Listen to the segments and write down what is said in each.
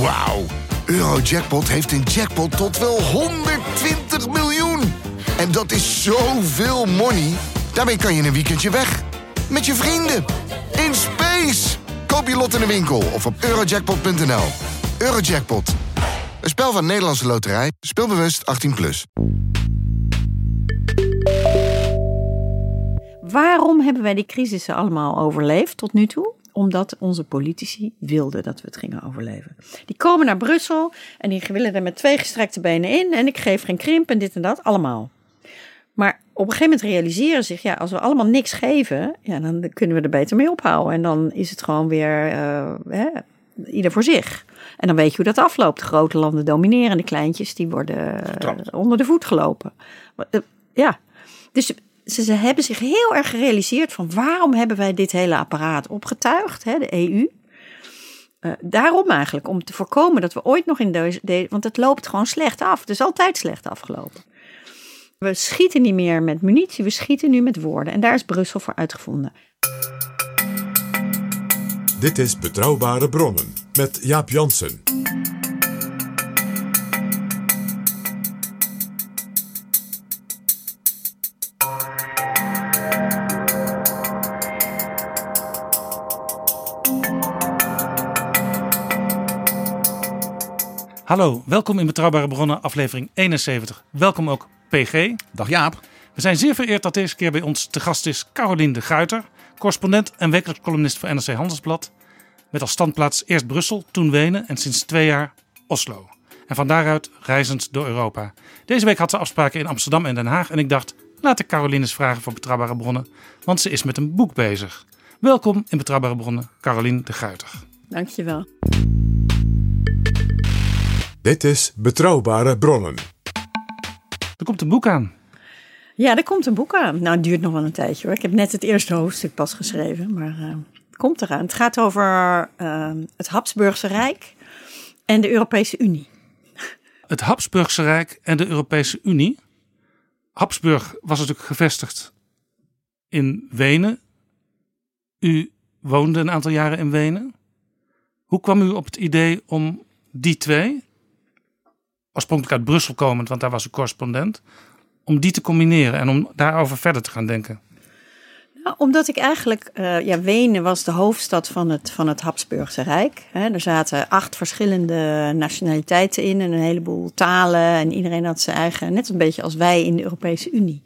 Wauw. Eurojackpot heeft een jackpot tot wel 120 miljoen. En dat is zoveel money. Daarmee kan je een weekendje weg. Met je vrienden. In space. Koop je lot in de winkel of op eurojackpot.nl. Eurojackpot. Een spel van Nederlandse Loterij. Speelbewust 18+. Plus. Waarom hebben wij die crisissen allemaal overleefd tot nu toe? Omdat onze politici wilden dat we het gingen overleven. Die komen naar Brussel en die willen er met twee gestrekte benen in. En ik geef geen krimp en dit en dat, allemaal. Maar op een gegeven moment realiseren zich, ja, als we allemaal niks geven, ja, dan kunnen we er beter mee ophouden. En dan is het gewoon weer uh, hè, ieder voor zich. En dan weet je hoe dat afloopt. De grote landen domineren, de kleintjes die worden Getrapt. onder de voet gelopen. Uh, ja, dus ze, ze, hebben zich heel erg gerealiseerd van waarom hebben wij dit hele apparaat opgetuigd, hè, de EU. Uh, daarom eigenlijk, om te voorkomen dat we ooit nog in deze, de, want het loopt gewoon slecht af. Het is altijd slecht afgelopen. We schieten niet meer met munitie, we schieten nu met woorden. En daar is Brussel voor uitgevonden. Dit is Betrouwbare Bronnen met Jaap Jansen. Hallo, welkom in Betrouwbare Bronnen, aflevering 71. Welkom ook PG. Dag Jaap. We zijn zeer vereerd dat deze keer bij ons te gast is Carolien de Guiter, correspondent en wekelijks columnist voor NRC Handelsblad. Met als standplaats eerst Brussel, toen Wenen en sinds twee jaar Oslo. En van daaruit reizend door Europa. Deze week had ze afspraken in Amsterdam en Den Haag en ik dacht, laat ik Carolien eens vragen van Betrouwbare Bronnen, want ze is met een boek bezig. Welkom in Betrouwbare Bronnen, Carolien de Guiter. Dankjewel. Dit is Betrouwbare Bronnen. Er komt een boek aan. Ja, er komt een boek aan. Nou, het duurt nog wel een tijdje hoor. Ik heb net het eerste hoofdstuk pas geschreven, maar uh, het komt eraan. Het gaat over uh, het Habsburgse Rijk en de Europese Unie. Het Habsburgse Rijk en de Europese Unie. Habsburg was natuurlijk gevestigd in Wenen. U woonde een aantal jaren in Wenen. Hoe kwam u op het idee om die twee, oorspronkelijk uit Brussel komend, want daar was u correspondent, om die te combineren en om daarover verder te gaan denken? Nou, omdat ik eigenlijk, uh, ja, Wenen was de hoofdstad van het, van het Habsburgse Rijk. Er zaten acht verschillende nationaliteiten in en een heleboel talen. En iedereen had zijn eigen, net een beetje als wij in de Europese Unie.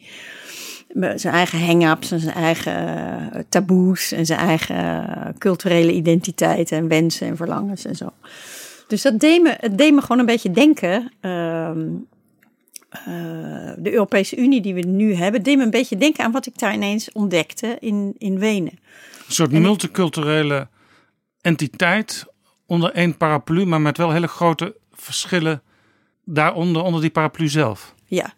Zijn eigen hang-ups en zijn eigen taboes en zijn eigen culturele identiteiten en wensen en verlangens en zo. Dus dat deed me, het deed me gewoon een beetje denken. Uh, uh, de Europese Unie die we nu hebben, deed me een beetje denken aan wat ik daar ineens ontdekte in, in Wenen. Een soort en multiculturele entiteit onder één paraplu, maar met wel hele grote verschillen daaronder, onder die paraplu zelf. Ja,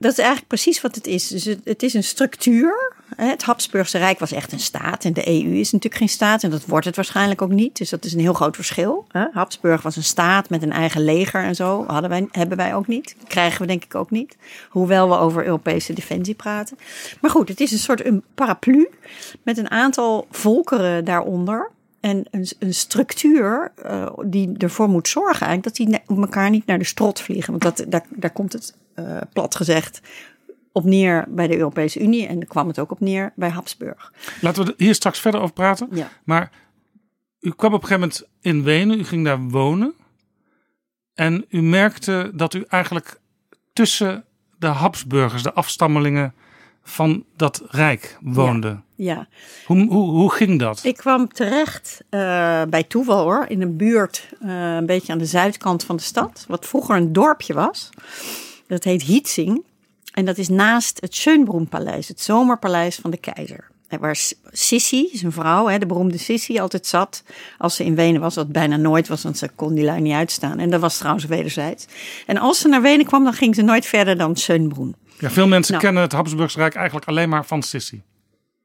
dat is eigenlijk precies wat het is. Dus het, is een structuur. Het Habsburgse Rijk was echt een staat en de EU is natuurlijk geen staat en dat wordt het waarschijnlijk ook niet. Dus dat is een heel groot verschil. Habsburg was een staat met een eigen leger en zo. Hadden wij, hebben wij ook niet. Krijgen we denk ik ook niet. Hoewel we over Europese defensie praten. Maar goed, het is een soort een paraplu met een aantal volkeren daaronder. En een, een structuur uh, die ervoor moet zorgen eigenlijk dat die elkaar niet naar de strot vliegen. Want dat, daar, daar komt het uh, plat gezegd op neer bij de Europese Unie en kwam het ook op neer bij Habsburg. Laten we hier straks verder over praten. Ja. Maar u kwam op een gegeven moment in Wenen, u ging daar wonen en u merkte dat u eigenlijk tussen de Habsburgers, de afstammelingen van dat rijk woonde. Ja. ja. Hoe, hoe, hoe ging dat? Ik kwam terecht uh, bij toeval hoor, in een buurt uh, een beetje aan de zuidkant van de stad, wat vroeger een dorpje was. Dat heet Hietzing. En dat is naast het Schönbrunn-paleis, het zomerpaleis van de keizer. Waar Sissi, zijn vrouw, de beroemde Sissi, altijd zat als ze in Wenen was. Wat bijna nooit was, want ze kon die lui niet uitstaan. En dat was trouwens wederzijds. En als ze naar Wenen kwam, dan ging ze nooit verder dan Schönbrunn. Ja, veel mensen nou. kennen het Habsburgse Rijk eigenlijk alleen maar van Sissi.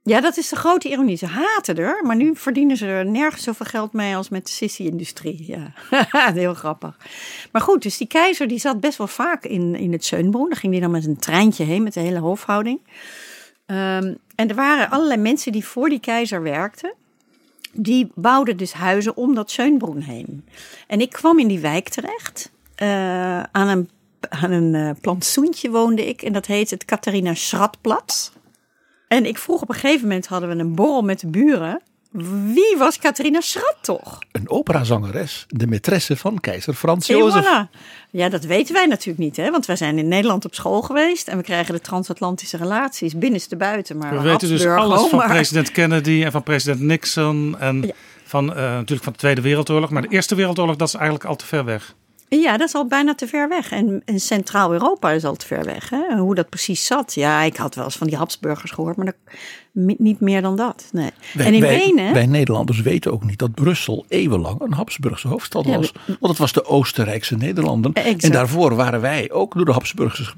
Ja, dat is de grote ironie. Ze haten er, maar nu verdienen ze er nergens zoveel geld mee als met de Sissi-industrie. Ja, heel grappig. Maar goed, dus die keizer die zat best wel vaak in, in het Schönbrunn. Daar ging hij dan met een treintje heen met de hele hofhouding. Um, en er waren allerlei mensen die voor die keizer werkten. die bouwden dus huizen om dat Schönbrunn heen. En ik kwam in die wijk terecht. Uh, aan een, aan een uh, plantsoentje woonde ik en dat heet het Catharina Schratplatz. En ik vroeg op een gegeven moment hadden we een borrel met de buren. Wie was Catharina Schrat toch? Een operazangeres, de maîtresse van keizer Frans Jozef. voilà. Ja, dat weten wij natuurlijk niet, hè? want wij zijn in Nederland op school geweest en we krijgen de transatlantische relaties binnenste buiten. Maar We weten dus alles van maar- president Kennedy en van president Nixon en Ja. van eh, natuurlijk van de Tweede Wereldoorlog. Maar de Eerste Wereldoorlog, dat is eigenlijk al te ver weg. Ja, dat is al bijna te ver weg. En, en Centraal-Europa is al te ver weg. Hè? Hoe dat precies zat. Ja, ik had wel eens van die Habsburgers gehoord, maar dat, niet meer dan dat. Nee. Wij, en in wij, Wenen. wij Nederlanders weten ook niet dat Brussel eeuwenlang een Habsburgse hoofdstad Ja, was. Want het was de Oostenrijkse Nederlanden. Exact. En daarvoor waren wij ook door de Habsburgers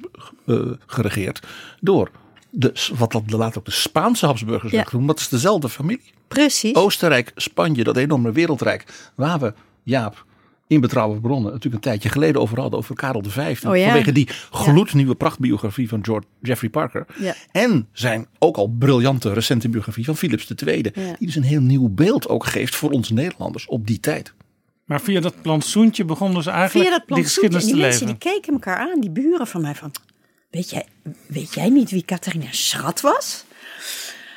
eh, geregeerd. Door de, wat dat later ook de Spaanse Habsburgers Ja. genoemd. Dat is dezelfde familie. Precies. Oostenrijk, Spanje, dat enorme wereldrijk. Waar we, Jaap, in betrouwbare bronnen natuurlijk een tijdje geleden over hadden. Over Karel V. Oh ja. Vanwege die gloednieuwe prachtbiografie van George, Jeffrey Parker. Ja. En zijn ook al briljante recente biografie van Philips II. Ja. Die dus een heel nieuw beeld ook geeft voor ons Nederlanders op die tijd. Maar via dat plantsoentje begonnen ze eigenlijk Via dat die geschiedenis die te mensen leven. die keken elkaar aan, die buren van mij van... Weet jij, weet jij niet wie Catharina Schrat was?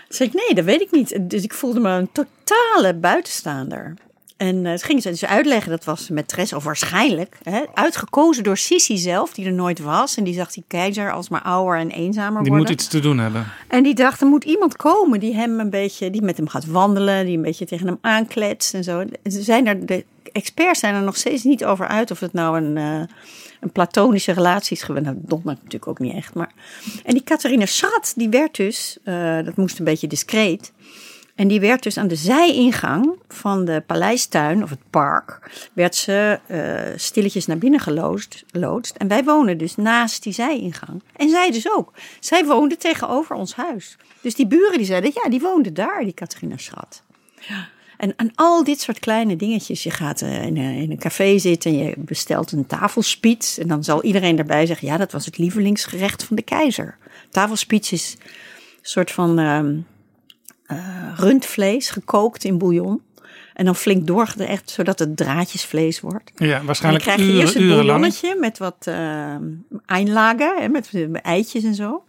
Toen zei ik, nee, dat weet ik niet. Dus ik voelde me een totale buitenstaander. En eh, het ging ze dus uitleggen, dat was met Tres, of waarschijnlijk, hè, uitgekozen door Sissi zelf, die er nooit was. En die zag die keizer als maar ouder en eenzamer Die worden. moet iets te doen hebben. En die dacht, er moet iemand komen die hem een beetje, die met hem gaat wandelen, die een beetje tegen hem aankletst en zo. Ze zijn er, de experts zijn er nog steeds niet over uit of het nou een, eh, een platonische relatie is geweest. Nou, dondert natuurlijk ook niet echt. Maar... En die Catharina Schrat, die werd dus, eh, dat moest een beetje discreet. En die werd dus aan de zijingang van de paleistuin of het park, werd ze eh, stilletjes naar binnen geloosd, loodst. En wij wonen dus naast die zijingang. En zij dus ook. Zij woonde tegenover ons huis. Dus die buren die zeiden, ja, die woonde daar, die Catharina Schat. En aan al dit soort kleine dingetjes. Je gaat eh, in een, café zitten en je bestelt een tafelspiets. En dan zal iedereen daarbij zeggen, ja, dat was het lievelingsgerecht van de keizer. Tafelspiets is een soort van ehm, eh, rundvlees gekookt in bouillon. En dan flink doorgerecht, zodat het draadjesvlees wordt. Ja, En dan waarschijnlijk krijg je eerst uren, urenlang. bouillonnetje met wat uh, einlagen, hè, met eh, eitjes en zo.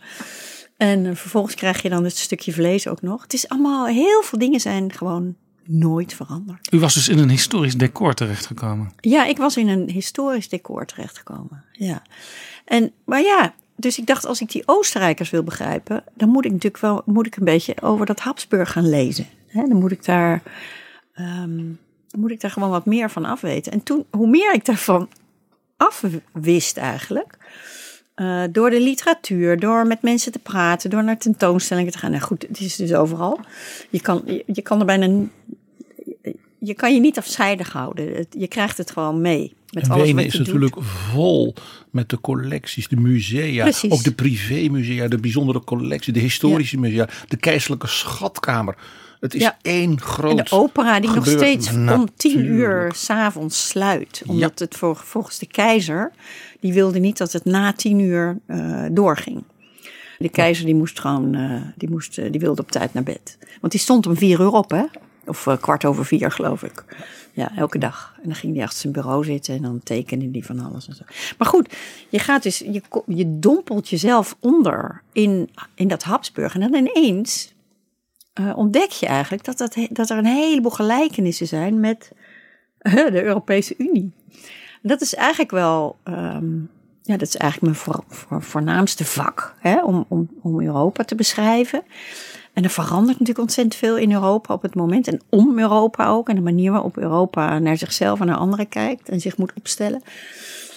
En vervolgens krijg je dan het stukje vlees ook nog. Het is allemaal, heel veel dingen zijn gewoon nooit veranderd. U was dus in een historisch decor terechtgekomen. Ja, ik was in een historisch decor terechtgekomen. Ja. En, maar ja, dus ik dacht, als ik die Oostenrijkers wil begrijpen, dan moet ik natuurlijk wel moet ik een beetje over dat Habsburg gaan lezen. Dan moet ik daar. ehm, moet ik daar gewoon wat meer van afweten. En toen, hoe meer ik daarvan afwist eigenlijk, eh, door de literatuur, door met mensen te praten, door naar tentoonstellingen te gaan. Nou goed, het is dus overal. Je kan, je, je kan er bijna. Je kan je niet afzijdig houden. Je krijgt het gewoon mee. Met En Wenen is natuurlijk doet. vol met de collecties, de musea, Precies. ook de privémusea, de bijzondere collectie, de historische musea, de keizerlijke schatkamer. Het is Ja. één groot En de opera die nog steeds om tien uur s'avonds sluit. Omdat het voor, volgens de keizer, die wilde niet dat het na tien uur eh, doorging. De keizer die moest gewoon, eh, die, moest, eh, die wilde op tijd naar bed. Want die stond om vier uur op, hè? Of eh, kwart over vier, geloof ik. Ja, elke dag. En dan ging hij achter zijn bureau zitten en dan tekende hij van alles en zo. Maar goed, je gaat dus, je, je dompelt jezelf onder in, in dat Habsburg. En dan ineens eh, ontdek je eigenlijk dat, dat, dat er een heleboel gelijkenissen zijn met eh, de Europese Unie. Dat is eigenlijk wel, ehm, ja, dat is eigenlijk mijn voor, voor- voornaamste vak, hè, om, om, om Europa te beschrijven. En er verandert natuurlijk ontzettend veel in Europa op het moment. En om Europa ook. En de manier waarop Europa naar zichzelf en naar anderen kijkt. En zich moet opstellen.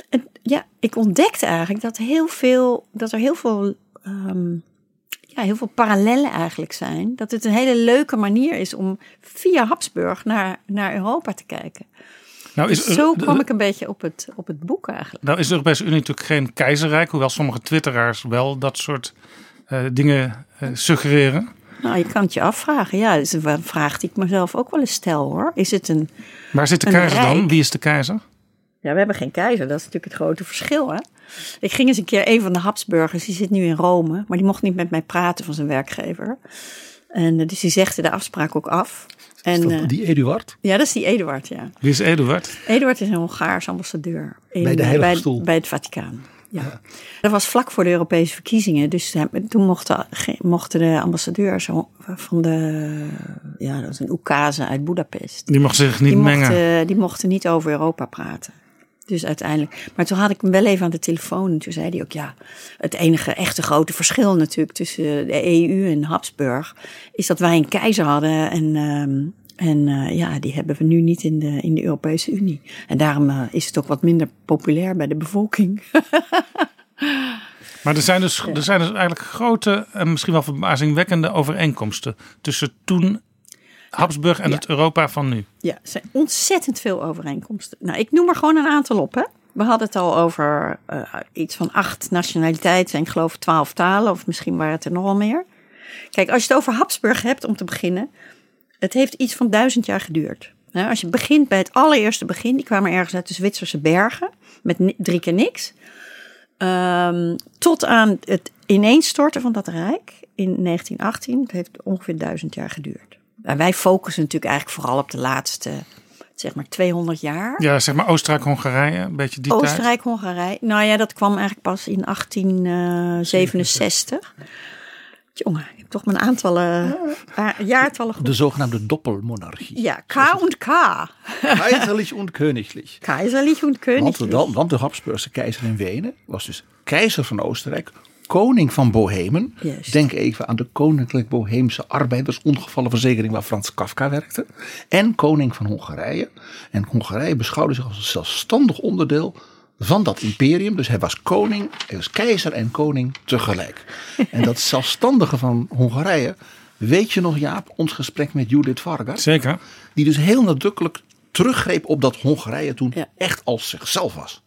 En ja, ik ontdekte eigenlijk dat, heel veel, dat er heel veel, ehm, ja, heel veel parallellen eigenlijk zijn. Dat het een hele leuke manier is om via Habsburg naar, naar Europa te kijken. Nou is, Dus zo de- kwam ik een beetje op het, op het boek eigenlijk. nou is de Europese Unie natuurlijk geen keizerrijk, hoewel sommige twitteraars wel dat soort eh, dingen eh, suggereren. Nou, je kan het je afvragen. Ja, dat is een vraag die ik mezelf ook wel eens stel hoor. Is het een Waar zit de keizer dan? Wie is de keizer? Ja, we hebben geen keizer. Dat is natuurlijk het grote verschil. Hè? Ik ging eens een keer, een van de Habsburgers, die zit nu in Rome, maar die mocht niet met mij praten van zijn werkgever. En eh, dus die zegde de afspraak ook af. En, Is dat eh, die Eduard? ja, dat is die Eduard, ja. Wie is Eduard? Eduard is een Hongaars ambassadeur. In, Bij de Heilige bij, Stoel. bij het Vaticaan. Ja. Dat was vlak voor de Europese verkiezingen. Dus toen mochten, mochten de ambassadeurs van de... Ja, dat was een oekase uit Budapest. Die mag zich niet die mengen. Mochten, die mochten niet over Europa praten. Dus uiteindelijk. Maar toen had ik hem wel even aan de telefoon. En toen zei hij ook: ja, het enige echte grote verschil natuurlijk tussen de EU en Habsburg. is dat wij een keizer hadden. En, ehm, en eh, ja, die hebben we nu niet in de, in de Europese Unie. En daarom eh, is het ook wat minder populair bij de bevolking. Maar er zijn, dus, er zijn dus eigenlijk grote en misschien wel verbazingwekkende overeenkomsten tussen toen Habsburg en Ja. het Europa van nu. Ja, er zijn ontzettend veel overeenkomsten. Nou, ik noem er gewoon een aantal op. Hè. We hadden het al over eh, iets van acht nationaliteiten en ik geloof twaalf talen, of misschien waren het er nog wel meer. Kijk, als je het over Habsburg hebt, om te beginnen, het heeft iets van duizend jaar geduurd. Als je begint bij het allereerste begin, die kwamen ergens uit de Zwitserse bergen, met drie keer niks, ehm, tot aan het ineenstorten van dat rijk in 1918. Het heeft ongeveer duizend jaar geduurd. En wij focussen natuurlijk eigenlijk vooral op de laatste, zeg maar 200 jaar. Ja, zeg maar Oostenrijk-Hongarije, een beetje die tijd. Oostenrijk, Hongarije. Nou ja, dat kwam eigenlijk pas in 1867. Jongen, ik heb toch mijn aantallen, a- jaartallen goed. De zogenaamde doppelmonarchie. Ja, K en K. Und königlich. Keiserlich und Want, Königlich. dan, want de Habsburgse keizer in Wenen was dus keizer van Oostenrijk, koning van Bohemen. Denk even aan de Koninklijk Boheemse Arbeidersongevallenverzekering waar Frans Kafka werkte. En koning van Hongarije. En Hongarije beschouwde zich als een zelfstandig onderdeel van dat imperium. Dus hij was koning, hij was keizer en koning tegelijk. En dat zelfstandige van Hongarije, weet je nog Jaap, ons gesprek met Judith Vargas? Zeker. Die dus heel nadrukkelijk teruggreep op dat Hongarije toen Ja. echt als zichzelf was.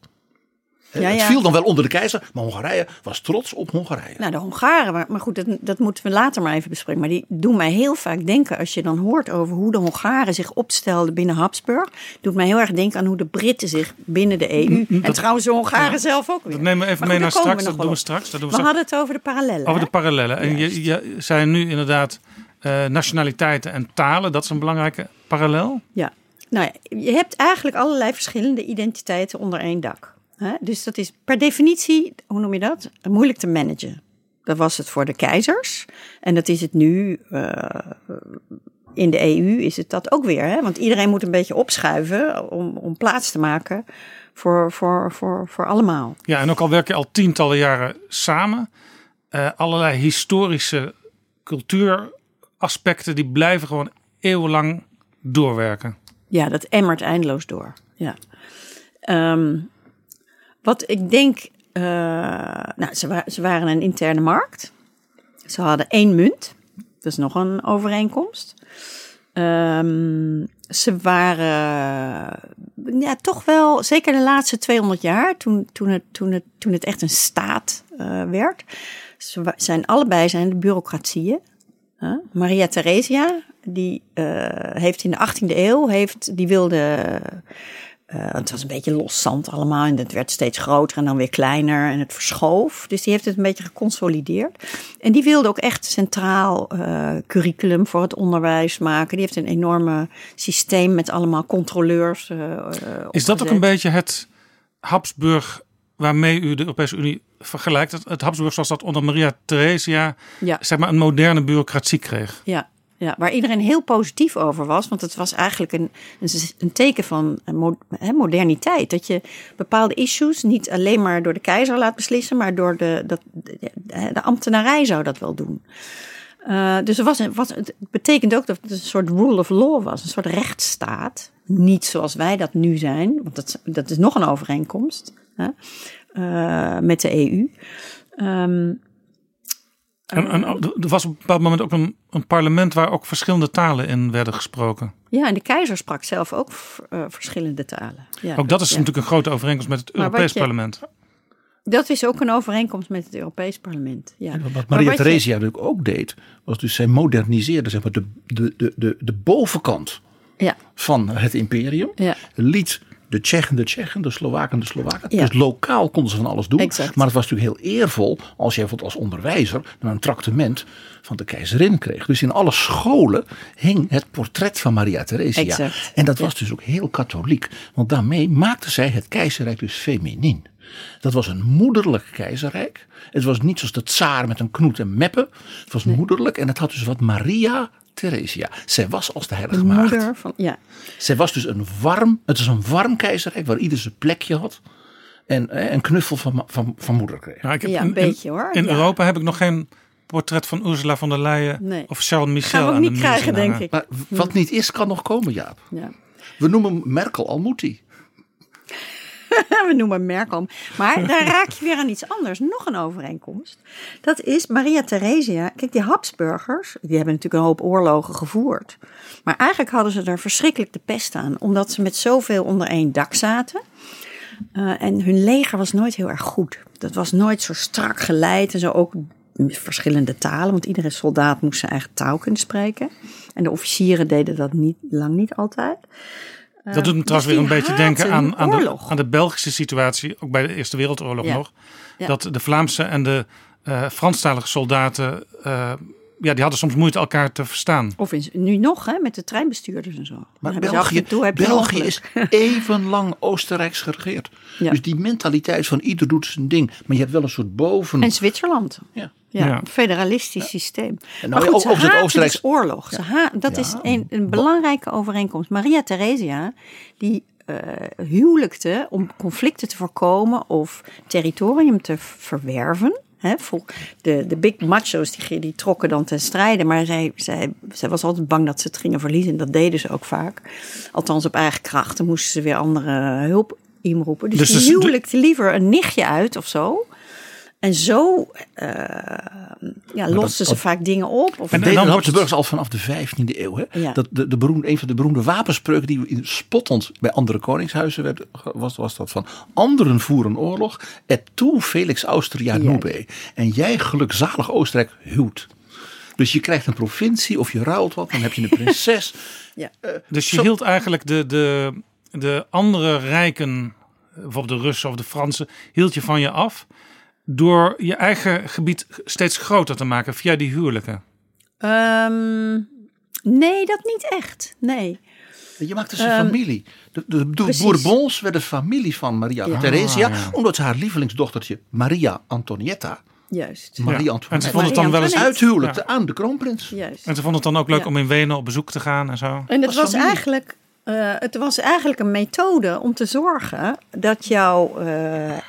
Ja, Het ja. viel dan wel onder de keizer, maar Hongarije was trots op Hongarije. Nou, de Hongaren, maar, maar goed, dat, dat moeten we later maar even bespreken. Maar die doen mij heel vaak denken, als je dan hoort over hoe de Hongaren zich opstelden binnen Habsburg, doet mij heel erg denken aan hoe de Britten zich binnen de EU. en trouwens de Hongaren zelf ook weer. Dat nemen we even mee naar straks. Dat doen we straks. Dat doen we We straks. hadden het over de parallellen. Over de parallellen. En je, je zijn nu inderdaad eh, nationaliteiten en talen. Dat is een belangrijke parallel. Ja, nou ja, je hebt eigenlijk allerlei verschillende identiteiten onder één dak. Hè? Dus dat is per definitie, hoe noem je dat? Moeilijk te managen. Dat was het voor de keizers. En dat is het nu eh, in de EU is het dat ook weer. Hè? Want iedereen moet een beetje opschuiven om, om plaats te maken voor, voor, voor, voor allemaal. Ja, en ook al werk je al tientallen jaren samen. eh, allerlei historische cultuuraspecten die blijven gewoon eeuwenlang doorwerken. Ja, dat emmert eindeloos door. Ja. Ehm, wat ik denk, eh, nou, ze, ze waren een interne markt. Ze hadden één munt. Dat is nog een overeenkomst. Ehm, ze waren ja, toch wel, zeker de laatste 200 jaar, toen, toen, het, toen, het, toen het echt een staat eh, werd. Ze zijn allebei zijn de bureaucratieën. Maria Theresia, die eh, heeft in de 18e eeuw, heeft, die wilde, eh, het was een beetje los zand allemaal en het werd steeds groter en dan weer kleiner en het verschoof. Dus die heeft het een beetje geconsolideerd. En die wilde ook echt centraal eh, curriculum voor het onderwijs maken. Die heeft een enorme systeem met allemaal controleurs. eh, Is dat ook een beetje het Habsburg waarmee u de Europese Unie vergelijkt? Het, het Habsburg zoals dat onder Maria Theresia Ja. zeg maar een moderne bureaucratie kreeg. Ja, ja, waar iedereen heel positief over was. Want het was eigenlijk een, een, teken van eh, moderniteit. Dat je bepaalde issues niet alleen maar door de keizer laat beslissen, maar door de, dat, de, ambtenarij zou dat wel doen. Eh, dus was, het betekent ook dat het een soort rule of law was, een soort rechtsstaat. Niet zoals wij dat nu zijn, want dat, dat is nog een overeenkomst hè, eh, met de EU. Ehm, En, en er was op een bepaald moment ook een, een parlement waar ook verschillende talen in werden gesproken. Ja, en de keizer sprak zelf ook eh, verschillende talen. Ja, Ook dat is ja. natuurlijk een grote overeenkomst met het Maar Europees je- parlement. Dat is ook een overeenkomst met het Europees Parlement. Ja. Wat Maar Maria wat je- Theresia natuurlijk ook deed, was dus zij moderniseerde zeg maar, de, de, de, de, de bovenkant Ja, van het imperium. Ja. Liet de Tsjechen de Tsjechen, de Slowaken de Slowaken. Ja. Dus lokaal konden ze van alles doen. Exact. Maar het was natuurlijk heel eervol als jij bijvoorbeeld als onderwijzer dan een tractement van de keizerin kreeg. Dus in alle scholen hing het portret van Maria Theresia. Exact. En dat was dus ook heel katholiek. Want daarmee maakte zij het keizerrijk dus feminien. Dat was een moederlijk keizerrijk. Het was niet zoals de tsaar met een knoet en meppen. Het was moederlijk en het had dus wat Maria Theresia. Zij was als de heilige De maagd. moeder van, ja. Zij was dus een warm, het is een warm keizerrijk waar ieder zijn plekje had. En eh, een knuffel van, van, van moeder kreeg. Ja, ik heb Ja, in- een in- beetje, hoor. In Ja. Europa heb ik nog geen portret van Ursula von der Leyen Nee. of Charles Michel Gaan we ook aan de niet krijgen, denk ik. Maar wat niet is, kan nog komen, Jaap. ja. We noemen Merkel Almuti. We noemen Merkel. Maar daar raak je weer aan iets anders. Nog een overeenkomst. Dat is Maria Theresia. Kijk, die Habsburgers, die hebben natuurlijk een hoop oorlogen gevoerd. Maar eigenlijk hadden ze er verschrikkelijk de pest aan. Omdat ze met zoveel onder één dak zaten. Eh, en hun leger was nooit heel erg goed. Dat was nooit zo strak geleid en zo ook verschillende talen. Want iedere soldaat moest zijn eigen taal kunnen spreken. En de officieren deden dat niet, lang niet altijd. Dat doet me trouwens weer een beetje denken aan, aan, de, aan de Belgische situatie, ook bij de Eerste Wereldoorlog Ja. nog. Ja. Dat de Vlaamse en de eh Franstalige soldaten, eh, ja, die hadden soms moeite elkaar te verstaan. Of in, nu nog, hè, met de treinbestuurders en zo. Maar België, toe is even lang Oostenrijks geregeerd. Ja. Dus die mentaliteit van ieder doet zijn ding. Maar je hebt wel een soort boven... En Zwitserland. ja. Ja, Ja. een federalistisch systeem. En maar nou, goed, ze over het haten Oostenrijks- dus oorlog. Ze ha- dat is een, een belangrijke overeenkomst. Maria Theresia, die eh huwelijkte om conflicten te voorkomen of territorium te verwerven. Hè, de, de big macho's die, die trokken dan ten strijde, maar zij, zij, zij was altijd bang dat ze het gingen verliezen. En dat deden ze ook vaak. Althans op eigen kracht. Dan moesten ze weer andere hulp inroepen. Dus, Dus die huwelijkte liever een nichtje uit of zo. En zo eh, ja, losten ze vaak dingen op. Of En- En dan wordt het- Habsburgers al vanaf de 15e eeuw. Hè? Ja. Dat de, de beroemde, een van de beroemde wapenspreuken die in spottend bij andere koningshuizen werd, was, was dat van anderen voeren oorlog. Et tu Felix Austria Ja. nube. En jij gelukzalig Oostenrijk huwt. Dus je krijgt een provincie of je ruilt wat, dan heb je een prinses. ja. Dus je Zo- hield eigenlijk de, de, de andere rijken, bijvoorbeeld de Russen of de Fransen, hield je van je af. Door je eigen gebied steeds groter te maken via die huwelijken. Ehm, nee, dat niet echt. Nee. Je maakt dus een Ehm, familie. De, de, de. Bourbons werden familie van Maria Ja. Theresia. Ah, ja. Omdat ze haar lievelingsdochtertje Maria Antonietta. Juist. Maria Ja. En Antonietta. ze vonden het dan wel eens Marie uithuwelijkte aan de kroonprins. Juist. En ze vonden het dan ook leuk Ja. om in Wenen op bezoek te gaan en zo. En het was eigenlijk, eh, het was eigenlijk een methode om te zorgen dat jouw. eh,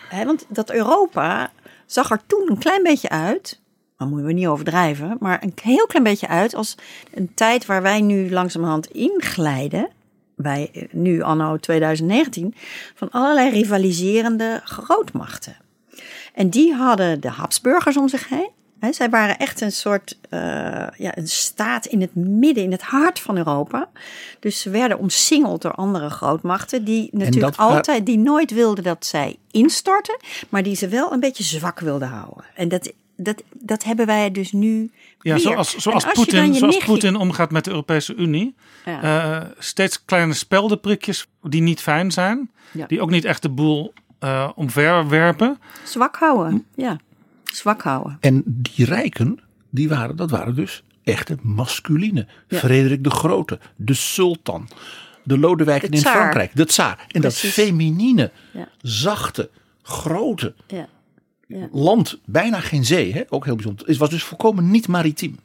hè, want dat Europa zag er toen een klein beetje uit. Maar moeten we niet overdrijven. Maar een heel klein beetje uit als een tijd waar wij nu langzamerhand inglijden. Wij eh, nu anno 2019. Van allerlei rivaliserende grootmachten. En die hadden de Habsburgers om zich heen. Zij waren echt een soort eh, ja, een staat in het midden, in het hart van Europa. Dus ze werden omsingeld door andere grootmachten. Die natuurlijk dat altijd, die nooit wilden dat zij instorten. Maar die ze wel een beetje zwak wilden houden. En dat, dat, dat hebben wij dus nu. Ja, weer. zoals, zoals Poetin, zoals nichtje- Poetin omgaat met de Europese Unie. Ja. Eh, steeds kleine speldenprikjes die niet fijn zijn. Ja. Die ook niet echt de boel eh omverwerpen. Zwak houden, ja. Zwak houden. En die rijken, die waren, dat waren dus echte masculine. Ja. Frederik de Grote, de sultan, de Lodewijken De in. Frankrijk, de tsaar. En Precies. dat feminine, Ja. zachte, grote Ja. Land, bijna geen zee, hè? ook heel bijzonder. Het was dus volkomen niet maritiem.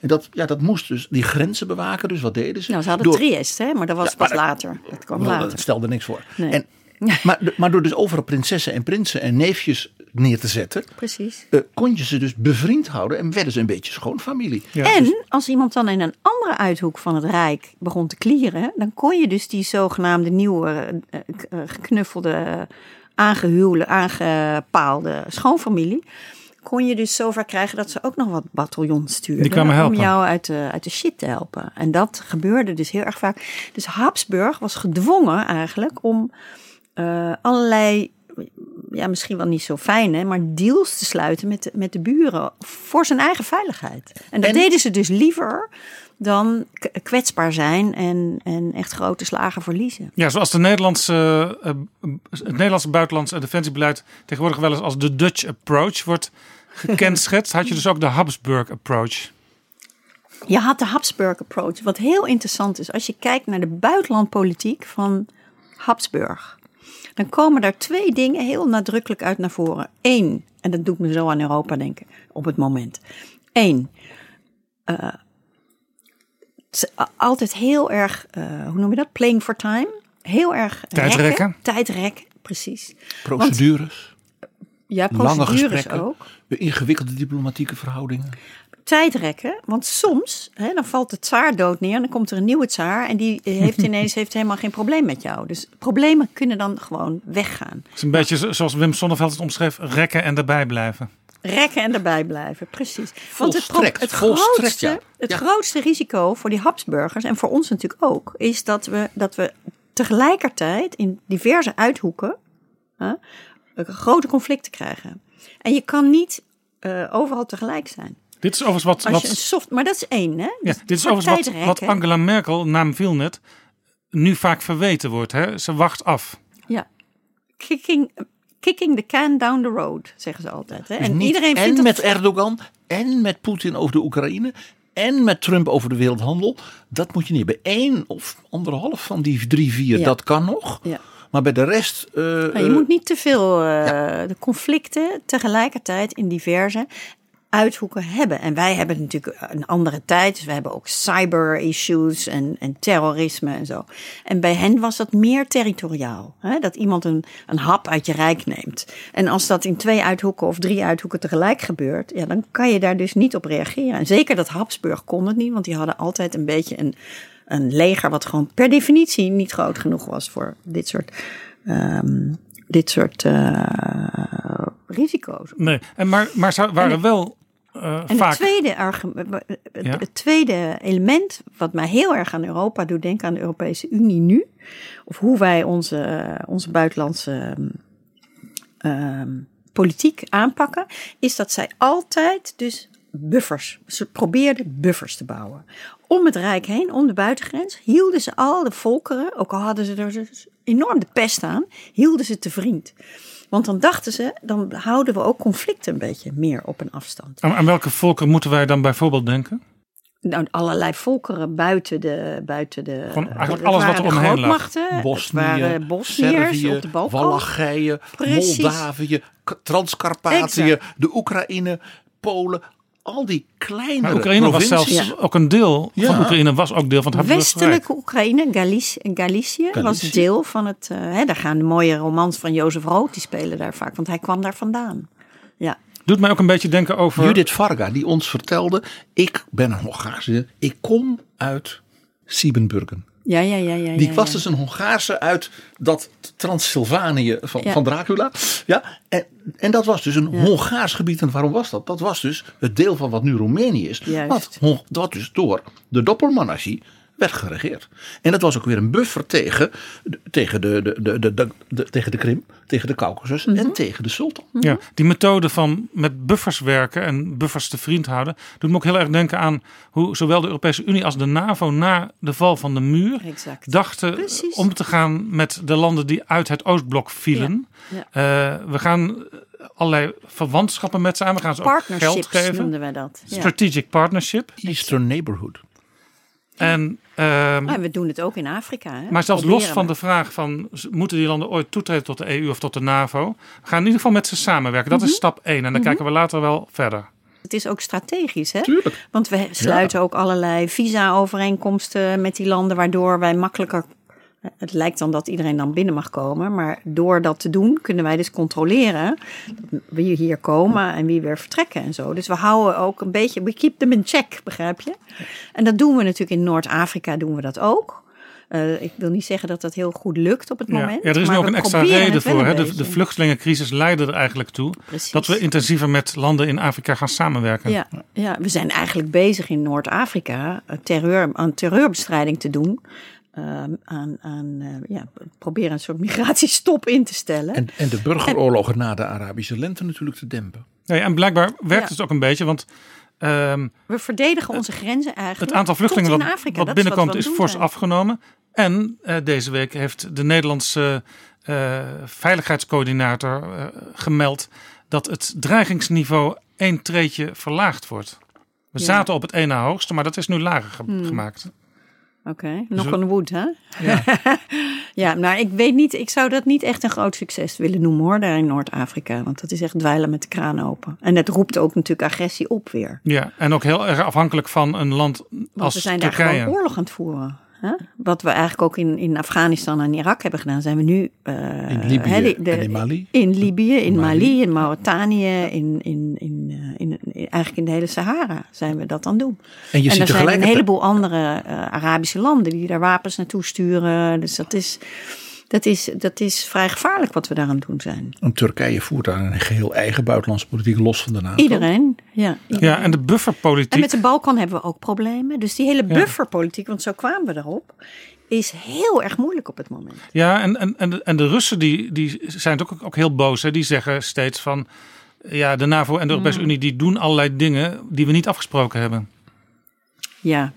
En dat, ja, dat moest dus die grenzen bewaken. Dus wat deden ze? Nou, ze hadden Door- Triest, hè? maar dat was Ja, pas later. Dat kwam Wel, later. Dat stelde niks voor. Nee. En, maar, maar door dus overal prinsessen en prinsen en neefjes neer te zetten, Precies. eh, kon je ze dus bevriend houden en werden ze een beetje schoonfamilie. Ja, En dus- als iemand dan in een andere uithoek van het Rijk begon te klieren, dan kon je dus die zogenaamde nieuwe eh, eh, geknuffelde, aangehuwde, aangepaalde schoonfamilie. Kon je dus zover krijgen dat ze ook nog wat bataljons stuurden. Die kwamen helpen. Om jou uit de, uit de shit te helpen. En dat gebeurde dus heel erg vaak. Dus Habsburg was gedwongen eigenlijk om eh, allerlei ja, misschien wel niet zo fijn, hè, maar deals te sluiten met de, met de buren voor zijn eigen veiligheid. En dat En- deden ze dus liever dan kwetsbaar zijn en, en echt grote slagen verliezen. Ja, zoals de Nederlandse, eh, het Nederlandse buitenlands en defensiebeleid tegenwoordig wel eens als de Dutch approach wordt gekenschetst, had je dus ook de Habsburg approach. Je had de Habsburg approach, wat heel interessant is. Als je kijkt naar de buitenlandpolitiek van Habsburg, dan komen daar twee dingen heel nadrukkelijk uit naar voren. Eén, en dat doet me zo aan Europa denken op het moment. Eén, eh, altijd heel erg, eh, hoe noem je dat? Playing for time. Heel erg Tijdrekken. rekken. Tijdrekken, precies. Procedures, Ja, lange procedures gesprekken, ook. ingewikkelde diplomatieke verhoudingen. Tijdrekken. Want soms, hè, dan valt de tsaar dood neer en dan komt er een nieuwe tsaar en die heeft ineens heeft helemaal geen probleem met jou. Dus problemen kunnen dan gewoon weggaan. Het is een beetje zo- zoals Wim Sonneveld het omschreef, rekken en erbij blijven. Rekken en erbij blijven, precies. Want het, Volstrekt, het, volstrekt, grootste, ja. het Ja. grootste risico voor die Habsburgers en voor ons natuurlijk ook, is dat we, dat we tegelijkertijd in diverse uithoeken hè, grote conflicten krijgen. En je kan niet eh, overal tegelijk zijn. Dit is overigens wat, Als je een wat, soft, maar dat is één, hè? ja, dit is overigens wat, wat Angela Merkel, naam viel net, nu vaak verweten wordt. Hè? Ze wacht af. Ja. Kicking, kicking the can down the road, zeggen ze altijd. Hè? Dus en niet iedereen en vindt met dat... Erdogan en met Poetin over de Oekraïne en met Trump over de wereldhandel. Dat moet je niet. Bij één of anderhalf van die drie, vier, Ja. dat kan nog. Ja. Maar bij de rest. eh, Maar je eh, moet niet te veel eh, de conflicten tegelijkertijd in diverse uithoeken hebben. En wij hebben natuurlijk een andere tijd. Dus we hebben ook cyber issues en, en terrorisme en zo. En bij hen was dat meer territoriaal. Hè? Dat iemand een, een hap uit je rijk neemt. En als dat in twee uithoeken of drie uithoeken tegelijk gebeurt, ja, dan kan je daar dus niet op reageren. En zeker dat Habsburg kon het niet, want die hadden altijd een beetje een, een leger wat gewoon per definitie niet groot genoeg was voor dit soort. ehm, dit soort eh, risico's. Nee, en maar, maar zou, waren wel eh, En vaak... het tweede, argument, het, Ja. het tweede element, wat mij heel erg aan Europa doet denken, aan de Europese Unie nu, of hoe wij onze, onze buitenlandse ehm, politiek aanpakken, is dat zij altijd dus buffers, ze probeerden buffers te bouwen. Om het Rijk heen, om de buitengrens, hielden ze al de volkeren, ook al hadden ze er dus enorm de pest aan, hielden ze te vriend. Want dan dachten ze, dan houden we ook conflicten een beetje meer op een afstand. Aan, aan welke volkeren moeten wij dan bijvoorbeeld denken? Nou, allerlei volkeren buiten de. Buiten de Gewoon eigenlijk het alles wat er omheen lag. Bosnië, waren Bosniërs Servië, op de Balkan. Wallachije. Moldavië, Transcarpathië, de Oekraïne, Polen. Al die kleinere Maar Oekraïne was zelfs ook een deel Ja. van Oekraïne was ook deel van het. Westelijke Oekraïne, Galici Galicië, was deel van het. eh, hè, daar gaan de mooie romans van Jozef Rood, die spelen daar vaak, want hij kwam daar vandaan. Ja, Doet mij ook een beetje denken over... Judith Varga, die ons vertelde: Ik ben een Hongaarse, ik kom uit Siebenburgen. Ja, ja, ja. ja Die ja, was dus een Hongaarse uit dat Transylvanië van, van Dracula. Ja, en, en dat was dus een. Hongaars gebied. En waarom was dat? Dat was dus het deel van wat nu Roemenië is. Wat, Hon- wat dus door de Doppelmonarchie werd geregeerd. En dat was ook weer een buffer tegen, de- tegen, de, de, de, de, de, de- tegen de Krim, tegen de Caucasus Mhm. en tegen de sultan. Ja, die methode van met buffers werken en buffers te vriend houden, doet me ook heel erg denken aan hoe zowel de Europese Unie als de NAVO na de val van de muur Exact. dachten Precies. om te gaan met de landen die uit het Oostblok vielen. Ja. Eh, we gaan allerlei verwantschappen met ze aan, we gaan ze ook geld Partnerships geven. noemden wij dat. Ja. Strategic Partnership. Eastern Neighborhood. En, ehm, En we doen het ook in Afrika. Hè? maar zelfs los van we. de vraag van moeten die landen ooit toetreden tot de EU of tot de NAVO, we gaan in ieder geval met ze samenwerken. Dat Mhm. is stap 1 en dan kijken we later wel verder. Het is ook strategisch, hè? Tuurlijk. Want we sluiten ook allerlei visa-overeenkomsten met die landen, waardoor wij makkelijker. Het lijkt dan dat iedereen dan binnen mag komen, maar door dat te doen kunnen wij dus controleren wie hier komen en wie weer vertrekken en zo. Dus we houden ook een beetje, we keep them in check, begrijp je? En dat doen we natuurlijk in Noord-Afrika, doen we dat ook. Eh, ik wil niet zeggen dat dat heel goed lukt op het Ja. moment. ja, er is nu ook een extra reden voor. Hè? De, vluchtelingencrisis leidde er eigenlijk toe Precies. dat we intensiever met landen in Afrika gaan samenwerken. Ja, ja, we zijn eigenlijk bezig in Noord-Afrika terreur, aan terreurbestrijding te doen. Eh, aan, aan eh, ja, proberen een soort migratiestop in te stellen. En, en de burgeroorlogen na de Arabische lente natuurlijk te dempen. Nee, en blijkbaar werkt Ja. het ook een beetje, want ehm, we verdedigen onze grenzen eigenlijk. het aantal vluchtelingen tot wat, in Afrika. wat Dat binnenkomt is fors zijn. afgenomen. En eh, deze week heeft de Nederlandse eh, veiligheidscoördinator eh, gemeld dat het dreigingsniveau één treetje verlaagd wordt. We Ja. zaten op het één na hoogste, maar dat is nu lager ge- gemaakt. Oké, knock we- on wood, hè? Ja. Ja, maar ik weet niet, ik zou dat niet echt een groot succes willen noemen hoor, daar in Noord-Afrika. Want dat is echt dweilen met de kraan open. En het roept ook natuurlijk agressie op weer. ja, en ook heel erg afhankelijk van een land Want als we zijn daar Turkije. gewoon oorlog aan het voeren. Hè? Wat we eigenlijk ook in, in Afghanistan en Irak hebben gedaan, zijn we nu. eh, In Libië hè, de- de- en in Mali. In Libië, in Mali. Mali, in Mauritanië, in, in, in, eh, in, eigenlijk in de hele Sahara zijn we dat aan het doen. En je en ziet er zijn een heleboel andere eh, Arabische landen die daar wapens naartoe sturen. Dus dat is, dat, is, dat is vrij gevaarlijk wat we daar aan het doen zijn. En Turkije voert daar een geheel eigen buitenlandse politiek los van de NATO. Iedereen, ja. Ja, en de bufferpolitiek. En met de Balkan hebben we ook problemen. Dus die hele bufferpolitiek, want zo kwamen we erop, is heel erg moeilijk op het moment. Ja, en, en, en, de, en de Russen die, die zijn ook, ook heel boos. Hè? Die zeggen steeds van... Ja, de NAVO en de Europese Mm. Unie die doen allerlei dingen die we niet afgesproken hebben. Ja,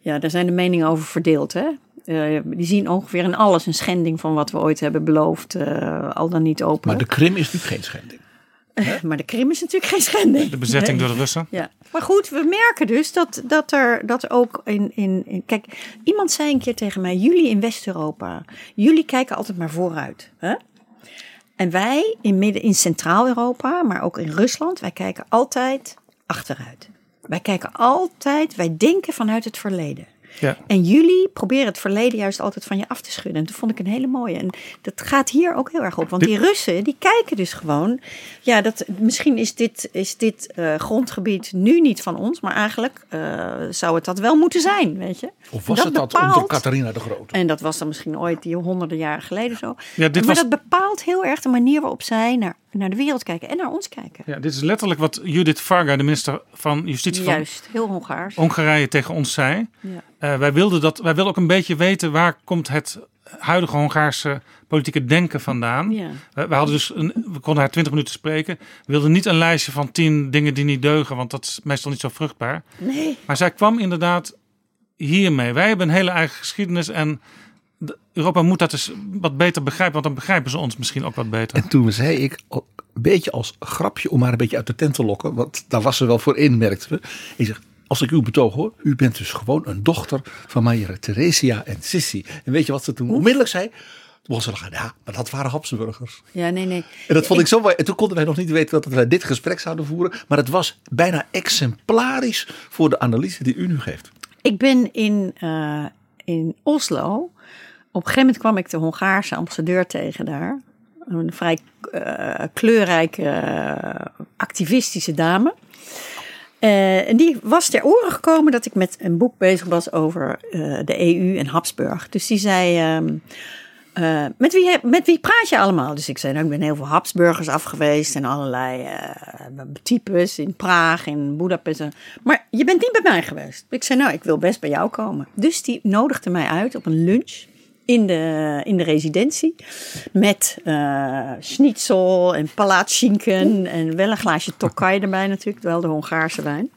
ja daar zijn de meningen over verdeeld. Hè? Eh, die zien ongeveer in alles een schending van wat we ooit hebben beloofd, eh, al dan niet open. Maar de Krim is natuurlijk geen schending. maar de Krim is natuurlijk geen schending. De bezetting Nee. door de Russen. Ja, maar goed, we merken dus dat, dat er dat ook in, in, in. Kijk, iemand zei een keer tegen mij: jullie in West-Europa, jullie kijken altijd maar vooruit. Hè? En wij in, midden, in Centraal-Europa, maar ook in Rusland, wij kijken altijd achteruit. Wij kijken altijd, wij denken vanuit het verleden. Ja. En jullie proberen het verleden juist altijd van je af te schudden. En dat vond ik een hele mooie. En dat gaat hier ook heel erg op. Want die Russen, die kijken dus gewoon... Ja, dat, misschien is dit, is dit eh, grondgebied nu niet van ons. Maar eigenlijk eh, zou het dat wel moeten zijn, weet je. Of was Dat het dat bepaalt- onder Catharina de Grote? En dat was dan misschien ooit die honderden jaren geleden zo. Ja, dit maar was- dat bepaalt heel erg de manier waarop zij naar, naar de wereld kijken. En naar ons kijken. Ja, dit is letterlijk wat Judith Varga, de minister van Justitie van Juist, heel Hongaars. Hongarije, tegen ons zei. Ja. Eh, wij, wilden dat, wij wilden ook een beetje weten waar komt het huidige Hongaarse politieke denken vandaan. Ja. We, we hadden dus een, we konden haar twintig minuten spreken. We wilden niet een lijstje van tien dingen die niet deugen, want dat is meestal niet zo vruchtbaar. Nee. Maar zij kwam inderdaad hiermee. Wij hebben een hele eigen geschiedenis en Europa moet dat dus wat beter begrijpen, want dan begrijpen ze ons misschien ook wat beter. En toen zei ik, al- een beetje als grapje om haar een beetje uit de tent te lokken. Want daar was ze wel voor in, merkten we. Ik zeg, als ik uw betoog hoor, u bent dus gewoon een dochter van Maria Theresia en Sissi. En weet je wat ze toen onmiddellijk zei? Toen begon ze lachen, ja, maar dat waren Habsburgers. Ja, nee, nee. En dat vond ik zo mooi. En toen konden wij nog niet weten dat wij dit gesprek zouden voeren. Maar het was bijna exemplarisch voor de analyse die u nu geeft. Ik ben in, eh, in Oslo. Op een gegeven moment kwam ik de Hongaarse ambassadeur tegen daar. Een vrij eh, kleurrijke, eh, activistische dame. Eh, en die was ter oren gekomen dat ik met een boek bezig was over de EU en Habsburg. Dus die zei. ehm, eh, met, wie, met wie praat je allemaal? Dus ik zei, nou, ik ben heel veel Habsburgers af geweest en allerlei eh, types in Praag, in Budapest. Maar je bent niet bij mij geweest. Ik zei, nou, ik wil best bij jou komen. Dus die nodigde mij uit op een lunch in de, in de residentie. Met eh schnitzel en palatschinken en wel een glaasje Tokai erbij natuurlijk, wel de Hongaarse wijn.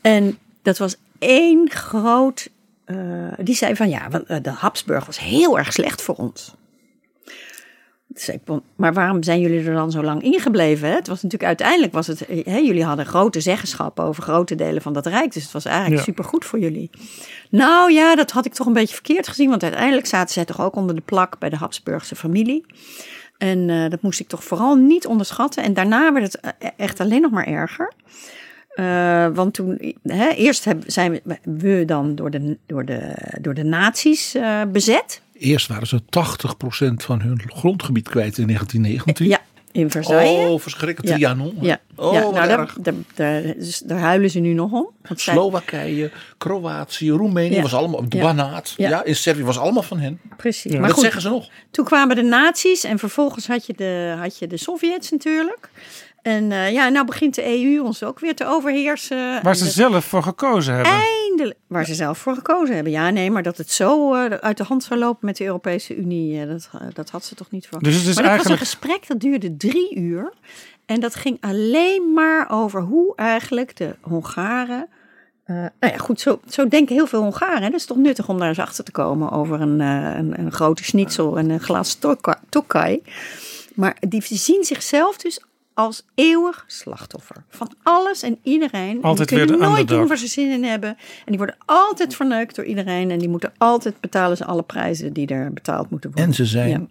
En dat was één groot. Eh, die zei van ja, want, eh, de Habsburg was heel erg slecht voor ons. Maar waarom zijn jullie er dan zo lang ingebleven? Het was natuurlijk uiteindelijk was het. Hè, jullie hadden grote zeggenschap over grote delen van dat rijk. Dus het was eigenlijk Ja. supergoed voor jullie. Nou ja, dat had ik toch een beetje verkeerd gezien. Want uiteindelijk zaten zij toch ook onder de plak bij de Habsburgse familie. En eh, dat moest ik toch vooral niet onderschatten. En daarna werd het echt alleen nog maar erger. Eh, want toen, hè, eerst hebben, zijn we, we dan door de, door de, door de nazi's eh, bezet. Eerst waren ze 80% van hun grondgebied kwijt in 1919. Ja, in Versailles. Oh, verschrikkelijk. Ja. Trianon. Ja, Oh, ja nou, daar, daar, daar, dus daar huilen ze nu nog om. Slowakije, Kroatië, Roemenië Ja. was allemaal, de Ja. Banaat. Ja. Ja. in Servië was allemaal van hen. Precies. Ja. Maar dat goed, zeggen ze nog. toen kwamen de nazi's en vervolgens had je de, had je de Sovjets natuurlijk. En eh, ja, nou begint de EU ons ook weer te overheersen. Waar ze zelf voor gekozen hebben. eindelijk, waar ze zelf voor gekozen hebben. Ja, nee, maar dat het zo eh, uit de hand zou lopen met de Europese Unie, eh, dat, dat had ze toch niet verwacht. Dus het is maar dat was eigenlijk- een gesprek dat duurde drie uur. En dat ging alleen maar over hoe eigenlijk de Hongaren. nou ja, goed, zo, zo denken heel veel Hongaren. Dat is toch nuttig om daar eens achter te komen over een, een, een grote schnitzel en een glas tokkai. Maar die zien zichzelf dus als eeuwig slachtoffer. Van alles en iedereen. En die kunnen nooit doen waar ze zin in hebben. En die worden altijd verneukt door iedereen. En die moeten altijd betalen ze alle prijzen die er betaald moeten worden. En ze zijn Ja.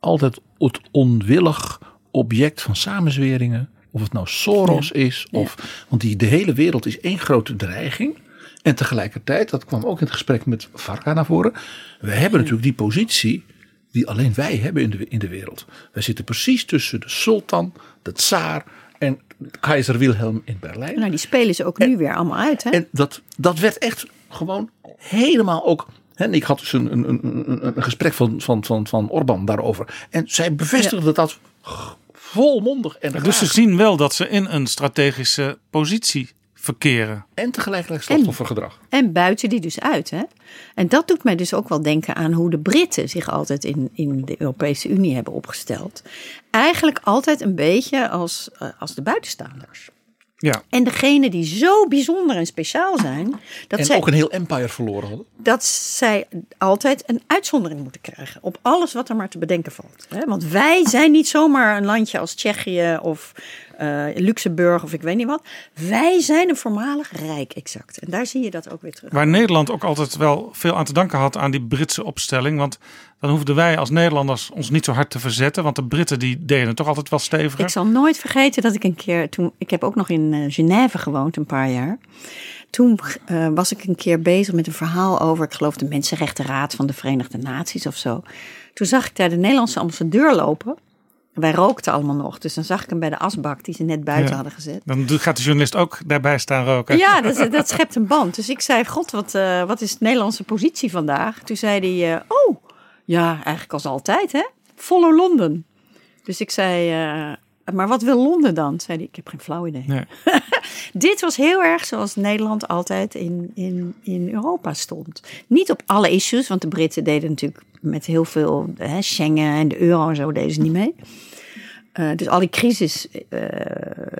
altijd het onwillig object van samenzweringen. Of het nou Soros is. Of, Want die, de hele wereld is één grote dreiging. En tegelijkertijd, dat kwam ook in het gesprek met Varka naar voren. We hebben natuurlijk die positie die alleen wij hebben in de, in de wereld. Wij zitten precies tussen de sultan, de tsaar en keizer Wilhelm in Berlijn. Nou, die spelen ze ook nu weer allemaal uit. Hè? En dat, dat werd echt gewoon helemaal ook. Hè, en ik had dus een, een, een, een, een gesprek van, van, van, van Orbán daarover. En zij bevestigde dat volmondig en Dus ze zien wel dat ze in een strategische positie verkeren. En tegelijkertijd slachtoffergedrag. En buiten die dus uit. Hè? En dat doet mij dus ook wel denken aan hoe de Britten zich altijd in, in de Europese Unie hebben opgesteld. Eigenlijk altijd een beetje als, eh, als de buitenstaanders. Ja, En degene die zo bijzonder en speciaal zijn, dat En zij ook een heel empire verloren hadden. dat zij altijd een uitzondering moeten krijgen op alles wat er maar te bedenken valt. hè. Want wij zijn niet zomaar een landje als Tsjechië of eh, Luxemburg of ik weet niet wat. Wij zijn een voormalig rijk, exact. En daar zie je dat ook weer terug. waar Nederland ook altijd wel veel aan te danken had aan die Britse opstelling. Want dan hoefden wij als Nederlanders ons niet zo hard te verzetten. Want de Britten die deden het toch altijd wel steviger. Ik zal nooit vergeten dat ik een keer, toen, ik heb ook nog in eh, Genève gewoond een paar jaar. Toen eh, was ik een keer bezig met een verhaal over, ik geloof de Mensenrechtenraad van de Verenigde Naties of zo. Toen zag ik daar de Nederlandse ambassadeur lopen. Wij rookten allemaal nog, dus dan zag ik hem bij de asbak die ze net buiten Ja. hadden gezet. Dan gaat de journalist ook daarbij staan roken. Ja, dat, dat schept een band. Dus ik zei, god, wat, eh, wat is de Nederlandse positie vandaag? Toen zei hij, eh, oh, ja, eigenlijk als altijd, hè? Follow London. Dus ik zei, eh, maar wat wil Londen dan? Zei hij, ik heb geen flauw idee. Nee. Dit was heel erg zoals Nederland altijd in, in, in Europa stond. Niet op alle issues, want de Britten deden natuurlijk met heel veel hè, Schengen en de euro en zo deden ze niet mee. Eh, dus al die crisis, eh,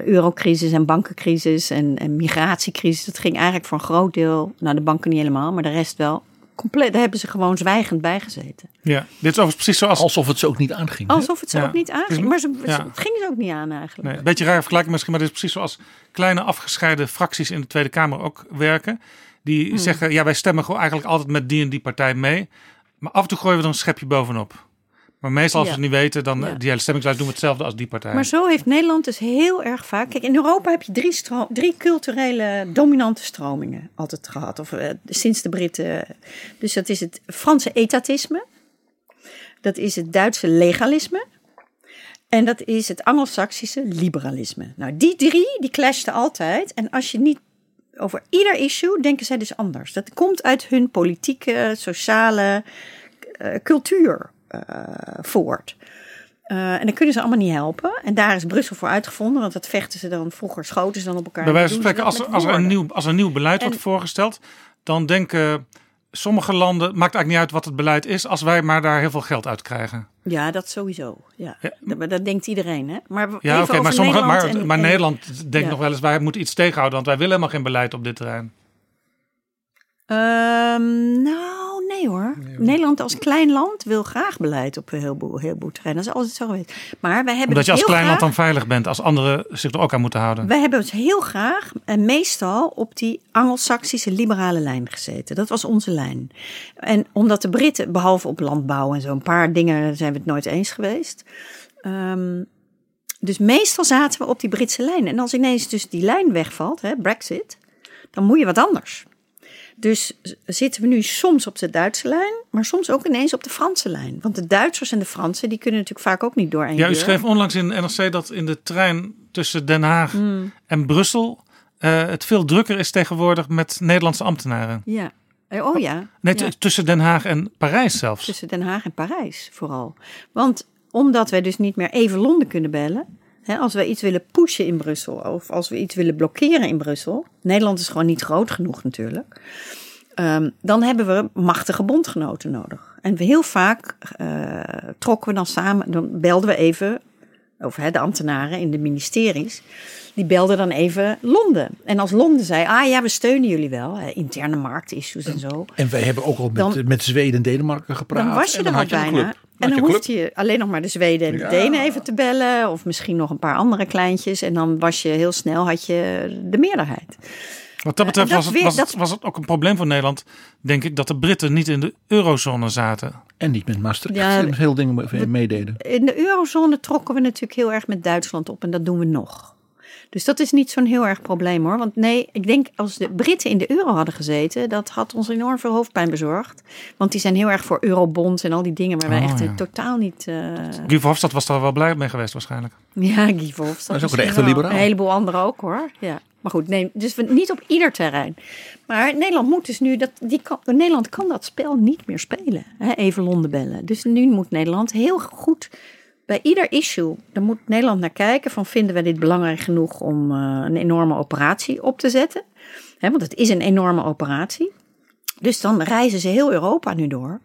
eurocrisis en bankencrisis en, en migratiecrisis, dat ging eigenlijk voor een groot deel, nou de banken niet helemaal, maar de rest wel, compleet, daar hebben ze gewoon zwijgend bij gezeten. Ja, dit is overigens precies zoals... Alsof het ze ook niet aanging. Alsof het ze Ja. ook niet aanging, Dus- maar ze, ja. ze- het ging ze ook niet aan eigenlijk. Nee, een beetje raar vergelijking misschien, maar dit is precies zoals kleine afgescheiden fracties in de Tweede Kamer ook werken. Die Hmm. zeggen, ja wij stemmen gewoon eigenlijk altijd met die en die partij mee. Maar af en toe gooien we er een schepje bovenop. Maar meestal als Ja. het niet weten, dan Ja. die hele stemmingslijst doen we hetzelfde als die partij. Maar zo heeft Nederland dus heel erg vaak. Kijk, in Europa heb je drie, stro- drie culturele dominante stromingen altijd gehad. Of eh, sinds de Britten. Dus dat is het Franse etatisme. Dat is het Duitse legalisme. En dat is het Anglo-Saxische liberalisme. Nou, die drie, die clashten altijd. En als je niet over ieder issue denken zij dus anders. Dat komt uit hun politieke, sociale eh, cultuur voort. Eh, en dan kunnen ze allemaal niet helpen. En daar is Brussel voor uitgevonden. Want dat vechten ze dan vroeger, schoten ze dan op elkaar. Bij wijze van spreken, als, als, er een nieuw, als een nieuw beleid wordt voorgesteld, dan denken sommige landen, maakt eigenlijk niet uit wat het beleid is, als wij maar daar heel veel geld uit krijgen. Ja, dat sowieso. Ja. Ja. Dat, dat denkt iedereen. Hè? Maar Ja, oké, maar, sommige, maar, Nederland en- maar en- Nederland denkt ja. nog wel eens, wij moeten iets tegenhouden, want wij willen helemaal geen beleid op dit terrein. Ehm, nou, nee hoor. Nederland als klein land wil graag beleid op een heleboel, heleboel terreinen. Dat is altijd zo geweest. Maar wij hebben Omdat je als heel klein land dan veilig bent, als anderen zich er ook aan moeten houden. Wij hebben het heel graag en meestal op die Anglo-Saxische liberale lijn gezeten. Dat was onze lijn. En omdat de Britten, behalve op landbouw en zo'n paar dingen, zijn we het nooit eens geweest. Ehm, dus meestal zaten we op die Britse lijn. En als ineens dus die lijn wegvalt, hè, Brexit, dan moet je wat anders. Dus zitten we nu soms op de Duitse lijn, maar soms ook ineens op de Franse lijn. Want de Duitsers en de Fransen, die kunnen natuurlijk vaak ook niet door één Ja, u schreef onlangs in NRC dat in de trein tussen Den Haag Hmm. en Brussel eh, het veel drukker is tegenwoordig met Nederlandse ambtenaren. Ja. Eh, Oh ja. Nee, Ja. tussen Den Haag en Parijs zelfs. Tussen Den Haag en Parijs vooral. Want omdat wij dus niet meer even Londen kunnen bellen, Als we iets willen pushen in Brussel of als we iets willen blokkeren in Brussel. Nederland is gewoon niet groot genoeg natuurlijk. Ehm, dan hebben we machtige bondgenoten nodig. En we heel vaak eh, trokken we dan samen, dan belden we even, of hè, de ambtenaren in de ministeries, die belden dan even Londen. En als Londen zei, ah ja, we steunen jullie wel, hè, interne marktissues en zo. En wij hebben ook al met, Dan- met Zweden en Denemarken gepraat. Dan was je en er al had je een bijna. En dan hoefde je alleen nog maar de Zweden en de Ja. Denen even te bellen. Of misschien nog een paar andere kleintjes. En dan was je heel snel had je de meerderheid. Wat dat betreft dat was, het, weer- was, het, dat- was het ook een probleem voor Nederland, denk ik, dat de Britten niet in de eurozone zaten. En niet met Maastricht. Ja, heel dingen mee- meededen. In de eurozone trokken we natuurlijk heel erg met Duitsland op. En dat doen we nog. Dus dat is niet zo'n heel erg probleem hoor. Want nee, ik denk als de Britten in de euro hadden gezeten, dat had ons enorm veel hoofdpijn bezorgd. Want die zijn heel erg voor eurobonds en al die dingen waar wij Oh, echt ja. totaal niet. eh, Guy Verhofstadt was daar wel blij mee geweest waarschijnlijk. Ja, Guy Verhofstadt. Hij is ook een echte liberaal. Een heleboel anderen ook hoor. Ja. Maar goed, nee, dus we, niet op ieder terrein. Maar Nederland moet dus nu, dat, die kan, Nederland kan dat spel niet meer spelen. Hè? Even Londen bellen. Dus nu moet Nederland heel goed, bij ieder issue, dan moet Nederland naar kijken van vinden we dit belangrijk genoeg om eh, een enorme operatie op te zetten. Want het is een enorme operatie. Dus dan reizen ze heel Europa nu door.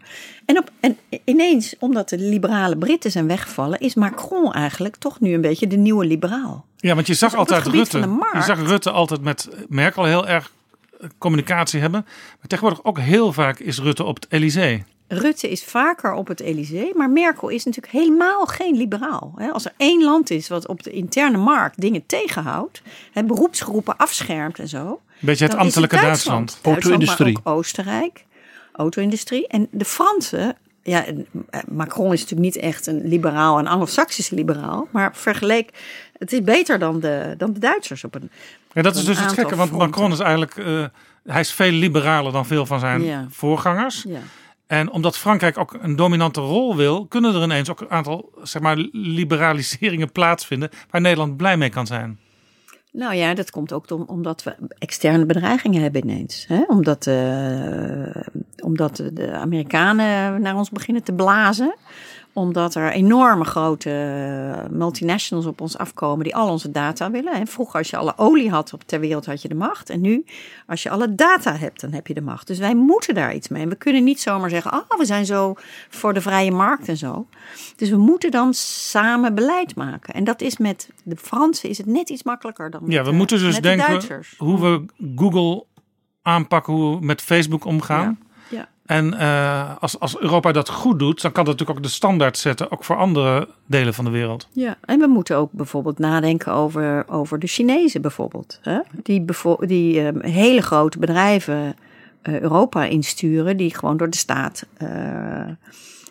En, op, en ineens, omdat de liberale Britten zijn weggevallen, is Macron eigenlijk toch nu een beetje de nieuwe liberaal. Ja, want je zag Dus het altijd Rutte. Je zag Rutte altijd met Merkel heel erg eh, communicatie hebben. Maar tegenwoordig ook heel vaak is Rutte op het Elysée. Rutte is vaker op het Elysée, maar Merkel is natuurlijk helemaal geen liberaal. hè. Als er één land is wat op de interne markt dingen tegenhoudt, hè, beroepsgroepen afschermt en zo. Beetje het ambtelijke Duitsland. Duitsland. Duitsland, Auto-industrie. Maar ook Oostenrijk, auto-industrie. En de Fransen, ja, eh, Macron is natuurlijk niet echt een liberaal, een anglo-saxische liberaal, maar vergeleek, het is beter dan de, dan de Duitsers op een. Ja, dat is dus het gekke, want fronten. Macron is eigenlijk, eh, hij is veel liberaler dan veel van zijn Ja. voorgangers. Ja. En omdat Frankrijk ook een dominante rol wil, kunnen er ineens ook een aantal zeg maar, liberaliseringen plaatsvinden waar Nederland blij mee kan zijn. Nou ja, dat komt ook om, omdat we externe bedreigingen hebben ineens. Hè? Omdat, eh, omdat de- de Amerikanen naar ons beginnen te blazen. Omdat er enorme grote multinationals op ons afkomen die al onze data willen. Hè? Vroeger als je alle olie had op ter wereld had je de macht. En nu als je alle data hebt dan heb je de macht. Dus wij moeten daar iets mee. En we kunnen niet zomaar zeggen, oh we zijn zo voor de vrije markt en zo. Dus we moeten dan samen beleid maken. En dat is met de Fransen is het net iets makkelijker dan met, Ja, we de- moeten dus met de denken Duitsers. hoe we Google aanpakken, hoe we met Facebook omgaan. En eh, als, als Europa dat goed doet, dan kan dat natuurlijk ook de standaard zetten, ook voor andere delen van de wereld. Ja, en we moeten ook bijvoorbeeld nadenken over, over de Chinezen bijvoorbeeld. Hè? Die, bevo- die eh, hele grote bedrijven eh, Europa insturen, die gewoon door de staat eh,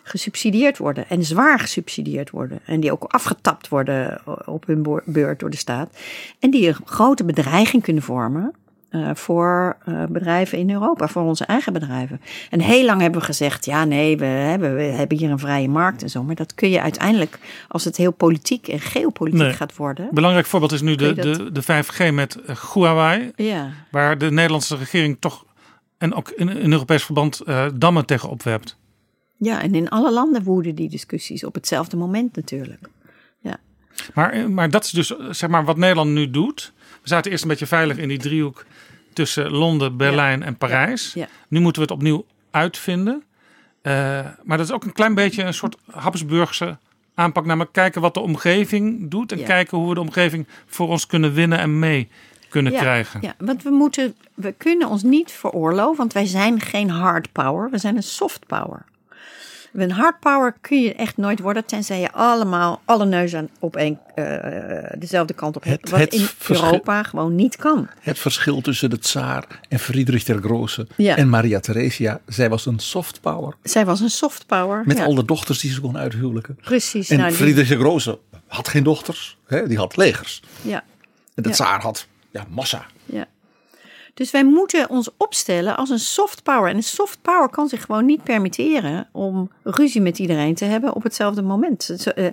gesubsidieerd worden. En zwaar gesubsidieerd worden. En die ook afgetapt worden op hun beurt door de staat. En die een grote bedreiging kunnen vormen. Eh, voor eh, bedrijven in Europa, voor onze eigen bedrijven. En heel lang hebben we gezegd: ja, nee, we hebben, we hebben hier een vrije markt en zo. Maar dat kun je uiteindelijk, als het heel politiek en geopolitiek Nee. gaat worden. Belangrijk voorbeeld is nu de, de, de 5G met eh, Huawei, Ja, waar de Nederlandse regering toch en ook in, in Europees verband dammen tegen opwerpt. ja, en in alle landen woeden die discussies op hetzelfde moment natuurlijk. Maar, eh, maar dat is dus eh, zeg maar wat Nederland nu doet. We zaten eerst een beetje veilig in die driehoek tussen Londen, Berlijn en Parijs. ja. Nu moeten we het opnieuw uitvinden. Eh, maar dat is ook een klein beetje een soort Habsburgse aanpak. Namelijk kijken wat de omgeving doet. En kijken hoe we de omgeving voor ons kunnen winnen en mee kunnen ja, krijgen. Ja, want we moeten, we kunnen ons niet veroorloven, want wij zijn geen hard power, we zijn een soft power. Een hard power kun je echt nooit worden, tenzij je allemaal alle neuzen op één, eh, dezelfde kant op hebt. Het- wat het in Europa gewoon niet kan. Het verschil tussen de tsaar en Friedrich der Große Ja. en Maria Theresia. Zij was een soft power. Zij was een soft power. Met ja, al de dochters die ze kon uithuwelijken. Precies. En nou, Friedrich der Große had geen dochters. Hè? Die had legers. ja, En de tsaar had ja, massa. ja. Dus wij moeten ons opstellen als een soft power. En een soft power kan zich gewoon niet permitteren om ruzie met iedereen te hebben op hetzelfde moment. Eh,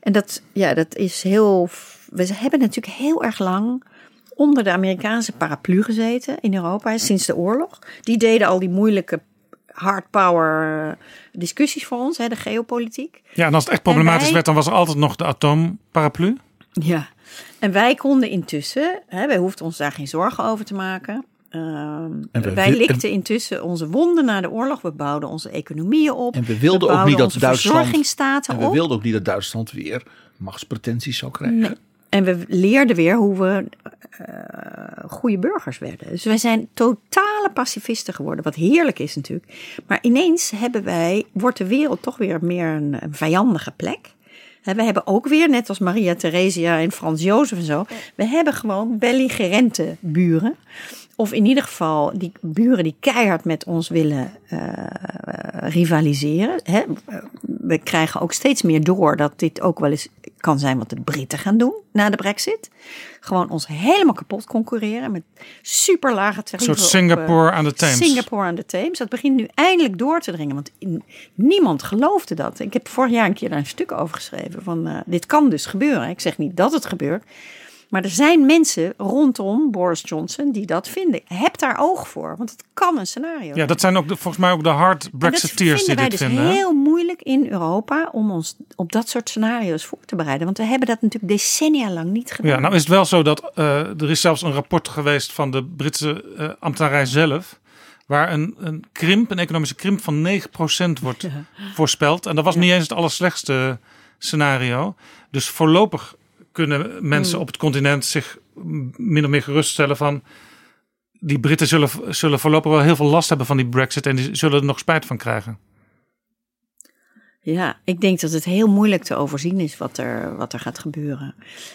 En dat, ja, dat is heel. We hebben natuurlijk heel erg lang onder de Amerikaanse paraplu gezeten in Europa sinds de oorlog. Die deden al die moeilijke hard power eh, discussies voor ons, hè, de geopolitiek. Ja, en als het echt problematisch wij- werd, dan was er altijd nog de atoomparaplu. Ja, en wij konden intussen, hè, wij hoefden ons daar geen zorgen over te maken. Ehm, wij wi- likten intussen onze wonden na de oorlog. We bouwden onze economieën op. En we wilden ook niet dat Duitsland- En we op. wilden ook niet dat Duitsland weer machtspretenties zou krijgen. Nee. En we leerden weer hoe we eh, goede burgers werden. Dus wij zijn totale pacifisten geworden, wat heerlijk is natuurlijk. Maar ineens hebben wij, wordt de wereld toch weer meer een, een vijandige plek. We hebben ook weer, net als Maria Theresia en Frans Jozef en zo, we hebben gewoon belligerente buren. Of in ieder geval die buren die keihard met ons willen eh, rivaliseren. Hè. We krijgen ook steeds meer door dat dit ook wel eens kan zijn wat de Britten gaan doen na de brexit. Gewoon ons helemaal kapot concurreren met super lage Een tarieven. soort op, Singapore eh, aan de Theems. Singapore aan de Theems. Dat begint nu eindelijk door te dringen. Want in- niemand geloofde dat. Ik heb vorig jaar een keer daar een stuk over geschreven. Van eh, dit kan dus gebeuren. Ik zeg niet dat het gebeurt. Maar er zijn mensen rondom Boris Johnson die dat vinden. Heb daar oog voor. Want het kan een scenario Ja, dat zijn ook de, volgens mij ook de hard Brexiteers die dit dus vinden. hè? heel moeilijk in Europa om ons op dat soort scenario's voor te bereiden. Want we hebben dat natuurlijk decennia lang niet gedaan. Ja, nou is het wel zo dat eh, er is zelfs een rapport geweest van de Britse eh ambtenarij zelf. Waar een, een krimp, een economische krimp van 9% wordt voorspeld. En dat was niet eens het allerslechtste scenario. Dus voorlopig kunnen mensen Hmm. op het continent zich min of meer geruststellen van... Die Britten zullen, zullen voorlopig wel heel veel last hebben van die brexit. En die zullen er nog spijt van krijgen. Ja, ik denk dat het heel moeilijk te overzien is wat er, wat er gaat gebeuren.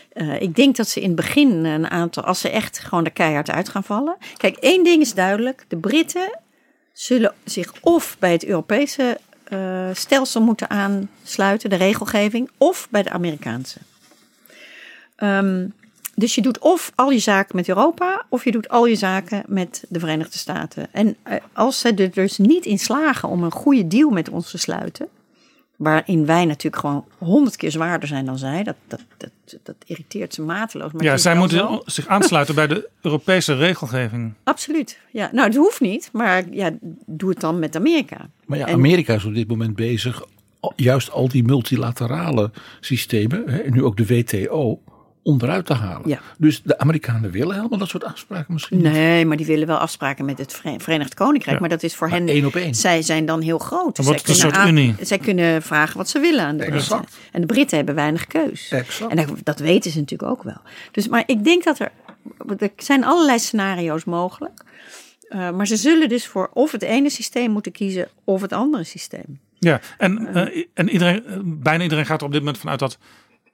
Eh, ik denk dat ze in het begin een aantal, als ze echt gewoon de keihard uit gaan vallen. Kijk, één ding is duidelijk: de Britten zullen zich of bij het Europese eh, stelsel moeten aansluiten, de regelgeving, of bij de Amerikaanse. Ehm, dus je doet of al je zaken met Europa, of je doet al je zaken met de Verenigde Staten. En eh, als ze er dus niet in slagen om een goede deal met ons te sluiten, waarin wij natuurlijk gewoon honderd keer zwaarder zijn dan zij, dat, dat, dat, dat irriteert ze mateloos. Maar Ja, zij moeten zo. zich aansluiten bij de Europese regelgeving. Absoluut. Ja, nou, het hoeft niet, maar ja, doe het dan met Amerika. Maar ja, En- Amerika is op dit moment bezig, juist al die multilaterale systemen, hè, en nu ook de WTO, onderuit te halen. Ja. Dus de Amerikanen willen helemaal dat soort afspraken misschien niet. Nee, maar die willen wel afspraken met het Vere- Verenigd Koninkrijk. Ja. Maar dat is voor Maar hen. één op één. Zij zijn dan heel groot. Dan wordt zij, een kunnen soort unie. zij kunnen vragen wat ze willen aan de Britten. Exact. En de Britten hebben weinig keus. Exact. En dat, weten ze natuurlijk ook wel. Dus, maar ik denk dat er. Er zijn allerlei scenario's mogelijk. Eh, maar ze zullen dus voor of het ene systeem moeten kiezen of het andere systeem. Ja, en, eh, en iedereen, eh, bijna iedereen gaat er op dit moment vanuit dat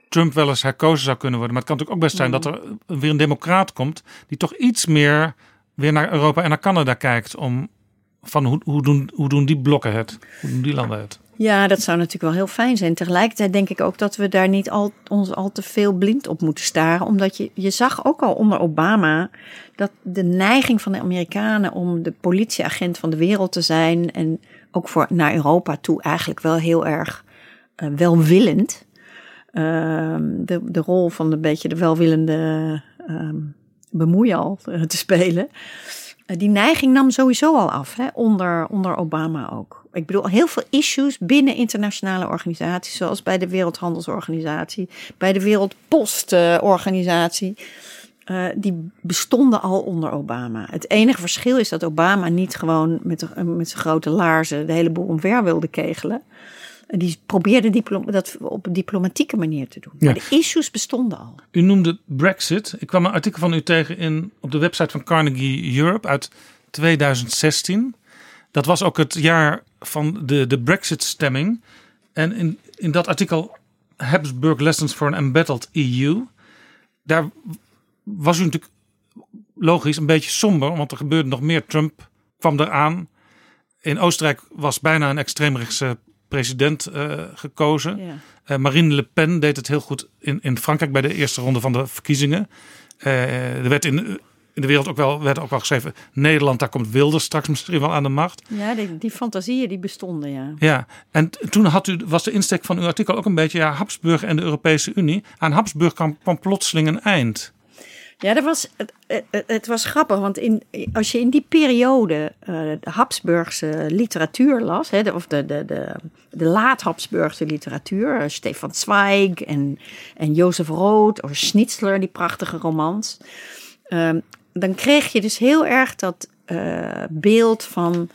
Trump wel eens herkozen zou kunnen worden. Maar het kan natuurlijk ook best zijn dat er weer een democraat komt die toch iets meer weer naar Europa en naar Canada kijkt om van hoe, hoe, doen, hoe doen die blokken het? Hoe doen die landen het? Ja, dat zou natuurlijk wel heel fijn zijn. Tegelijkertijd denk ik ook dat we daar niet al, ons al te veel blind op moeten staren. Omdat je, je zag ook al onder Obama dat de neiging van de Amerikanen om de politieagent van de wereld te zijn. En ook voor naar Europa toe eigenlijk wel heel erg eh, welwillend. Ehm, de, de rol van een beetje de welwillende ehm bemoeial eh, te spelen. Eh, Die neiging nam sowieso al af, hè, onder, onder Obama ook. Ik bedoel, heel veel issues binnen internationale organisaties, zoals bij de Wereldhandelsorganisatie, bij de Wereldpostorganisatie, eh, die bestonden al onder Obama. Het enige verschil is dat Obama niet gewoon met, met zijn grote laarzen de hele boel omver wilde kegelen. En Die probeerde diplo- dat op een diplomatieke manier te doen. Ja. Maar de issues bestonden al. U noemde Brexit. Ik kwam een artikel van u tegen in, op de website van Carnegie Europe uit 2016. Dat was ook het jaar van de, de Brexit-stemming. En in, in dat artikel Habsburg Lessons for an Embattled EU. Daar was u natuurlijk logisch een beetje somber, want er gebeurde nog meer. Trump kwam eraan. In Oostenrijk was bijna een extreemrechtse president eh, gekozen. Ja. Eh, Marine Le Pen deed het heel goed in, in Frankrijk bij de eerste ronde van de verkiezingen. Eh, er werd in, in de wereld ook wel, werd ook wel geschreven: Nederland, daar komt Wilders straks misschien wel aan de macht. Ja, die, die fantasieën die bestonden, ja. Ja, en toen had u, was de insteek van uw artikel ook een beetje ja, Habsburg en de Europese Unie. Aan Habsburg kwam, kwam plotseling een eind. Ja, dat was, het, het, was grappig, want in, als je in die periode eh, de Habsburgse literatuur las, hè, of de, de, de, de laat-Habsburgse literatuur, eh, Stefan Zweig en, en Jozef Rood of Schnitzler, die prachtige romans, ehm, dan kreeg je dus heel erg dat eh, beeld van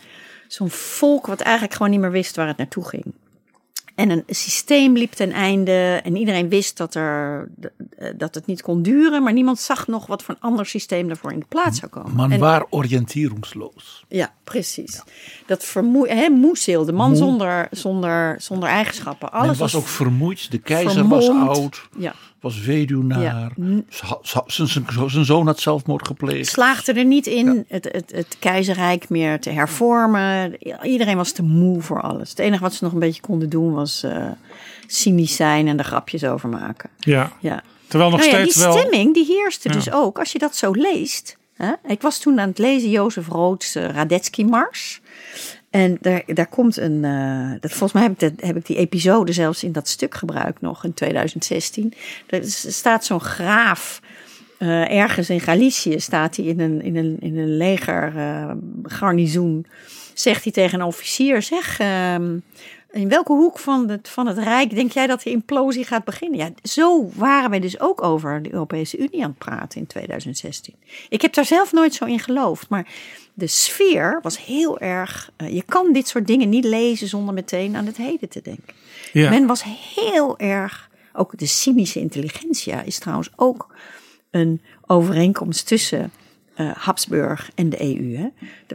zo'n volk wat eigenlijk gewoon niet meer wist waar het naartoe ging. En een systeem liep ten einde en iedereen wist dat, er, dat het niet kon duren, maar niemand zag nog wat voor een ander systeem daarvoor in de plaats zou komen. Man En- waar oriënteringsloos. ja, precies. Dat vermoe, hè, moezel, de man Moe. zonder, zonder, zonder eigenschappen. Alles Men was ook vermoeid. De keizer was oud. Ja, Was weduwnaar. Ja. Zijn, zijn, zijn zoon had zelfmoord gepleegd. slaagde er niet in het, het, het keizerrijk meer te hervormen. Iedereen was te moe voor alles. Het enige wat ze nog een beetje konden doen was eh cynisch zijn en er grapjes over maken. Ja. Ja. Terwijl nog Nou ja, steeds die wel. stemming die heerste dus ook, als je dat zo leest. Ik was toen aan het lezen Jozef Roods eh, Radetzky-mars. En daar, daar komt een. eh, dat, volgens mij heb ik, die episode zelfs in dat stuk gebruikt nog in 2016. Er staat zo'n graaf. eh, ergens in Galicië staat hij in een, in een, in een leger eh, garnizoen. Zegt hij tegen een officier: Zeg, ehm, in welke hoek van het, van het Rijk denk jij dat de implosie gaat beginnen? Ja, zo waren wij dus ook over de Europese Unie aan het praten in 2016. Ik heb daar zelf nooit zo in geloofd, maar de sfeer was heel erg. eh, je kan dit soort dingen niet lezen zonder meteen aan het heden te denken. Ja. Men was heel erg. Ook de cynische intelligentia is trouwens ook een overeenkomst tussen eh, Habsburg en de EU. Hè.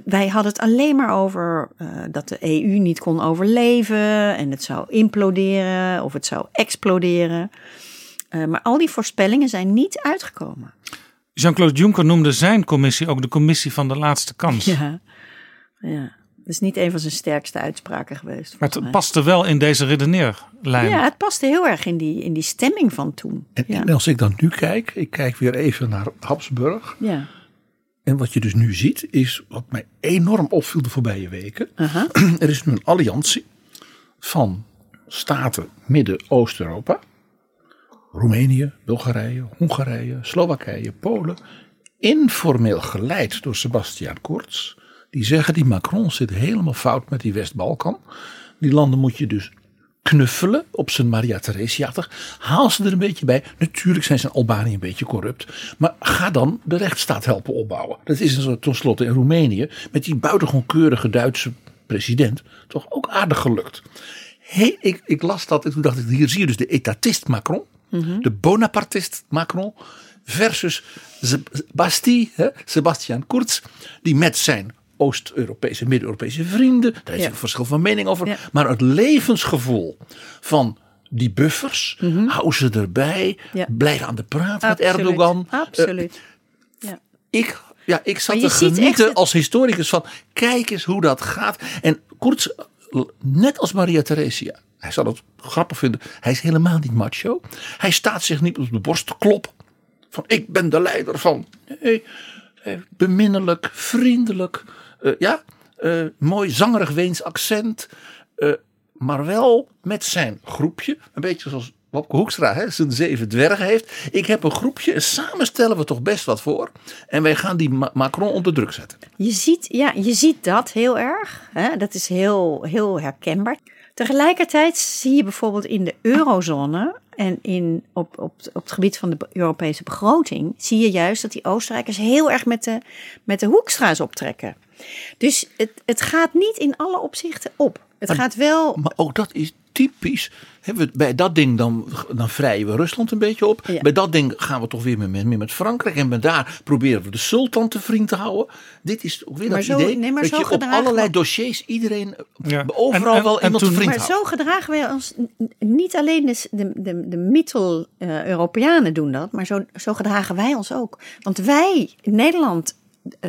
Wij hadden het alleen maar over eh, dat de EU niet kon overleven en het zou imploderen of het zou exploderen. Eh, maar al die voorspellingen zijn niet uitgekomen. Jean-Claude Juncker noemde zijn commissie ook de commissie van de laatste kans. Ja, ja. Dat is niet een van zijn sterkste uitspraken geweest. Maar het mij. paste wel in deze redeneerlijn. Ja, het paste heel erg in die, in die stemming van toen. En, ja. en als ik dan nu kijk, ik kijk weer even naar Habsburg. ja. En wat je dus nu ziet, is wat mij enorm opviel de voorbije weken. Er is nu een alliantie van staten Midden-Oost-Europa. Roemenië, Bulgarije, Hongarije, Slowakije, Polen. Informeel geleid door Sebastian Kurz. Die zeggen die Macron zit helemaal fout met die West-Balkan. Die landen moet je dus knuffelen op zijn Maria Theresia. Haal ze er een beetje bij. Natuurlijk zijn ze in Albanië een beetje corrupt. Maar ga dan de rechtsstaat helpen opbouwen. Dat is tenslotte in Roemenië met die buitengewoon keurige Duitse president toch ook aardig gelukt. Hey, ik, ik las dat en toen dacht ik, hier zie je dus de etatist Macron. De Bonapartist Macron versus Bastille, Sebastian Kurz. Die met zijn Oost-Europese, Midden-Europese vrienden. Daar is Ja. een verschil van mening over. Ja. Maar het levensgevoel van die buffers. Hou ze erbij. Mhm. Ja. Blijf aan de praat met Absoluut. Erdogan. Absoluut. ja. Ik, ja, ik zat te genieten als historicus van kijk eens hoe dat gaat. En Kurz, net als Maria Theresia, hij zal het grappig vinden, hij is helemaal niet macho. Hij staat zich niet op de borst te kloppen van ik ben de leider van. Nee, eh, beminnelijk, vriendelijk, eh, ja, eh, mooi zangerig Weens accent. eh, maar wel met zijn groepje, een beetje zoals Wopke Hoekstra hè, zijn zeven dwergen heeft. Ik heb een groepje en samen stellen we toch best wat voor. En wij gaan die Ma- Macron onder druk zetten. Je ziet, ja, je ziet dat heel erg. Hè? Dat is heel, heel herkenbaar. Tegelijkertijd zie je bijvoorbeeld in de eurozone en in, op, op, op het gebied van de Europese begroting, zie je juist dat die Oostenrijkers heel erg met de, met de hoekstra's optrekken. Dus het, het gaat niet in alle opzichten op. Het gaat wel. Maar ook dat is typisch. We- Bij dat ding dan, dan vrijen we Rusland een beetje op. Ja. Bij dat ding gaan we toch weer meer met, meer met Frankrijk. En bij daar proberen we de sultan te vriend te houden. Dit is ook weer Maar dat zo- idee nee, maar dat zo je op allerlei we- dossiers iedereen Ja. overal En- en- wel en iemand toen- te vriend Maar houdt. zo gedragen wij ons niet alleen de, de, de, de Mittel-Europeanen doen dat, maar zo, zo gedragen wij ons ook. Want wij, Nederland eh,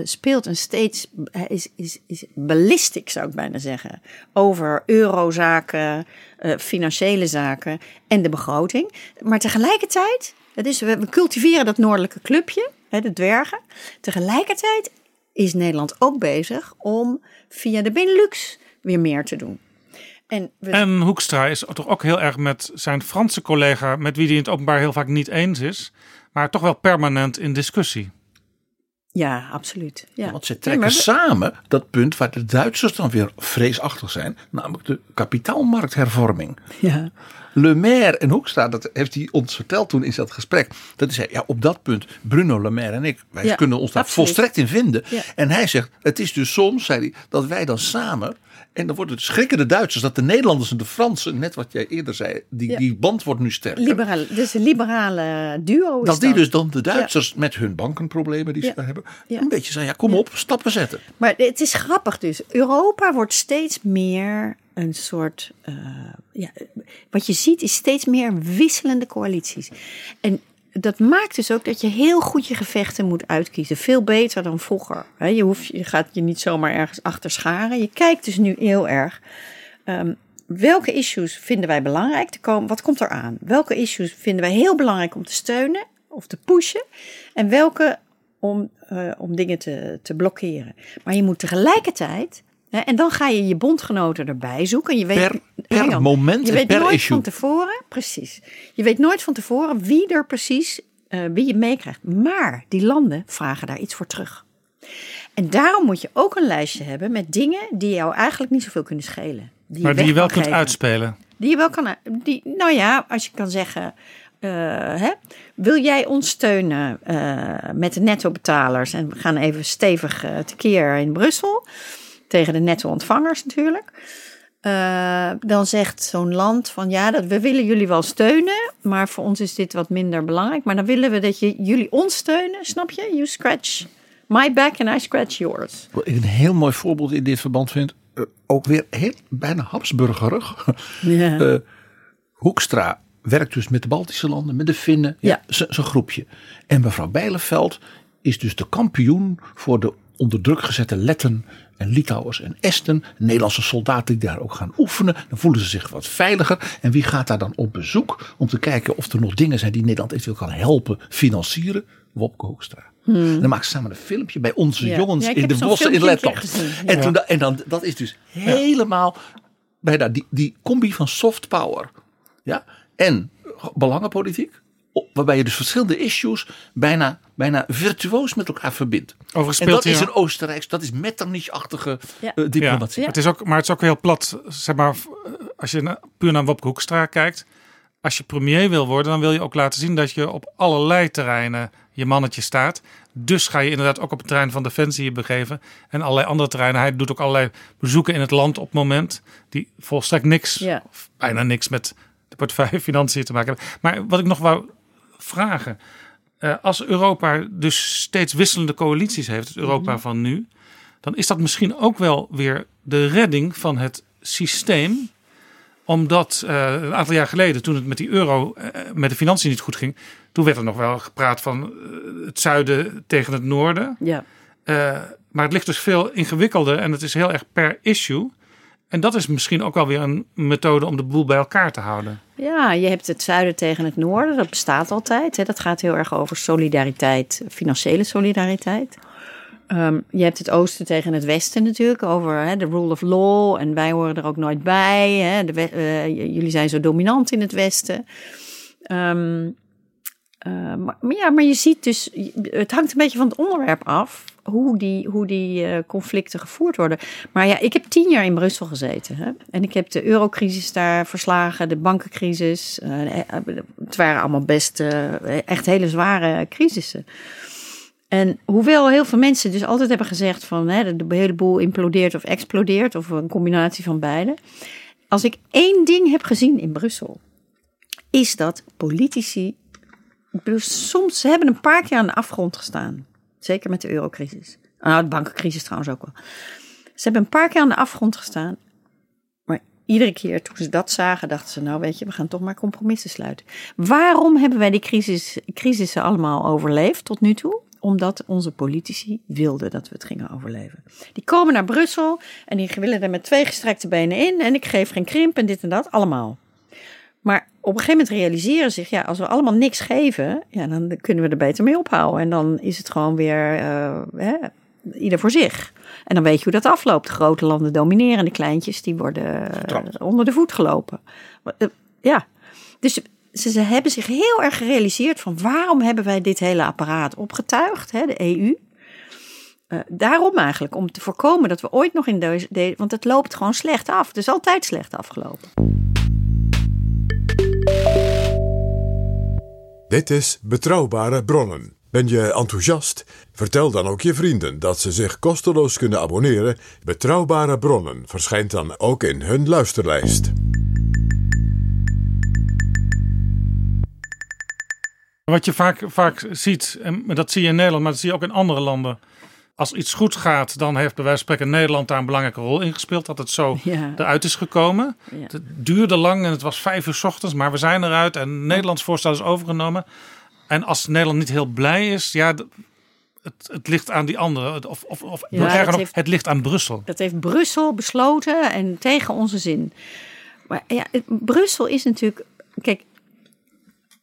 speelt een steeds, eh, is, is, is ballistic zou ik bijna zeggen, over eurozaken, eh, financiële zaken en de begroting. Maar tegelijkertijd, het is, we, cultiveren dat noordelijke clubje, hè, de dwergen. Tegelijkertijd is Nederland ook bezig om via de Benelux weer meer te doen. En Hoekstra is toch ook heel erg met zijn Franse collega, met wie hij in het openbaar heel vaak niet eens, maar toch wel permanent in discussie. Ja, absoluut. Ja. Want ze trekken we- samen dat punt waar de Duitsers dan weer vreesachtig zijn, namelijk de kapitaalmarkthervorming. ja. Le Maire en Hoekstra, dat heeft hij ons verteld toen in dat gesprek. Dat hij zei, ja op dat punt, Bruno Le Maire en ik, wij Ja, kunnen ons daar absoluut. volstrekt in vinden. Ja. En hij zegt, het is dus soms, zei hij, dat wij dan samen, en dan worden het schrikken de Duitsers, dat de Nederlanders en de Fransen, net wat jij eerder zei, die, Ja. die band wordt nu sterker. Dus een liberale duo is dat die dat. dus dan de Duitsers met hun bankenproblemen die ze daar hebben, een beetje zeggen, ja kom op, stappen zetten. Maar het is grappig dus. Europa wordt steeds meer een soort. eh, ja, wat je ziet is steeds meer wisselende coalities. En dat maakt dus ook dat je heel goed je gevechten moet uitkiezen. Veel beter dan vroeger. Je, hoeft, je gaat je niet zomaar ergens achter scharen. Je kijkt dus nu heel erg. ehm, welke issues vinden wij belangrijk te komen? Wat komt er aan? Welke issues vinden wij heel belangrijk om te steunen of te pushen? En welke om, eh, om dingen te, te blokkeren. Maar je moet tegelijkertijd. En dan ga je je bondgenoten erbij zoeken. Je weet, Per- per on. moment Je weet per nooit issue. van tevoren, precies. Je weet nooit van tevoren wie er precies, eh, wie je meekrijgt. Maar die landen vragen daar iets voor terug. En daarom moet je ook een lijstje hebben met dingen die jou eigenlijk niet zoveel kunnen schelen. Die Maar die je wel kunt geven. uitspelen. Die je wel kan. Die, nou ja, als je kan zeggen. eh, hè, wil jij ons steunen eh, met de netto-betalers? En we gaan even stevig tekeer in Brussel. Tegen de netto-ontvangers natuurlijk. Eh, dan zegt zo'n land van ja, dat, we willen jullie wel steunen. Maar voor ons is dit wat minder belangrijk. Maar dan willen we dat je, jullie ons steunen. Snap je? You scratch my back and I scratch yours. Wat ik een heel mooi voorbeeld in dit verband vind, eh, ook weer heel bijna Habsburgerig. Eh, Hoekstra werkt dus met de Baltische landen, met de Finnen, ja. Zo'n groepje. En mevrouw Bijleveld is dus de kampioen voor de onder druk gezette Letten en Litouwers en Esten. Nederlandse soldaten die daar ook gaan oefenen. Dan voelen ze zich wat veiliger. En wie gaat daar dan op bezoek om te kijken of er nog dingen zijn die Nederland eventueel kan helpen financieren? Wopke Hoekstra. En dan maakt ze samen een filmpje bij onze Hmm. Ja. jongens Ja, in de bossen in Letland. En, toen, en dan, dat is dus helemaal bijna die, die combi van soft power. Ja? En belangenpolitiek. Waarbij je dus verschillende issues bijna, bijna virtuoos met elkaar verbindt. Overigens En speelt dat is een Oostenrijks, dat is Metternich-achtige Ja. eh, diplomatie. Ja, het is ook, maar het is ook heel plat. Zeg maar, als je na- puur naar Wopke Hoekstra kijkt. Als je premier wil worden, dan wil je ook laten zien dat je op allerlei terreinen je mannetje staat. Dus ga je inderdaad ook op het terrein van defensie je begeven. En allerlei andere terreinen. Hij doet ook allerlei bezoeken in het land op het moment. Die volstrekt niks, Ja. of bijna niks met de portefeuille financiën te maken hebben. Maar wat ik nog wou vragen. eh, als Europa dus steeds wisselende coalities heeft, het Europa van nu dan is dat misschien ook wel weer de redding van het systeem. Omdat eh, een aantal jaar geleden, toen het met die euro, eh, met de financiën niet goed ging, toen werd er nog wel gepraat van het zuiden tegen het noorden. Ja. Maar het ligt dus veel ingewikkelder en het is heel erg per issue. En dat is misschien ook wel weer een methode om de boel bij elkaar te houden. Ja, je hebt het zuiden tegen het noorden. Dat bestaat altijd. Hè. Dat gaat heel erg over solidariteit, financiële solidariteit. Ehm, je hebt het oosten tegen het westen natuurlijk, over de rule of law. En wij horen er ook nooit bij. Hè. De eh, jullie zijn zo dominant in het westen. Ehm, eh, maar, ja, maar je ziet dus, het hangt een beetje van het onderwerp af. Hoe die, hoe die eh, conflicten gevoerd worden. Maar ja, ik heb tien jaar in Brussel gezeten. Hè? En ik heb de eurocrisis daar verslagen, de bankencrisis. Eh, het waren allemaal best echt hele zware crisissen. En hoewel heel veel mensen dus altijd hebben gezegd van hè, de hele boel implodeert of explodeert, of een combinatie van beide. Als ik één ding heb gezien in Brussel, is dat politici. Bedoel, Soms ze hebben een paar keer aan de afgrond gestaan. Zeker met de eurocrisis. Nou, de bankencrisis trouwens ook wel. Ze hebben een paar keer aan de afgrond gestaan. Maar iedere keer toen ze dat zagen, dachten ze: Nou, weet je, we gaan toch maar compromissen sluiten. Waarom hebben wij die crisis, crisissen allemaal overleefd tot nu toe? Omdat onze politici wilden dat we het gingen overleven. Die komen naar Brussel en die willen er met twee gestrekte benen in. En ik geef geen krimp en dit en dat, allemaal. Op een gegeven moment realiseren zich, ja, als we allemaal niks geven, ja, dan kunnen we er beter mee ophouden. En dan is het gewoon weer eh, hè, ieder voor zich. En dan weet je hoe dat afloopt. De grote landen domineren, de kleintjes die worden eh, onder de voet gelopen. Eh, Ja, dus ze, ze hebben zich heel erg gerealiseerd van waarom hebben wij dit hele apparaat opgetuigd, hè, de EU. Daarom eigenlijk, om te voorkomen dat we ooit nog in deze. de- want het loopt gewoon slecht af. Het is altijd slecht afgelopen. Dit is Betrouwbare Bronnen. Ben je enthousiast? Vertel dan ook je vrienden dat ze zich kosteloos kunnen abonneren. Betrouwbare Bronnen verschijnt dan ook in hun luisterlijst. Wat je vaak, vaak ziet, en dat zie je in Nederland, maar dat zie je ook in andere landen. Als iets goed gaat, dan heeft bij wijze van spreken Nederland daar een belangrijke rol in gespeeld. Dat het zo Ja. eruit is gekomen. Ja. Het duurde lang en het was vijf uur 's ochtends, maar we zijn eruit en Nederlands voorstel is overgenomen. En als Nederland niet heel blij is, ja, het, het ligt aan die anderen. Het- Of, of, of Ja, nog erger dat nog, heeft- het ligt aan Brussel. Dat heeft Brussel besloten en tegen onze zin. Maar ja, het- Brussel is natuurlijk. Kijk,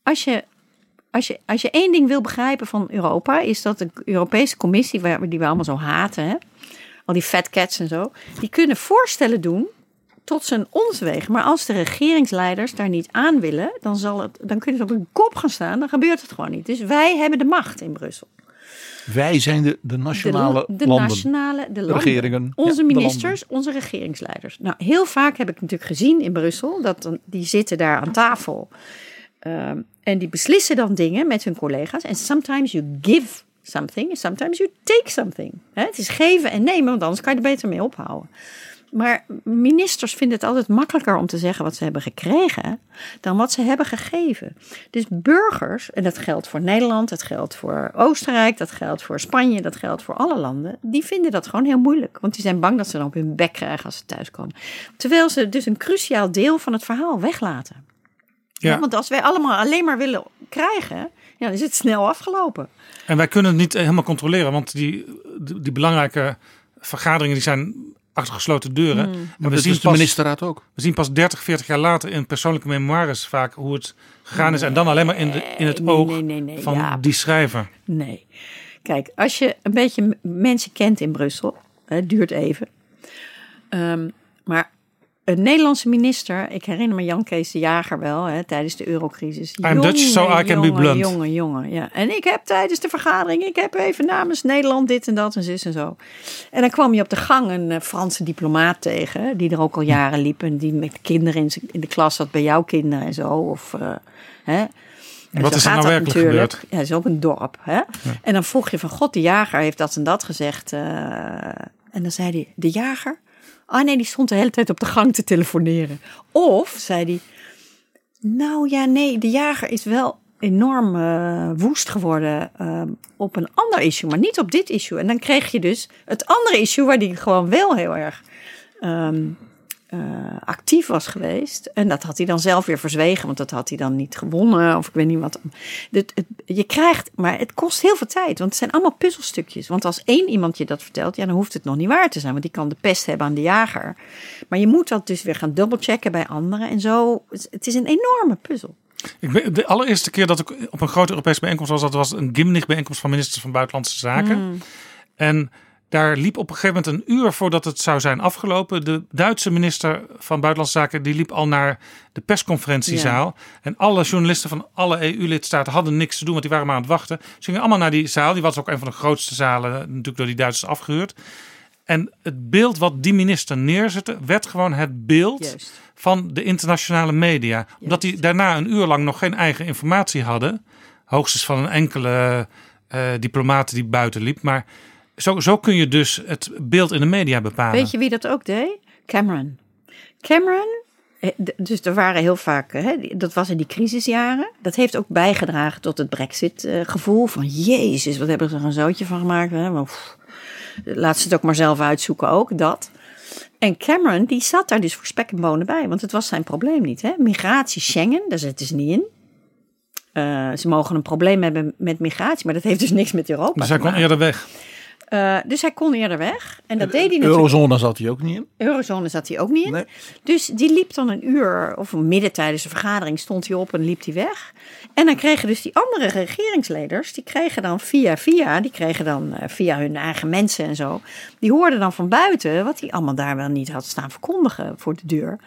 als je, als, je, als je één ding wil begrijpen van Europa, is dat de Europese Commissie, waar, die we allemaal zo haten, hè, al die fat cats en zo, die kunnen voorstellen doen tot zijn ons wegen. Maar als de regeringsleiders daar niet aan willen, dan, zal het, dan kunnen ze op hun kop gaan staan. Dan gebeurt het gewoon niet. Dus wij hebben de macht in Brussel. Wij zijn de, de nationale de, de landen. nationale de landen. Regeringen. Onze Ja, ministers, onze regeringsleiders. Nou, heel vaak heb ik natuurlijk gezien in Brussel dat die zitten daar aan tafel ehm, en die beslissen dan dingen met hun collega's. En sometimes you give something, and sometimes you take something. Het is geven en nemen, want anders kan je er beter mee ophouden. Maar ministers vinden het altijd makkelijker om te zeggen wat ze hebben gekregen dan wat ze hebben gegeven. Dus burgers, en dat geldt voor Nederland, dat geldt voor Oostenrijk, dat geldt voor Spanje, dat geldt voor alle landen, die vinden dat gewoon heel moeilijk. Want die zijn bang dat ze dan op hun bek krijgen als ze thuiskomen. Terwijl ze dus een cruciaal deel van het verhaal weglaten. Ja. Ja, want als wij allemaal alleen maar willen krijgen, ja, dan is het snel afgelopen. En wij kunnen het niet helemaal controleren, want die, die, die belangrijke vergaderingen die zijn achter gesloten deuren. Hmm. En Maar we dat zien, is de pas, ministerraad ook. we zien pas 30, 40 jaar later in persoonlijke memoires vaak hoe het gegaan is. En dan alleen maar in, de, in het Nee, oog nee, nee, nee, van die schrijver. Nee. Kijk, als je een beetje mensen kent in Brussel, het duurt even. Ehm, maar een Nederlandse minister, ik herinner me Jan Kees de Jager wel, hè, tijdens de eurocrisis. I'm Dutch, so I can be jongen, blunt. Jongen, jongen, ja. En ik heb tijdens de vergadering, ik heb even namens Nederland dit en dat en zus en zo. En dan kwam je op de gang een eh, Franse diplomaat tegen, die er ook al jaren liep. En die met kinderen in, in de klas zat bij jouw kinderen en zo. Of, eh, hè. En wat is er nou werkelijk natuurlijk. gebeurd? Ja, is ook een dorp. Hè? En dan vroeg je van, god, de jager heeft dat en dat gezegd. eh, en dan zei hij, de jager? Ah nee, die stond de hele tijd op de gang te telefoneren. Of, zei hij, nou ja, nee, de jager is wel enorm eh, woest geworden eh, op een ander issue, maar niet op dit issue. En dan kreeg je dus het andere issue waar die gewoon wel heel erg ehm, eh, actief was geweest. En dat had hij dan zelf weer verzwegen, want dat had hij dan niet gewonnen. Of ik weet niet wat. Het, het- je krijgt, maar het kost heel veel tijd, want het zijn allemaal puzzelstukjes. Want als één iemand je dat vertelt, ja, dan hoeft het nog niet waar te zijn, want die kan de pest hebben aan de jager. Maar je moet dat dus weer gaan dubbelchecken bij anderen. En zo, het is een enorme puzzel. Ik ben, de allereerste keer dat ik op een grote Europese bijeenkomst was, dat was een Gimnich-bijeenkomst van ministers van Buitenlandse Zaken. Hmm. En daar liep op een gegeven moment een uur voordat het zou zijn afgelopen. De Duitse minister van Buitenlandse Zaken die liep al naar de persconferentiezaal. En alle journalisten van alle EU-lidstaten hadden niks te doen, want die waren maar aan het wachten. Ze gingen allemaal naar die zaal. Die was ook een van de grootste zalen, natuurlijk door die Duitsers afgehuurd. En het beeld wat die minister neerzette, werd gewoon het beeld Juist. van de internationale media. Omdat die daarna een uur lang nog geen eigen informatie hadden. Hoogstens van een enkele eh diplomaat die buiten liep. Maar zo, zo kun je dus het beeld in de media bepalen. Weet je wie dat ook deed? Cameron. Cameron, eh, dus er waren heel vaak, hè, dat was in die crisisjaren. Dat heeft ook bijgedragen tot het Brexit-gevoel. van Jezus, wat hebben ze er een zootje van gemaakt? Hè? Maar, pff, laat ze het ook maar zelf uitzoeken, ook dat. En Cameron, die zat daar dus voor spek en bonen bij, want het was zijn probleem niet. Hè? Migratie, Schengen, daar zitten ze niet in. Eh, ze mogen een probleem hebben met migratie, maar dat heeft dus niks met Europa dus hij te kon eerder weg. Eh, dus hij kon eerder weg. En dat deed hij natuurlijk. Eurozone zat hij ook niet in. Eurozone zat hij ook niet in. Nee. Dus die liep dan een uur, of midden tijdens de vergadering, stond hij op en liep hij weg. En dan kregen dus die andere regeringsleiders, die kregen dan via via, die kregen dan eh, via hun eigen mensen en zo, die hoorden dan van buiten wat hij allemaal daar wel niet had staan verkondigen voor de deur.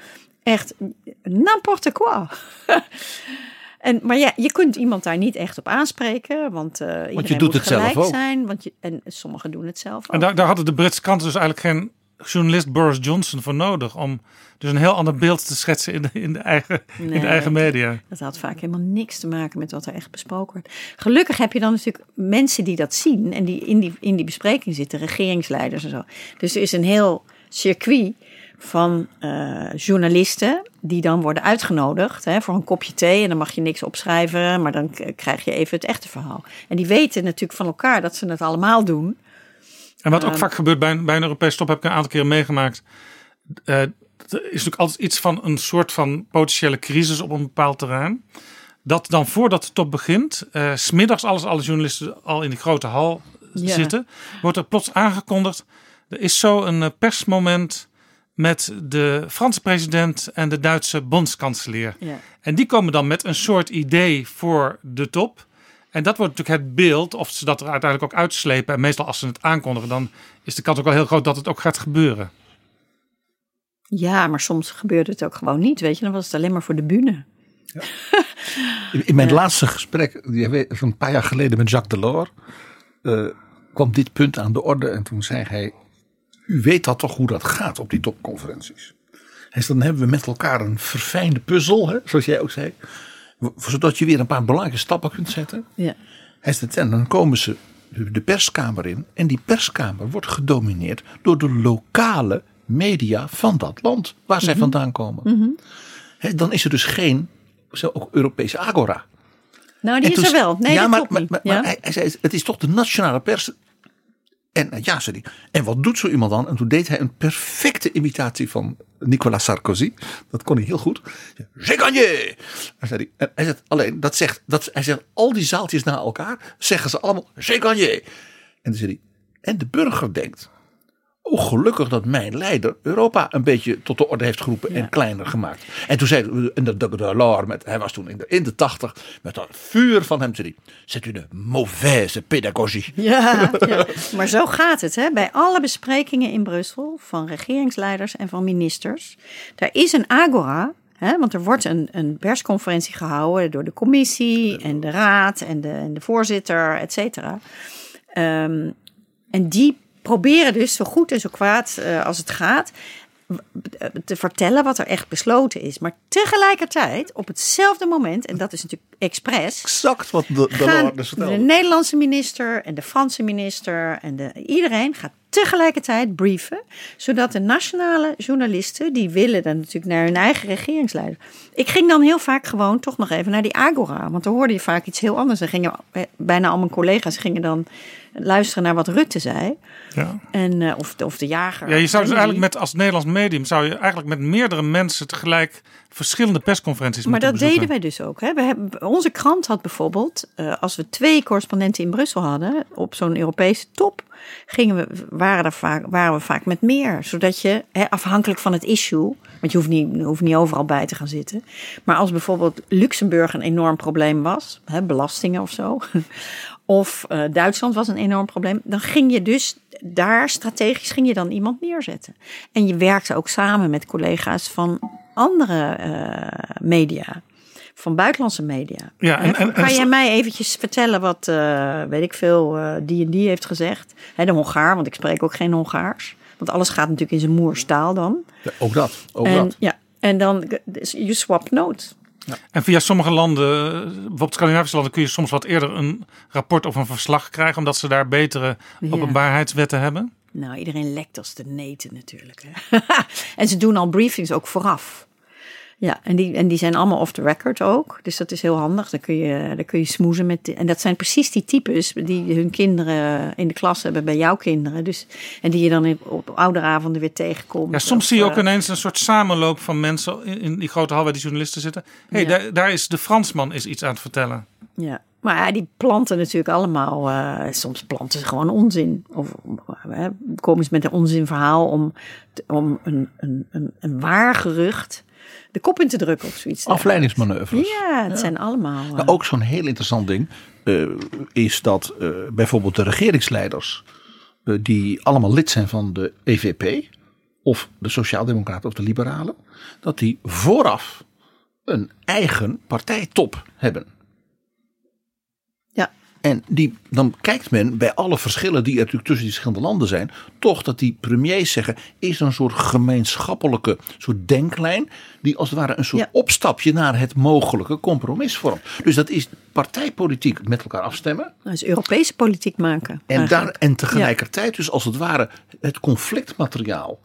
Echt n'importe quoi. En, maar ja, je kunt iemand daar niet echt op aanspreken, want, uh, iedereen je doet moet het zelf gelijk ook. zijn. Want je, en sommigen doen het zelf ook. En daar, daar hadden de Britse kranten dus eigenlijk geen journalist Boris Johnson voor nodig om dus een heel ander beeld te schetsen in de, in de, eigen, in de eigen media. Dat had vaak helemaal niks te maken met wat er echt besproken wordt. Gelukkig heb je dan natuurlijk mensen die dat zien en die in die, in die bespreking zitten, regeringsleiders en zo. Dus er is een heel circuit van eh, journalisten die dan worden uitgenodigd hè, voor een kopje thee. En dan mag je niks opschrijven, maar dan krijg je even het echte verhaal. En die weten natuurlijk van elkaar dat ze het allemaal doen. En wat ook Ehm. vaak gebeurt bij, een- bij een Europese top, heb ik een aantal keren meegemaakt. Eh, er is natuurlijk altijd iets van een soort van potentiële crisis op een bepaald terrein. Dat dan voordat de top begint, eh, smiddags alles, alle journalisten al in die grote hal zitten, wordt er plots aangekondigd. Er is zo een eh, persmoment met de Franse president en de Duitse bondskanselier. Ja. En die komen dan met een soort idee voor de top. En dat wordt natuurlijk het beeld, of ze dat er uiteindelijk ook uitslepen. En meestal als ze het aankondigen, dan is de kans ook wel heel groot dat het ook gaat gebeuren. ja, maar soms gebeurde het ook gewoon niet. Weet je, dan was het alleen maar voor de bühne. In, in mijn laatste gesprek, van een paar jaar geleden met Jacques Delors, eh, kwam dit punt aan de orde. En toen zei hij, u weet dat toch hoe dat gaat op die topconferenties. Zei, dan hebben we met elkaar een verfijnde puzzel, hè, zoals jij ook zei. Zodat je weer een paar belangrijke stappen kunt zetten. Ja. En dan komen ze de perskamer in. En die perskamer wordt gedomineerd door de lokale media van dat land waar zij vandaan komen. Hè, dan is er dus geen zo ook Europese agora. Nou, die is er wel. Nee, ja, dat maar, maar, ja? hij zei, het is toch de nationale pers. En eh, ja, hij. En wat doet zo iemand dan? En toen deed hij een perfecte imitatie van Nicolas Sarkozy. Dat kon hij heel goed. J'ai gagné! Hij. En hij zegt, alleen, dat zegt, dat, hij zegt, al die zaaltjes na elkaar zeggen ze allemaal, j'ai gagné! En dan zei hij, en de burger denkt, oh gelukkig dat mijn leider Europa een beetje tot de orde heeft geroepen en kleiner gemaakt. En toen zei de, en de, de, de met, hij was toen in de, in de tachtig, met dat vuur van hem, zei hij, c'est une mauvaise pédagogie. Ja, ja, maar zo gaat het. Hè? Bij alle besprekingen in Brussel van regeringsleiders en van ministers. Daar is een agora. Hè? Want er wordt een, een persconferentie gehouden door de commissie en de raad en de, en de voorzitter, et cetera. Ehm, en die proberen dus zo goed en zo kwaad eh, als het gaat te vertellen wat er echt besloten is. Maar tegelijkertijd, op hetzelfde moment, en dat is natuurlijk expres, Exact wat de, de de. Nederlandse minister en de Franse minister en de, iedereen gaat tegelijkertijd brieven, zodat de nationale journalisten, die willen dan natuurlijk naar hun eigen regeringsleider. Ik ging dan heel vaak gewoon toch nog even naar die Agora, want dan hoorde je vaak iets heel anders. Dan gingen eh, bijna al mijn collega's gingen dan luisteren naar wat Rutte zei. Ja. En, eh, of, de, of de jager. Ja, je zou dus En eigenlijk met als Nederlands medium zou je eigenlijk met meerdere mensen tegelijk verschillende persconferenties Maar moeten dat bezoeken. deden wij dus ook. Hè. We hebben, onze krant had bijvoorbeeld, eh, als we twee correspondenten in Brussel hadden, op zo'n Europese top, gingen we, waren, er vaak, waren we vaak met meer. Zodat je, hè, afhankelijk van het issue, want je hoeft, niet, je hoeft niet overal bij te gaan zitten. Maar als bijvoorbeeld Luxemburg een enorm probleem was, hè, belastingen of zo, of eh, Duitsland was een enorm probleem, dan ging je dus daar strategisch ging je dan iemand neerzetten. En je werkte ook samen met collega's van andere eh, media. Van buitenlandse media. Ja, en- en- kan jij mij eventjes vertellen wat, eh, weet ik veel, die en die heeft gezegd? Hè, de Hongaar, want ik spreek ook geen Hongaars. Want alles gaat natuurlijk in zijn moerstaal dan. Ja, ook dat, ook en, dat. Ja, en dan, dus je swap notes. En via sommige landen, bijvoorbeeld Scandinavische landen, kun je soms wat eerder een rapport of een verslag krijgen, omdat ze daar betere Ja. openbaarheidswetten hebben. Nou, iedereen lekt als de neten natuurlijk. Hè. en ze doen al briefings ook vooraf. Ja, en die, en die zijn allemaal off the record ook. Dus dat is heel handig. Dan kun je, dan kun je smoezen met. en dat zijn precies die types die hun kinderen in de klas hebben bij jouw kinderen. Dus, en die je dan op ouderavonden weer tegenkomt. Ja, soms Of, zie je ook eh, ineens een soort samenloop van mensen in, in die grote hal waar die journalisten zitten. hey, Ja. daar, daar is de Fransman is iets aan het vertellen. Ja, maar ja, die planten natuurlijk allemaal. eh, soms planten ze gewoon onzin. Of komen ze met een onzinverhaal om, om een, een, een, een waar gerucht de kop in te drukken of zoiets. Afleidingsmanoeuvres. Ja, het zijn allemaal. eh, Maar ook zo'n heel interessant ding eh, is dat eh, bijvoorbeeld de regeringsleiders, eh, die allemaal lid zijn van de EVP, of de Sociaaldemocraten of de Liberalen, dat die vooraf een eigen partijtop hebben. En die, dan kijkt men bij alle verschillen die er natuurlijk tussen die verschillende landen zijn, toch dat die premiers zeggen, is er een soort gemeenschappelijke soort denklijn, die als het ware een soort Ja. opstapje naar het mogelijke compromis vormt. Dus dat is partijpolitiek met elkaar afstemmen. Dat is Europese politiek maken. En, eigenlijk. daar, en tegelijkertijd dus als het ware het conflictmateriaal.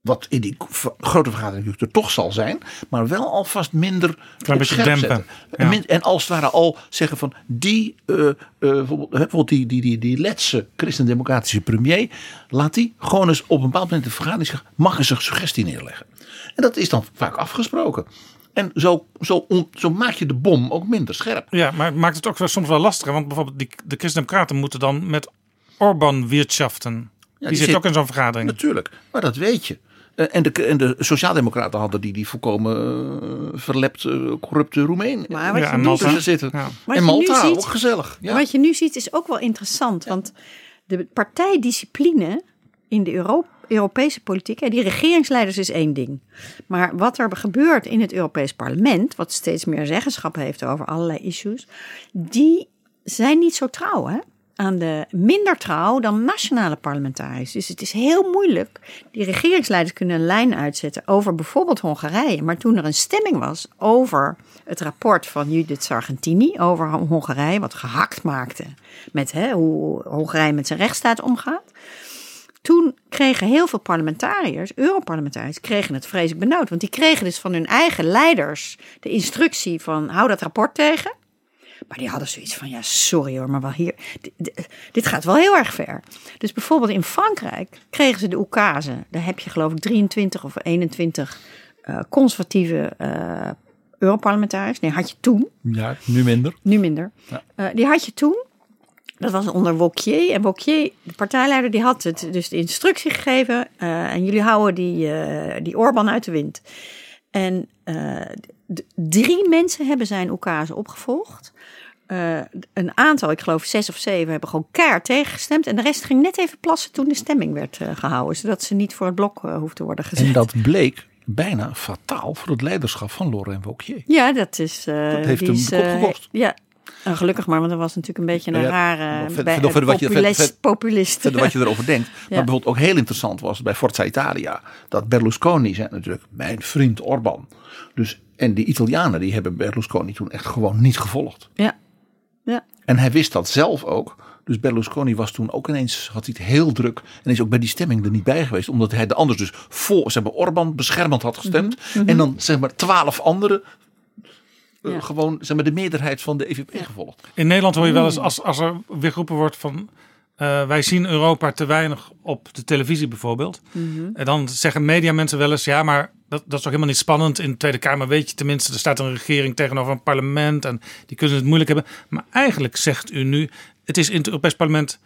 Wat in die grote vergadering natuurlijk er toch zal zijn. Maar wel alvast minder Klein op beetje scherp dempen, ja. En, als het ware al zeggen van die, eh, eh, bijvoorbeeld, die, die, die, die letse christendemocratische premier. Laat die gewoon eens op een bepaald moment in de vergadering zeggen. Mag eens een suggestie neerleggen. En dat is dan vaak afgesproken. En zo, zo, zo maak je de bom ook minder scherp. Ja, maar het maakt het ook wel soms wel lastiger. Want bijvoorbeeld die, de Christen-Democraten moeten dan met Orbán wirtschaften. die, zit- ook in zo'n vergadering. Natuurlijk, maar dat weet je. Eh, En de, en de Sociaaldemocraten hadden die, die volkomen eh, verlept, eh, corrupte Roemeen Maar wat Ja, je en nu Malta. tussen zitten. Ja. En Malta, ziet- ook gezellig. Ja. Wat je nu ziet is ook wel interessant. Want de partijdiscipline in de Euro- Europese politiek, hè, die regeringsleiders is één ding. Maar wat er gebeurt in het Europees Parlement, wat steeds meer zeggenschap heeft over allerlei issues, die zijn niet zo trouw hè? Aan de minder trouw dan nationale parlementariërs. Dus het is heel moeilijk. Die regeringsleiders kunnen een lijn uitzetten over bijvoorbeeld Hongarije. Maar toen er een stemming was over het rapport van Judith Sargentini over Hongarije, wat gehakt maakte met hè, hoe Hongarije met zijn rechtsstaat omgaat. Toen kregen heel veel parlementariërs, Europarlementariërs, kregen het vreselijk benauwd. Want die kregen dus van hun eigen leiders de instructie van hou dat rapport tegen. Maar die hadden zoiets van, ja, sorry hoor, maar wel hier, dit, gaat wel heel erg ver. Dus bijvoorbeeld in Frankrijk kregen ze de oekase. Daar heb je geloof ik 23 of 21 eh, conservatieve eh Europarlementariërs. Nee, had je toen, ja, nu minder. nu minder. Eh, die had je toen. Dat was onder Wauquiez. En Wauquiez, de partijleider, die had het dus de instructie gegeven. en jullie houden die, eh die Orbán uit de wind. En drie mensen hebben zijn oekase opgevolgd. Eh, een aantal, ik geloof zes of zeven, hebben gewoon keihard tegengestemd. En de rest ging net even plassen toen de stemming werd eh, gehouden. Zodat ze niet voor het blok hoefden te worden gezet. En dat bleek bijna fataal voor het leiderschap van Laurent Wauquiez. Ja, dat is. Dat heeft hem is. Ja, en gelukkig maar, want dat was natuurlijk een beetje een Ja, rare verder- bij- verder- verder wat je- populist. verder- populist. Verder wat je erover denkt. Maar bijvoorbeeld ook heel interessant was bij Forza Italia. Dat Berlusconi zei natuurlijk mijn vriend Orbán. Dus, en die Italianen die hebben Berlusconi toen echt gewoon niet gevolgd. Ja. ja. En hij wist dat zelf ook. Dus Berlusconi was toen ook ineens, had hij het heel druk. En is ook bij die stemming er niet bij geweest. Omdat hij de anders dus voor, zeg maar, Orbán beschermend had gestemd. En dan zeg maar twaalf anderen. eh, Ja. gewoon zeg maar, de meerderheid van de EVP gevolgd. In Nederland hoor je wel eens als, als er weer geroepen wordt van eh, wij zien Europa te weinig op de televisie bijvoorbeeld. En dan zeggen mediamensen wel eens ja, maar dat, dat is toch helemaal niet spannend. In de Tweede Kamer weet je tenminste, er staat een regering tegenover een parlement en die kunnen het moeilijk hebben. Maar eigenlijk zegt u nu, het is in het Europees Parlement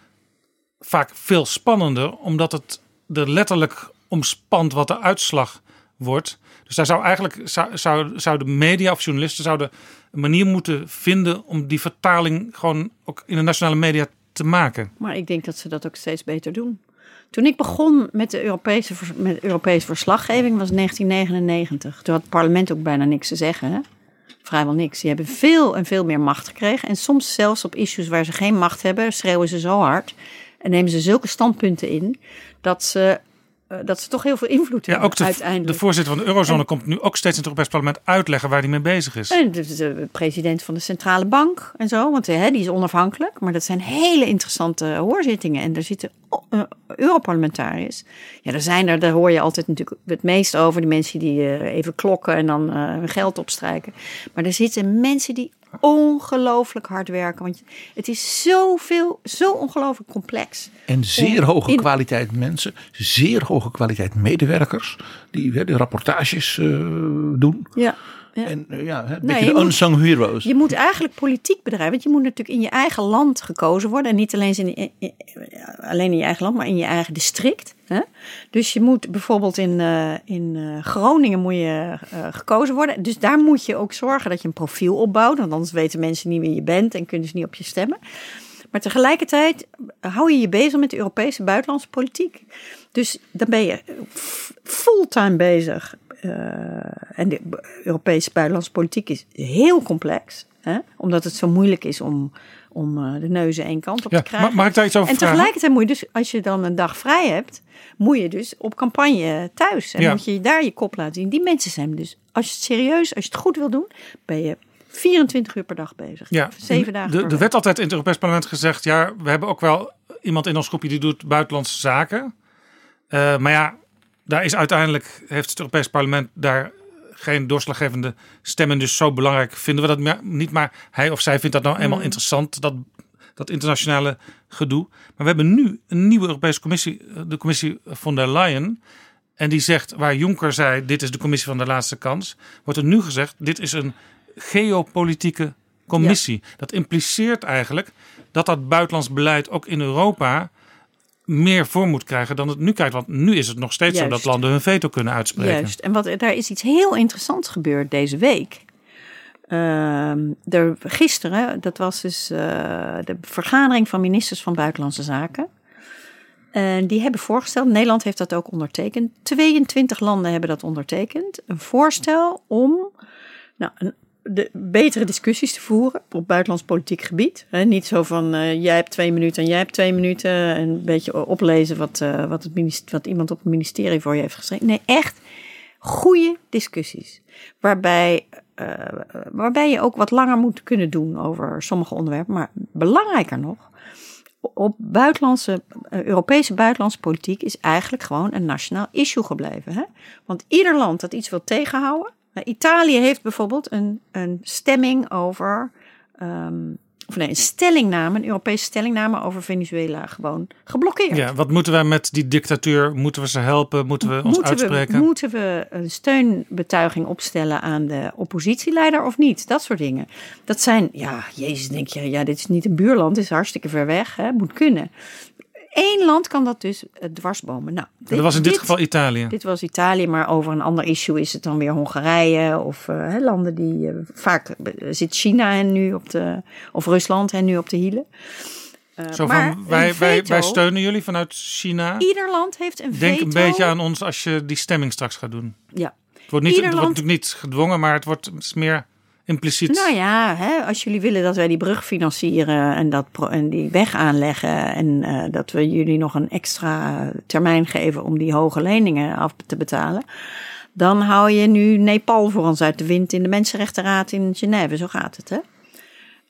vaak veel spannender, omdat het er letterlijk omspant wat de uitslag wordt. Dus daar zou eigenlijk zou, zou, zouden media of journalisten zouden een manier moeten vinden om die vertaling gewoon ook in de nationale media te maken. Maar ik denk dat ze dat ook steeds beter doen. Toen ik begon met de Europese, met Europese verslaggeving was 1999. Toen had het parlement ook bijna niks te zeggen. Vrijwel niks. Die hebben veel en veel meer macht gekregen. En soms zelfs op issues waar ze geen macht hebben, schreeuwen ze zo hard. En nemen ze zulke standpunten in dat ze, eh, dat ze toch heel veel invloed Ja, hebben ook de, uiteindelijk. de voorzitter van de Eurozone komt nu ook steeds in het Europees Parlement uitleggen waar hij mee bezig is. En de, de president van de centrale bank en zo, want hè, die is onafhankelijk. Maar dat zijn hele interessante hoorzittingen. En daar zitten uh, Europarlementariërs. Ja, daar zijn er, daar hoor je altijd natuurlijk het meest over. Die mensen die eh, even klokken en dan eh, hun geld opstrijken. Maar er zitten mensen die ongelooflijk hard werken. Want het is zoveel, zo ongelooflijk complex. En zeer hoge in- kwaliteit mensen, zeer hoge kwaliteit medewerkers die hè, de rapportages eh, doen. Ja. Ja. En eh, ja, een Nee, beetje je de moet- unsung heroes. Je moet eigenlijk politiek bedrijven. Want je moet natuurlijk in je eigen land gekozen worden. En niet alleen in, in- in- alleen in je eigen land, maar in je eigen district. Hè? Dus je moet bijvoorbeeld in, eh, in eh, Groningen moet je, eh, gekozen worden. Dus daar moet je ook zorgen dat je een profiel opbouwt. Want anders weten mensen niet wie je bent en kunnen ze niet op je stemmen. Maar tegelijkertijd hou je je bezig met de Europese buitenlandse politiek. Dus dan ben je fulltime bezig eh, en de Europese buitenlandse politiek is heel complex. Hè? Omdat het zo moeilijk is om, om eh, de neuzen één kant op Ja, te krijgen. mag, ik daar iets over en vragen? tegelijkertijd moet je dus, als je dan een dag vrij hebt, moet je dus op campagne thuis. En Ja. moet je daar je kop laten zien. Die mensen zijn dus, als je het serieus, als je het goed wil doen, ben je 24 uur per dag bezig. Ja, Zeven dagen de, per er week. werd altijd in het Europees Parlement gezegd: ja, we hebben ook wel iemand in ons groepje die doet buitenlandse zaken. Eh, maar ja, daar is uiteindelijk heeft het Europees Parlement daar geen doorslaggevende stem in. Dus zo belangrijk vinden we dat niet. Maar hij of zij vindt dat nou Mm. eenmaal interessant, dat, dat internationale gedoe. Maar we hebben nu een nieuwe Europese Commissie, eh, de Commissie von der Leyen. En die zegt, waar Juncker zei, dit is de commissie van de laatste kans. Wordt er nu gezegd, dit is een geopolitieke commissie. Dat impliceert eigenlijk dat dat buitenlands beleid ook in Europa meer vorm moet krijgen dan het nu krijgt. Want nu is het nog steeds zo dat landen hun veto kunnen uitspreken. Juist. En wat, daar is iets heel interessants gebeurd deze week. Ehm, er, gisteren, dat was dus eh, de vergadering van ministers van Buitenlandse Zaken. En die hebben voorgesteld, Nederland heeft dat ook ondertekend. 22 landen hebben dat ondertekend. Een voorstel om nou, een, de, betere discussies te voeren op buitenlands politiek gebied. Niet zo van eh, jij hebt twee minuten en jij hebt twee minuten. En een beetje oplezen wat, eh, wat, het wat iemand op het ministerie voor je heeft geschreven. Nee, echt goede discussies. Waarbij, eh, waarbij je ook wat langer moet kunnen doen over sommige onderwerpen. Maar belangrijker nog, op buitenlandse, Europese buitenlandse politiek is eigenlijk gewoon een nationaal issue gebleven. Want ieder land dat iets wil tegenhouden. Nou, Italië heeft bijvoorbeeld een, een stemming over. ehm, of nee, een stellingname, een Europese stellingname over Venezuela gewoon geblokkeerd. Ja, wat moeten wij met die dictatuur? Moeten we ze helpen? Moeten we ons uitspreken? We, moeten we een steunbetuiging opstellen aan de oppositieleider of niet? Dat soort dingen. Dat zijn, ja, jezus, denk je, ja, dit is niet een buurland, dit is hartstikke ver weg, hè, moet kunnen. Eén land kan dat dus eh, dwarsbomen. Nou, dat was in dit, geval Italië. Dit was Italië, maar over een ander issue is het dan weer Hongarije of eh, landen die eh, vaak zit China en nu op de of Rusland en nu op de hielen. Zo maar van, wij, wij, wij steunen jullie vanuit China. Ieder land heeft een Denk veto. een beetje aan ons als je die stemming straks gaat doen. Ja. Het wordt, niet, het wordt natuurlijk niet gedwongen, maar het wordt het meer impliciet. Nou ja, hè, als jullie willen dat wij die brug financieren en, dat en die weg aanleggen en eh, dat we jullie nog een extra termijn geven om die hoge leningen af te betalen, dan hou je nu Nepal voor ons uit de wind in de Mensenrechtenraad in Genève. Zo gaat het, hè?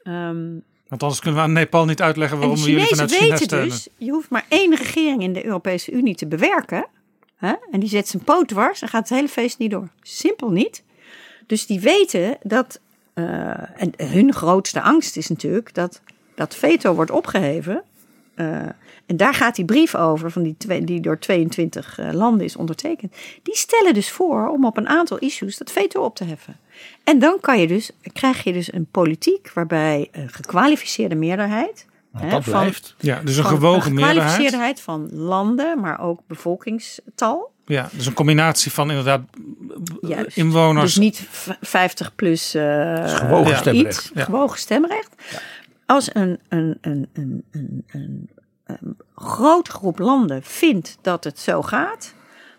Ehm, Want anders kunnen we aan Nepal niet uitleggen waarom we jullie vanuit China weten steunen. dus, je hoeft maar één regering in de Europese Unie te bewerken. Hè? En die zet zijn poot dwars en gaat het hele feest niet door. Simpel niet. Dus die weten dat, eh, en hun grootste angst is natuurlijk dat dat veto wordt opgeheven. Eh, en daar gaat die brief over, van die, twee, die door 22 eh, landen is ondertekend. Die stellen dus voor om op een aantal issues dat veto op te heffen. En dan kan je dus, krijg je dus een politiek waarbij een gekwalificeerde meerderheid. Hè, dat van- blijft. Ja, dus een gewogen een meerderheid. gekwalificeerdheid van landen, maar ook bevolkingstal. Ja, dus een combinatie van inderdaad Juist. inwoners. Dus niet v- 50 plus eh, gewogen iets, stemrecht. Ja. gewogen stemrecht. Als een, een, een, een, een, een, een grote groep landen vindt dat het zo gaat,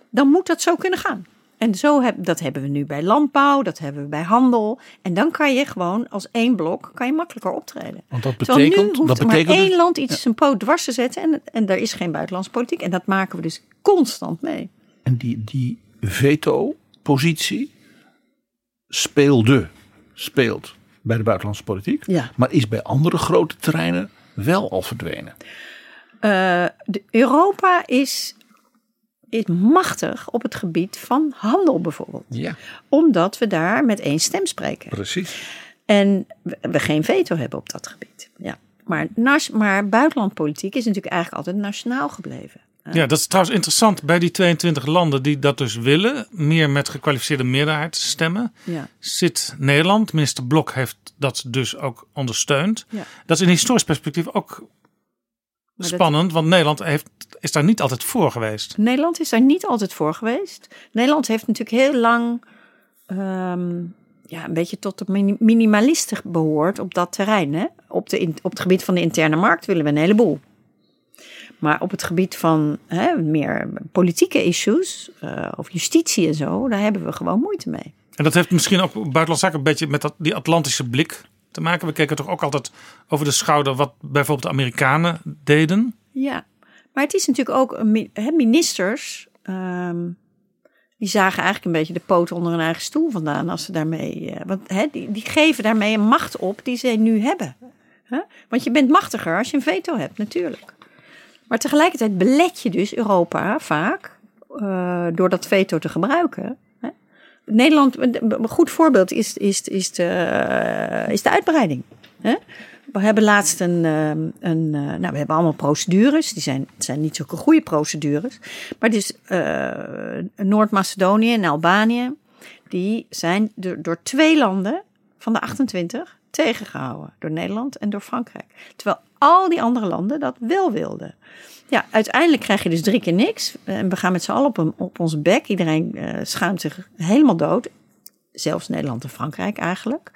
dan moet dat zo kunnen gaan. En zo heb, dat hebben we nu bij landbouw, dat hebben we bij handel. En dan kan je gewoon als één blok kan je makkelijker optreden. Want dat Terwijl betekent, nu hoeft dat er maar betekent één dus- land iets zijn poot dwars te zetten en, en er is geen buitenlandse politiek. En dat maken we dus constant mee. En die, die veto-positie speelde, speelt bij de buitenlandse politiek. Ja. Maar is bij andere grote terreinen wel al verdwenen. Eh, Europa is, is machtig op het gebied van handel bijvoorbeeld. Ja, Omdat we daar met één stem spreken. precies. En we, geen veto hebben op dat gebied. Ja. Maar, maar buitenlandpolitiek is natuurlijk eigenlijk altijd nationaal gebleven. Ja, dat is trouwens interessant. Bij die 22 landen die dat dus willen, meer met gekwalificeerde meerderheid stemmen, Ja. zit Nederland. Minister Blok heeft dat dus ook ondersteund. Ja. Dat is in historisch perspectief ook spannend, want Nederland heeft, is daar niet altijd voor geweest. Nederland is daar niet altijd voor geweest. Nederland heeft natuurlijk heel lang ehm, ja, een beetje tot de mini- minimalisten behoord op dat terrein. Hè? Op, de, op het gebied van de interne markt willen we een heleboel. Maar op het gebied van hè, meer politieke issues uh, of justitie en zo, daar hebben we gewoon moeite mee. En dat heeft misschien ook buitenlandse zaken een beetje met dat, die Atlantische blik te maken. We keken toch ook altijd over de schouder wat bijvoorbeeld de Amerikanen deden. Ja, maar het is natuurlijk ook hè, ministers. Um, die zagen eigenlijk een beetje de poot onder hun eigen stoel vandaan als ze daarmee. Uh, want hè, die, die geven daarmee een macht op die ze nu hebben. Hè? Want je bent machtiger als je een veto hebt, natuurlijk. Maar tegelijkertijd belet je dus Europa vaak uh, door dat veto te gebruiken. Hè? Nederland, een goed voorbeeld is, is, is, de, uh, is de uitbreiding. Hè? We hebben laatst een, een, een nou, we hebben allemaal procedures. Die zijn, zijn niet zulke goede procedures. Maar dus Noord-Macedonië en Albanië, die zijn door twee landen van de 28 tegengehouden. Door Nederland en door Frankrijk. Terwijl al die andere landen dat wel wilden. Ja, uiteindelijk krijg je dus drie keer niks. En we gaan met z'n allen op, een, op onze bek. Iedereen uh, schaamt zich helemaal dood. Zelfs Nederland en Frankrijk eigenlijk.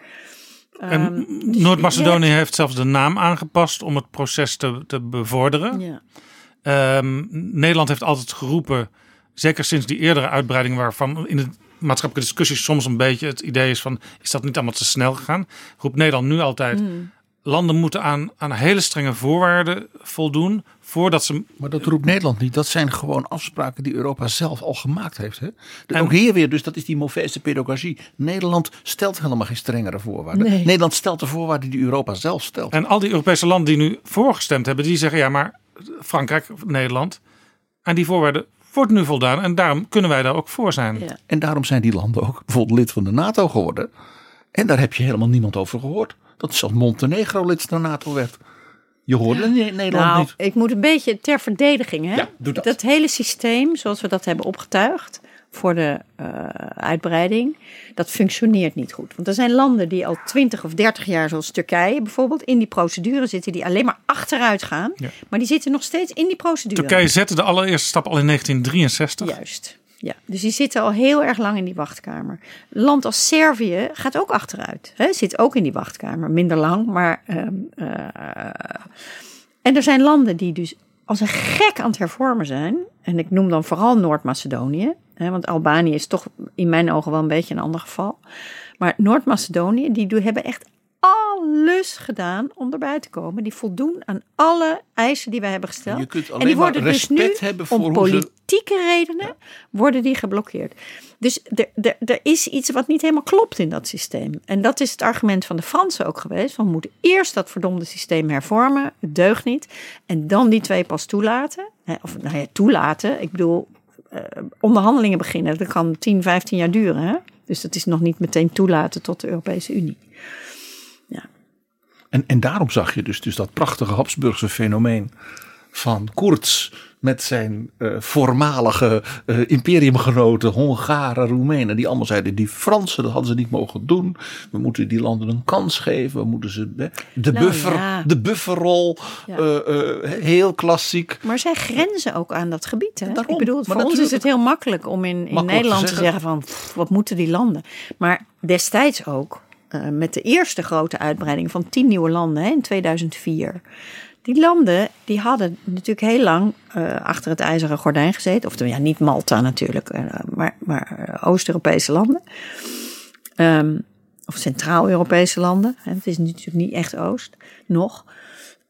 Um, dus Noord-Macedonië ja. heeft zelfs de naam aangepast om het proces te, te bevorderen. Ja. Um, Nederland heeft altijd geroepen, zeker sinds die eerdere uitbreiding waarvan in de maatschappelijke discussies soms een beetje het idee is van is dat niet allemaal te snel gegaan? Roept Nederland nu altijd mm. landen moeten aan, aan hele strenge voorwaarden voldoen voordat ze. Maar dat roept Nederland niet. Dat zijn gewoon afspraken die Europa zelf al gemaakt heeft. Hè? En ook hier weer, dus dat is die Mauvese pedagogie. Nederland stelt helemaal geen strengere voorwaarden. Nee. Nederland stelt de voorwaarden die Europa zelf stelt. En al die Europese landen die nu voorgestemd hebben, die zeggen ja, maar Frankrijk, Nederland, aan die voorwaarden wordt nu voldaan. En daarom kunnen wij daar ook voor zijn. Ja. En daarom zijn die landen ook bijvoorbeeld lid van de NATO geworden. En daar heb je helemaal niemand over gehoord. Dat zelfs Montenegro lid van de NATO werd. Je hoorde Nederland nou, niet. Ik moet een beetje ter verdediging. Hè? Ja, doe dat. hele systeem, zoals we dat hebben opgetuigd voor de uh, uitbreiding, dat functioneert niet goed. Want er zijn landen die al 20 of 30 jaar, zoals Turkije bijvoorbeeld, in die procedure zitten, die alleen maar achteruit gaan. Ja. Maar die zitten nog steeds in die procedure. Turkije zette de allereerste stap al in 1963. Juist. Ja, dus die zitten al heel erg lang in die wachtkamer. Land als Servië gaat ook achteruit. Hè? Zit ook in die wachtkamer. Minder lang, maar. Um, uh, en er zijn landen die dus als een gek aan het hervormen zijn. En ik noem dan vooral Noord-Macedonië. Want Albanië is toch in mijn ogen wel een beetje een ander geval. Maar Noord-Macedonië, die hebben echt alles gedaan om erbij te komen. Die voldoen aan alle eisen die wij hebben gesteld. Je kunt alleen en die worden dus nu om ze- politieke redenen worden die geblokkeerd. Dus er, is iets wat niet helemaal klopt in dat systeem. En dat is het argument van de Fransen ook geweest. Van we moeten eerst dat verdomde systeem hervormen. Het deugt niet. En dan die twee pas toelaten. Of nou ja, toelaten. Ik bedoel, eh, onderhandelingen beginnen. Dat kan 10, 15 jaar duren. Hè? Dus dat is nog niet meteen toelaten tot de Europese Unie. En, en daarom zag je dus, dus dat prachtige Habsburgse fenomeen van Koerts met zijn eh, voormalige eh, imperiumgenoten, Hongaren, Roemenen, die allemaal zeiden, die Fransen, dat hadden ze niet mogen doen. We moeten die landen een kans geven. We moeten ze hè, de, Nou, buffer, ja. de bufferrol, Ja. eh, heel klassiek. Maar zij grenzen ook aan dat gebied. Hè? Daarom. Ik bedoel, voor ons is het heel makkelijk om in, Nederland te zeggen. zeggen van pff, wat moeten die landen. Maar destijds ook eh, met de eerste grote uitbreiding van tien nieuwe landen hè, in 2004. Die landen die hadden natuurlijk heel lang eh, achter het ijzeren gordijn gezeten. Of ja, niet Malta natuurlijk, eh, maar, maar Oost-Europese landen. Ehm, of Centraal-Europese landen. Hè, Het is natuurlijk niet echt Oost, nog.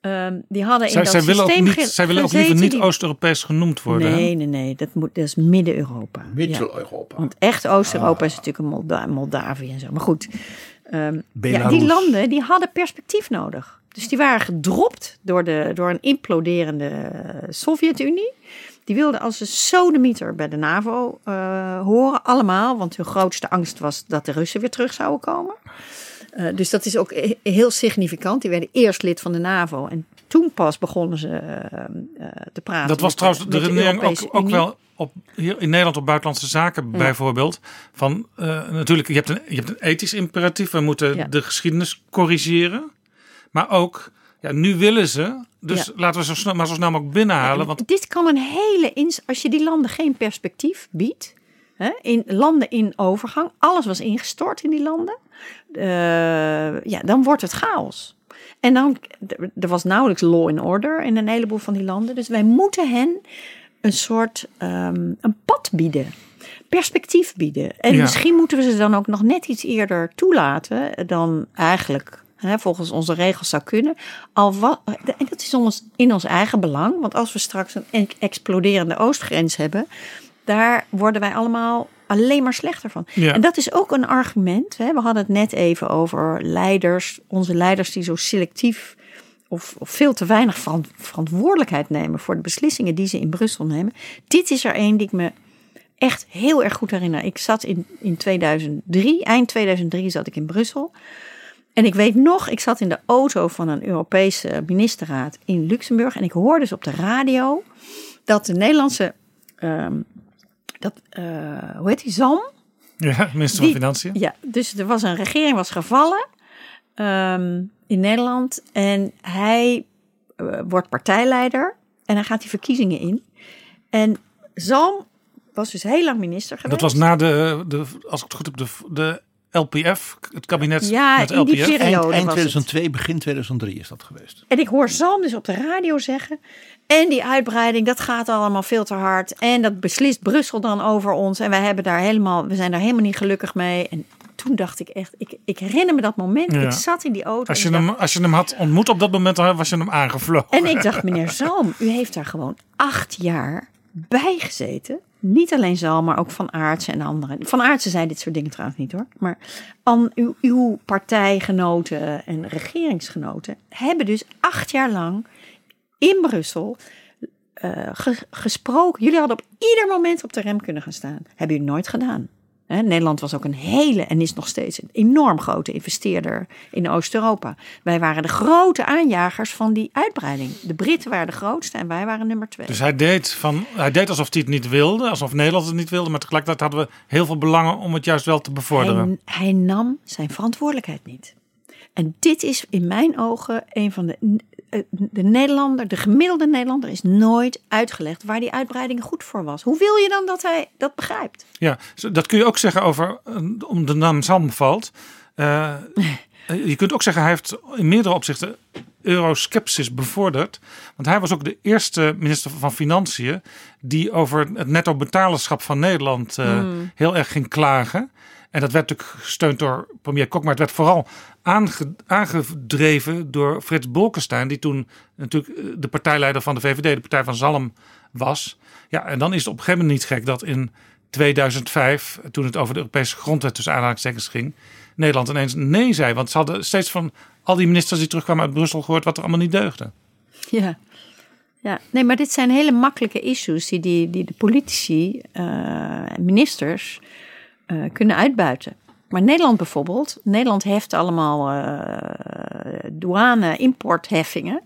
Ehm, die hadden in Zij, dat zij willen ook, systeem niet, zij willen ook liever niet die- Oost-Europees genoemd worden. Nee, nee, nee. Dat, moet, dat is Midden-Europa. Ja. Mitchell-Europa. Want echt Oost-Europa is natuurlijk een Molda Moldavië en zo. Maar goed, ehm, ja, die landen die hadden perspectief nodig. Dus die waren gedropt door, de, door een imploderende eh, Sovjet-Unie. Die wilden als een sodemieter bij de NAVO eh, horen, allemaal. Want hun grootste angst was dat de Russen weer terug zouden komen. Eh, dus dat is ook he- heel significant. Die werden eerst lid van de NAVO. En toen pas begonnen ze eh, eh, te praten. Dat was trouwens de met redenering ook, ook wel op, hier in Nederland op buitenlandse zaken bijvoorbeeld. Van, eh, natuurlijk, je hebt, een, je hebt een ethisch imperatief. We moeten Ja. de geschiedenis corrigeren. Maar ook, ja, nu willen ze. Dus Ja. laten we zo snel, maar zo snel mogelijk binnenhalen. Want Dit kan een hele. ins- Als je die landen geen perspectief biedt. Hè, in landen in overgang. Alles was ingestort in die landen. ja, dan wordt het chaos. En dan, er was nauwelijks law and order in een heleboel van die landen. Dus wij moeten hen een soort um, een pad bieden. Perspectief bieden. En Ja. misschien moeten we ze dan ook nog net iets eerder toelaten dan eigenlijk hè, volgens onze regels zou kunnen. Al wa- en dat is ons, in ons eigen belang. Want als we straks een e- exploderende oostgrens hebben, daar worden wij allemaal alleen maar slechter van. Ja. En dat is ook een argument. Hè. We hadden het net even over leiders, onze leiders die zo selectief of, of veel te weinig veran- verantwoordelijkheid nemen voor de beslissingen die ze in Brussel nemen. Dit is er één die ik me echt heel erg goed herinner. Ik zat in, in 2003, eind 2003 zat ik in Brussel. En ik weet nog, ik zat in de auto van een Europese ministerraad in Luxemburg. En ik hoorde dus op de radio dat de Nederlandse, ehm, dat, eh, hoe heet die, Zalm? Ja, minister van Financiën. Ja, dus er was een regering was gevallen ehm, in Nederland. En hij eh, wordt partijleider. En dan gaat die verkiezingen in. En Zalm was dus heel lang minister geweest. Dat was na de, de, als ik het goed heb, de, de LPF, het kabinet Ja, met in die LPF. periode. Eind, was eind het. 2002, begin 2003 is dat geweest. En ik hoor Zalm dus op de radio zeggen. En die uitbreiding, dat gaat allemaal veel te hard. En dat beslist Brussel dan over ons. En wij hebben daar helemaal, we zijn daar helemaal niet gelukkig mee. En toen dacht ik echt, ik, ik herinner me dat moment. Ja. Ik zat in die auto. Als je, hem, als je hem had ontmoet op dat moment, dan was je hem aangevlogen. En ik dacht, meneer Zalm, u heeft daar gewoon acht jaar bij gezeten. Niet alleen Zalm, maar ook Van Aartsen en anderen. Van Aartsen zei dit soort dingen trouwens niet hoor. Maar aan uw, uw partijgenoten en regeringsgenoten hebben dus acht jaar lang in Brussel eh, ge- gesproken. Jullie hadden op ieder moment op de rem kunnen gaan staan. Hebben jullie nooit gedaan. Hè, Nederland was ook een hele en is nog steeds een enorm grote investeerder in Oost-Europa. Wij waren de grote aanjagers van die uitbreiding. De Britten waren de grootste en wij waren nummer twee. Dus hij deed, van, hij deed alsof hij het niet wilde, alsof Nederland het niet wilde. Maar tegelijkertijd hadden we heel veel belangen om het juist wel te bevorderen. Hij, hij nam zijn verantwoordelijkheid niet. En dit is in mijn ogen een van de. Eh, De Nederlander, de gemiddelde Nederlander, is nooit uitgelegd waar die uitbreiding goed voor was. Hoe wil je dan dat hij dat begrijpt? Ja, dat kun je ook zeggen over, eh, om de naam Zalm valt. Eh, je kunt ook zeggen, hij heeft in meerdere opzichten euroskepsis bevorderd. Want hij was ook de eerste minister van Financiën die over het netto betalerschap van Nederland eh, heel erg ging klagen. En dat werd natuurlijk gesteund door premier Kok, maar het werd vooral aange- aangedreven door Frits Bolkestein, die toen natuurlijk eh, de partijleider van de VVD, de partij van Zalm, was. Ja, en dan is het op een gegeven moment niet gek dat in 2005, toen het over de Europese grondwet tussen aanhalingstekens ging, Nederland ineens nee zei. Want ze hadden steeds van al die ministers die terugkwamen uit Brussel gehoord wat er allemaal niet deugde. Ja. ja. Nee, maar dit zijn hele makkelijke issues die, die, de politici, eh, ministers, eh, kunnen uitbuiten. Maar Nederland bijvoorbeeld, Nederland heft allemaal eh douane-importheffingen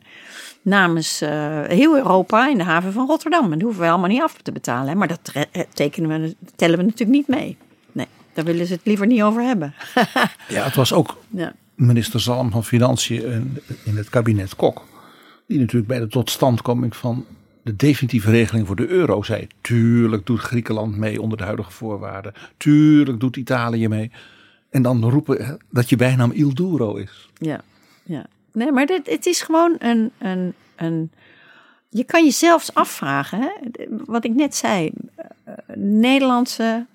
namens eh, heel Europa in de haven van Rotterdam. En dat hoeven we allemaal niet af te betalen. Hè? Maar dat tekenen we, tellen we natuurlijk niet mee. Nee, daar willen ze het liever niet over hebben. Ja, het was ook ja. minister Zalm van Financiën in- in het kabinet Kok. Die natuurlijk bij de totstandkoming van de definitieve regeling voor de euro zei. Tuurlijk doet Griekenland mee onder de huidige voorwaarden. Tuurlijk doet Italië mee. En dan roepen hè, dat je bijnaam Il Duro is. Ja, ja. Nee, maar dit, het is gewoon een, een, een. Je kan je zelfs afvragen, hè? wat ik net zei. eh, Nederlandse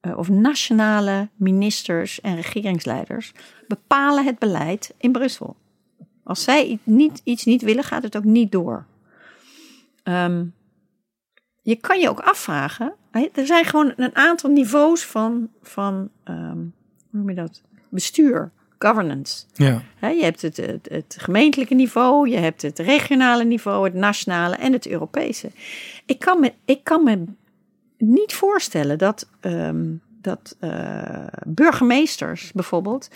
eh, of nationale ministers en regeringsleiders bepalen het beleid in Brussel. Als zij niet, iets niet willen, gaat het ook niet door. Ehm, je kan je ook afvragen. Er zijn gewoon een aantal niveaus van, van ehm, hoe noem je dat? Bestuur, governance. Ja. Je hebt het, het, het gemeentelijke niveau, je hebt het regionale niveau, het nationale en het Europese. Ik kan me, ik kan me niet voorstellen dat, ehm, dat eh, burgemeesters bijvoorbeeld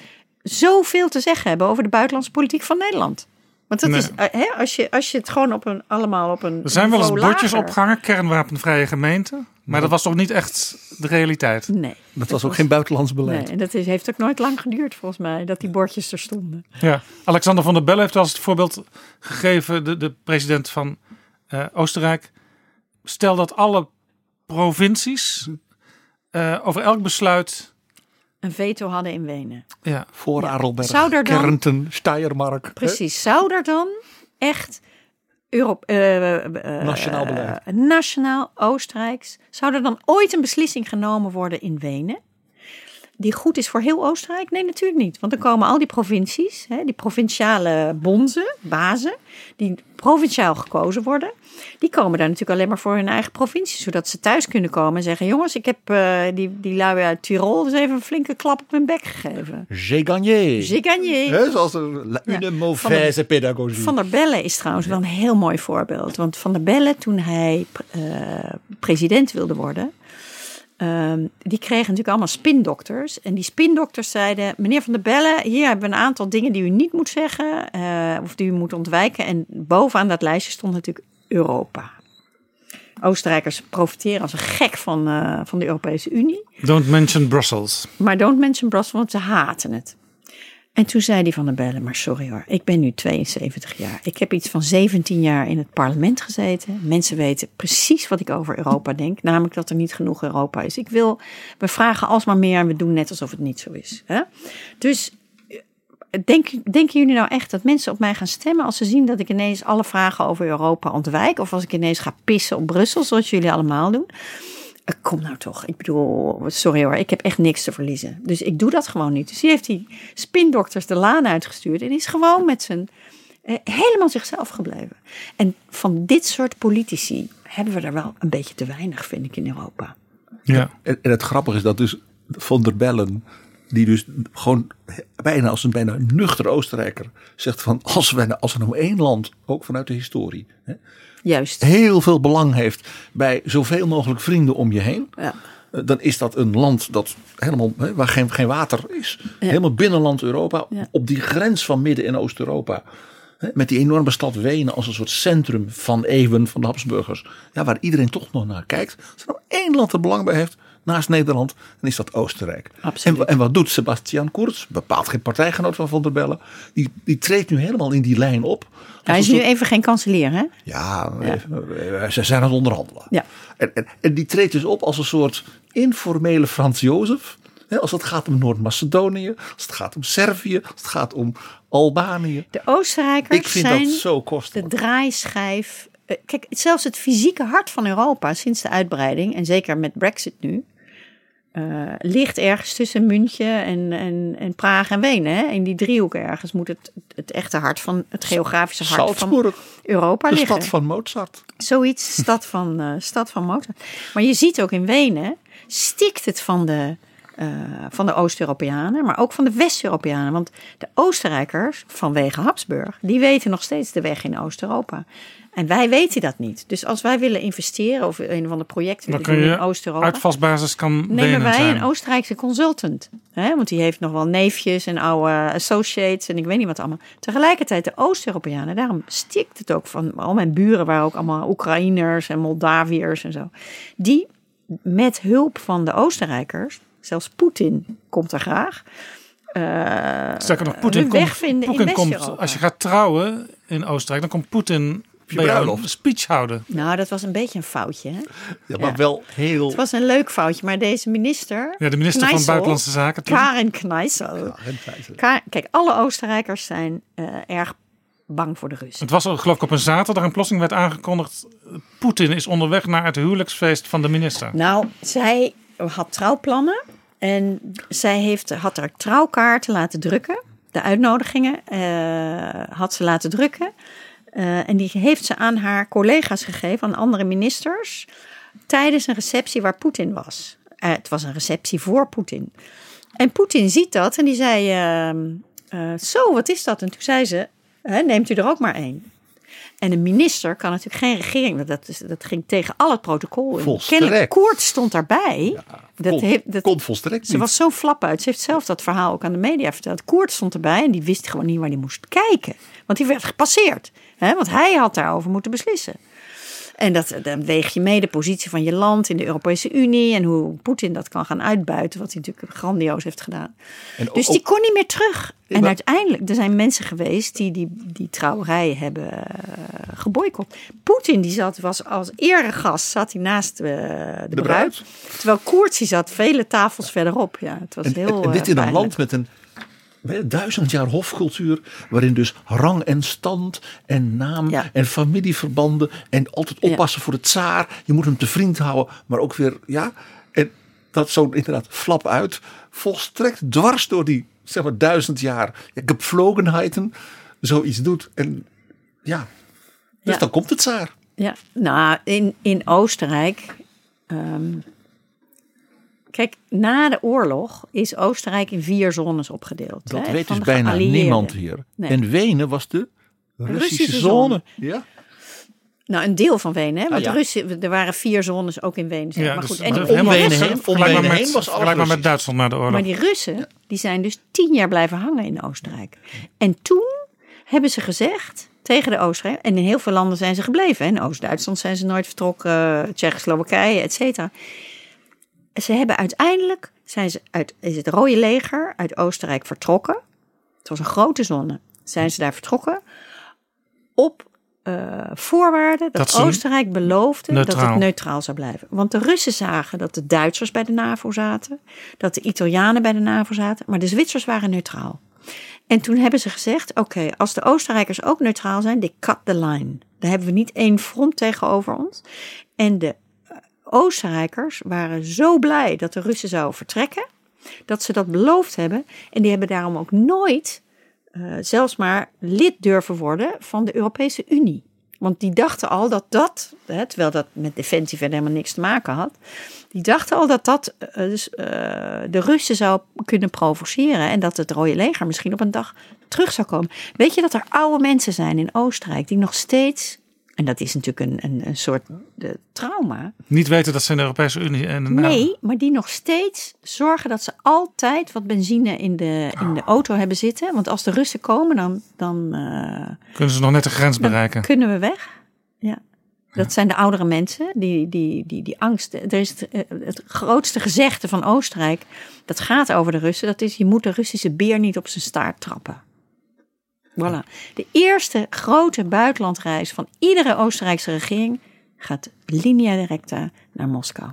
zoveel te zeggen hebben over de buitenlandse politiek van Nederland. Want dat Nee. is, eh, hè, als, je, als je het gewoon op een, allemaal op een. Er zijn wel eens bordjes lager- opgehangen, kernwapenvrije gemeente. Maar dat was toch niet echt de realiteit? Nee. Dat was ook geen buitenlands beleid. Nee, en dat is, heeft ook nooit lang geduurd volgens mij, dat die bordjes er stonden. Ja, Alexander van der Bellen heeft als het voorbeeld gegeven, de, de president van eh, Oostenrijk. Stel dat alle provincies eh, over elk besluit een veto hadden in Wenen. Ja. Voor Ja. Zou er dan- Kärnten, Steiermark. hè? Precies. Zou er dan echt Europe, eh, eh, Nationaal beleid. eh, nationaal Oostenrijks, zou er dan ooit een beslissing genomen worden in Wenen? Die goed is voor heel Oostenrijk? Nee, natuurlijk niet. Want dan komen al die provincies, hè, die provinciale bonzen, bazen, die provinciaal gekozen worden, die komen daar natuurlijk alleen maar voor hun eigen provincie. Zodat ze thuis kunnen komen en zeggen: Jongens, ik heb eh, die, die lui uit Tirol dus even een flinke klap op mijn bek gegeven. J'ai gagné. J'ai gagné. Hè, zoals een, Ja. une mauvaise pédagogie. Van der Bellen is trouwens wel een heel mooi voorbeeld. Want Van der Bellen, toen hij eh, president wilde worden, ehm, die kregen natuurlijk allemaal spindokters. En die spindokters zeiden: Meneer Van der Bellen, hier hebben we een aantal dingen die u niet moet zeggen eh, of die u moet ontwijken. En bovenaan dat lijstje stond natuurlijk Europa. Oostenrijkers profiteren als een gek van, eh, van de Europese Unie. Don't mention Brussels. Maar don't mention Brussels, want ze haten het. En toen zei die van der Bellen, maar sorry hoor, ik ben nu 72 jaar. Ik heb iets van 17 jaar in het parlement gezeten. Mensen weten precies wat ik over Europa denk. Namelijk dat er niet genoeg Europa is. Ik wil, we vragen alsmaar meer en we doen net alsof het niet zo is. Hè? Dus eh, denk, denken jullie nou echt dat mensen op mij gaan stemmen als ze zien dat ik ineens alle vragen over Europa ontwijk? Of als ik ineens ga pissen op Brussel, zoals jullie allemaal doen? Eh, Kom nou toch. Ik bedoel, sorry hoor, ik heb echt niks te verliezen. Dus ik doe dat gewoon niet. Dus die heeft die spindokters de laan uitgestuurd en is gewoon met zijn eh, helemaal zichzelf gebleven. En van dit soort politici hebben we er wel een beetje te weinig, vind ik, in Europa. Ja. En, en het grappige is dat dus Van der Bellen, die dus gewoon bijna als een bijna nuchter Oostenrijker zegt van als, nou- als er nou één land, ook vanuit de historie, hè, Juist. heel veel belang heeft bij zoveel mogelijk vrienden om je heen. Ja. eh, Dan is dat een land dat helemaal, waar geen, geen water is. Helemaal binnenland Europa. Ja. Op die grens van Midden- en Oost-Europa. Met die enorme stad Wenen als een soort centrum van eeuwen van de Habsburgers. Ja, waar iedereen toch nog naar kijkt. Als er nou één land er belang bij heeft, naast Nederland, dan is dat Oostenrijk. Absoluut. En, en wat doet Sebastian Kurz? Bepaald geen partijgenoot van Van der Bellen. Die, die treedt nu helemaal in die lijn op. Hij is nu even geen kanselier, hè? ja, eh, ze zijn aan het onderhandelen. Ja. En, en, en die treedt dus op als een soort informele Frans Jozef. Als het gaat om Noord-Macedonië, als het gaat om Servië, als het gaat om Albanië. De Oostenrijkers Ik vind zijn dat zo de kostelijk. draaischijf. eh, Kijk, zelfs het fysieke hart van Europa sinds de uitbreiding, en zeker met Brexit nu, eh, ligt ergens tussen München en, en, en Praag en Wenen. Hè? In die driehoek ergens moet het, het echte hart van het geografische hart van Europa de liggen. stad van Mozart. Zoiets, stad van, eh, stad van Mozart. Maar je ziet ook in Wenen, stikt het van de, eh, van de Oost-Europeanen, maar ook van de West-Europeanen. Want de Oostenrijkers, vanwege Habsburg, die weten nog steeds de weg in Oost-Europa. En wij weten dat niet. Dus als wij willen investeren of een of ander project Dan willen doen in Oost-Europa, uitvalsbasis kan nemen wij zijn. een Oostenrijkse consultant. Hè? Want die heeft nog wel neefjes en oude associates en ik weet niet wat allemaal. Tegelijkertijd de Oost-Europeanen, daarom stikt het ook van al mijn buren waren ook allemaal Oekraïners en Moldaviërs en zo. Die met hulp van de Oostenrijkers, zelfs Poetin komt er graag. eh, Sterker nog, Poetin komt, Poetin als je gaat trouwen in Oostenrijk, dan komt Poetin bij jou bruiloft. een speech houden. Nou, dat was een beetje een foutje. Hè? Ja, maar Ja. wel heel... Het was een leuk foutje, maar deze minister. Ja, de minister van Buitenlandse Zaken. toen. Karin Knijssel. Kijk, alle Oostenrijkers zijn eh, erg bang voor de Russen. Het was geloof ik op een zaterdag en plotseling werd aangekondigd... Poetin is onderweg naar het huwelijksfeest van de minister. Nou, zij had trouwplannen en zij heeft, had er trouwkaarten laten drukken. De uitnodigingen eh, had ze laten drukken. Eh, en die heeft ze aan haar collega's gegeven, aan andere ministers, tijdens een receptie waar Poetin was. Eh, het was een receptie voor Poetin. En Poetin ziet dat en die zei: ehm, eh, Zo, wat is dat? En toen zei ze: "Hè, Neemt u er ook maar één. En een minister kan natuurlijk geen regering, dat, is, dat ging tegen al het protocol. in. Kennelijk, Koert stond daarbij. dat kon, heeft, dat, kon volstrekt ze niet. was zo flap uit. Ze heeft zelf dat verhaal ook aan de media verteld. Koert stond erbij en die wist gewoon niet waar hij moest kijken. Want die werd gepasseerd. Hè? Want hij had daarover moeten beslissen. En dat, dan weeg je mee de positie van je land in de Europese Unie. En hoe Poetin dat kan gaan uitbuiten. Wat hij natuurlijk grandioos heeft gedaan. En Dus ook- die kon niet meer terug. En maar- uiteindelijk, er zijn mensen geweest die die, die trouwerij hebben eh, geboycott. Poetin die zat, was als eregast, zat hij naast eh, de, bruid. bruid. Terwijl Koerts die zat vele tafels verderop. Ja, het was En, heel en dit eh, in een land met een duizend jaar hofcultuur, waarin dus rang en stand en naam Ja. en familieverbanden en altijd Ja. oppassen voor de tsaar. Je moet hem te vriend houden, maar ook weer, ja. En dat zo inderdaad flap uit, volstrekt dwars door die, zeg maar, duizend jaar ja, gepflogenheiten zoiets doet. En ja, dus Ja. dan komt het tsaar. Ja, nou, in, in Oostenrijk. ehm, kijk, na de oorlog is Oostenrijk in vier zones opgedeeld. Dat hè, weet dus bijna niemand hier. Nee. En Wenen was de Russische, Russische zone. zone. Ja? Nou, een deel van Wenen, hè? Want Ah, ja. Russen, er waren vier zones ook in Wenen. zeg Ja, maar dus goed, en Wenen Russen- heen, om vergelijkbaar Wenen met, heen was alles vergelijkbaar met. Duitsland na de oorlog. Maar die Russen, die zijn dus tien jaar blijven hangen in Oostenrijk. En toen hebben ze gezegd tegen de Oostenrijk... en in heel veel landen zijn ze gebleven. hè. In Oost-Duitsland zijn ze nooit vertrokken, Tsjechoslowakije, et cetera. Ze hebben uiteindelijk, zijn ze uit, is het Rode Leger uit Oostenrijk vertrokken. Het was een grote zone. Zijn ze daar vertrokken op eh, voorwaarde dat, Oostenrijk beloofde dat het neutraal zou blijven. Want de Russen zagen dat de Duitsers bij de NAVO zaten, dat de Italianen bij de NAVO zaten, maar de Zwitsers waren neutraal. En toen hebben ze gezegd: oké, als de Oostenrijkers ook neutraal zijn, they cut the line. Dan hebben we niet één front tegenover ons. En de Oostenrijkers waren zo blij dat de Russen zouden vertrekken, dat ze dat beloofd hebben. En die hebben daarom ook nooit eh, zelfs maar lid durven worden van de Europese Unie. Want die dachten al dat dat, hè, terwijl dat met defensie verder helemaal niks te maken had, die dachten al dat dat eh, dus, eh, de Russen zou kunnen provoceren en dat het Rode Leger misschien op een dag terug zou komen. Weet je dat er oude mensen zijn in Oostenrijk die nog steeds, en dat is natuurlijk een, een, een soort eh, trauma, Niet weten dat ze in de Europese Unie en NAVO- Nee, maar die nog steeds zorgen dat ze altijd wat benzine in de, in de auto hebben zitten. Want als de Russen komen, dan, dan, eh, kunnen ze nog net de grens bereiken. kunnen we weg. Ja. Dat zijn de oudere mensen, die, die, die, die angst. Er is het, eh, het grootste gezegde van Oostenrijk, dat gaat over de Russen. Dat is, je moet de Russische beer niet op zijn staart trappen. Voilà. De eerste grote buitenlandreis van iedere Oostenrijkse regering gaat linea directa naar Moskou.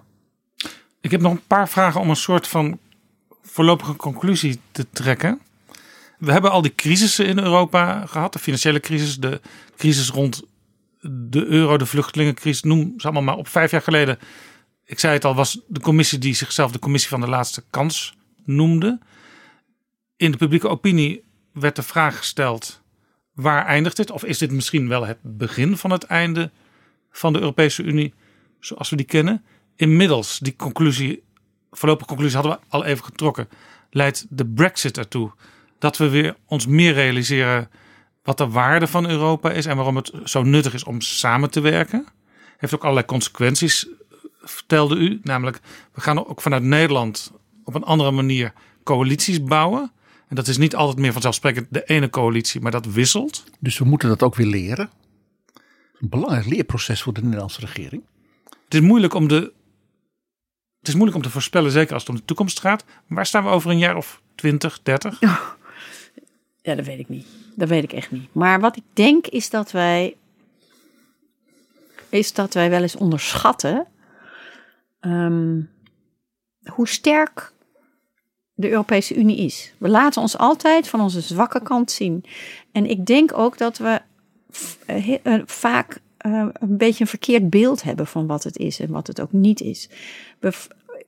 Ik heb nog een paar vragen om een soort van voorlopige conclusie te trekken. We hebben al die crisissen in Europa gehad. De financiële crisis, de crisis rond de euro, de vluchtelingencrisis. Noem ze allemaal maar op. Vijf jaar geleden, ik zei het al, was de commissie die zichzelf de commissie van de laatste kans noemde. In de publieke opinie werd de vraag gesteld, waar eindigt dit? Of is dit misschien wel het begin van het einde van de Europese Unie zoals we die kennen? Inmiddels, die conclusie, voorlopige conclusie hadden we al even getrokken, leidt de Brexit ertoe dat we weer ons meer realiseren wat de waarde van Europa is en waarom het zo nuttig is om samen te werken. Heeft ook allerlei consequenties, vertelde u. Namelijk, we gaan ook vanuit Nederland op een andere manier coalities bouwen. En dat is niet altijd meer vanzelfsprekend de ene coalitie, maar dat wisselt. Dus we moeten dat ook weer leren. Een belangrijk leerproces voor de Nederlandse regering. Het is moeilijk om de. Het is moeilijk om te voorspellen, zeker als het om de toekomst gaat. Maar waar staan we over een jaar of 20, 30? Ja, dat weet ik niet. Dat weet ik echt niet. Maar wat ik denk is dat wij. Is dat wij wel eens onderschatten. ehm, hoe sterk de Europese Unie is. We laten ons altijd van onze zwakke kant zien. En ik denk ook dat we eh, eh, vaak eh, een beetje een verkeerd beeld hebben van wat het is en wat het ook niet is.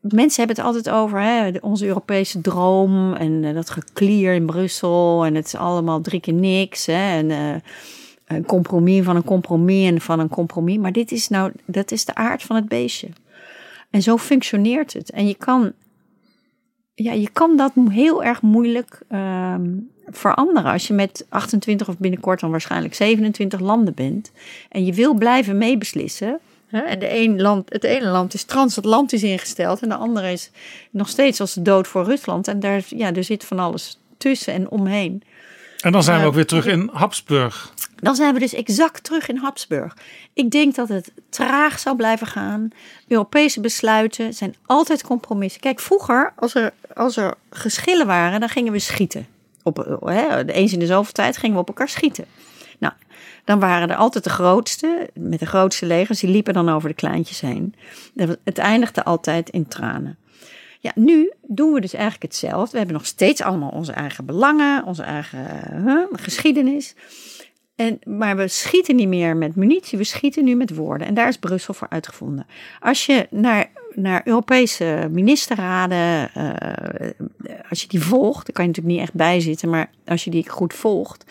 Mensen hebben het altijd over hè, onze Europese droom en dat geklier in Brussel en het is allemaal drie keer niks. Hè, en, eh, een compromis van een compromis en van een compromis. Maar dit is nou, dat is de aard van het beestje. En zo functioneert het. En je kan, ja, je kan dat heel erg moeilijk ehm, veranderen. Als je met 28 of binnenkort dan waarschijnlijk 27 landen bent. En je wil blijven meebeslissen. En de een land, het ene land is transatlantisch ingesteld. En de andere is nog steeds als de dood voor Rusland. En daar, ja, er zit van alles tussen en omheen. En dan zijn we Ja, ook weer terug in Habsburg. Dan zijn we dus exact terug in Habsburg. Ik denk dat het traag zal blijven gaan. Europese besluiten zijn altijd compromissen. Kijk, vroeger, als er, als er geschillen waren, dan gingen we schieten. Op, hè, eens in de zoveel tijd gingen we op elkaar schieten. Nou, dan waren er altijd de grootste, met de grootste legers, die liepen dan over de kleintjes heen. Het eindigde altijd in tranen. Ja, nu doen we dus eigenlijk hetzelfde. We hebben nog steeds allemaal onze eigen belangen, onze eigen geschiedenis. En, maar we schieten niet meer met munitie, we schieten nu met woorden. En daar is Brussel voor uitgevonden. Als je naar, naar Europese ministerraden, uh, als je die volgt, dan kan je natuurlijk niet echt bijzitten, maar als je die goed volgt,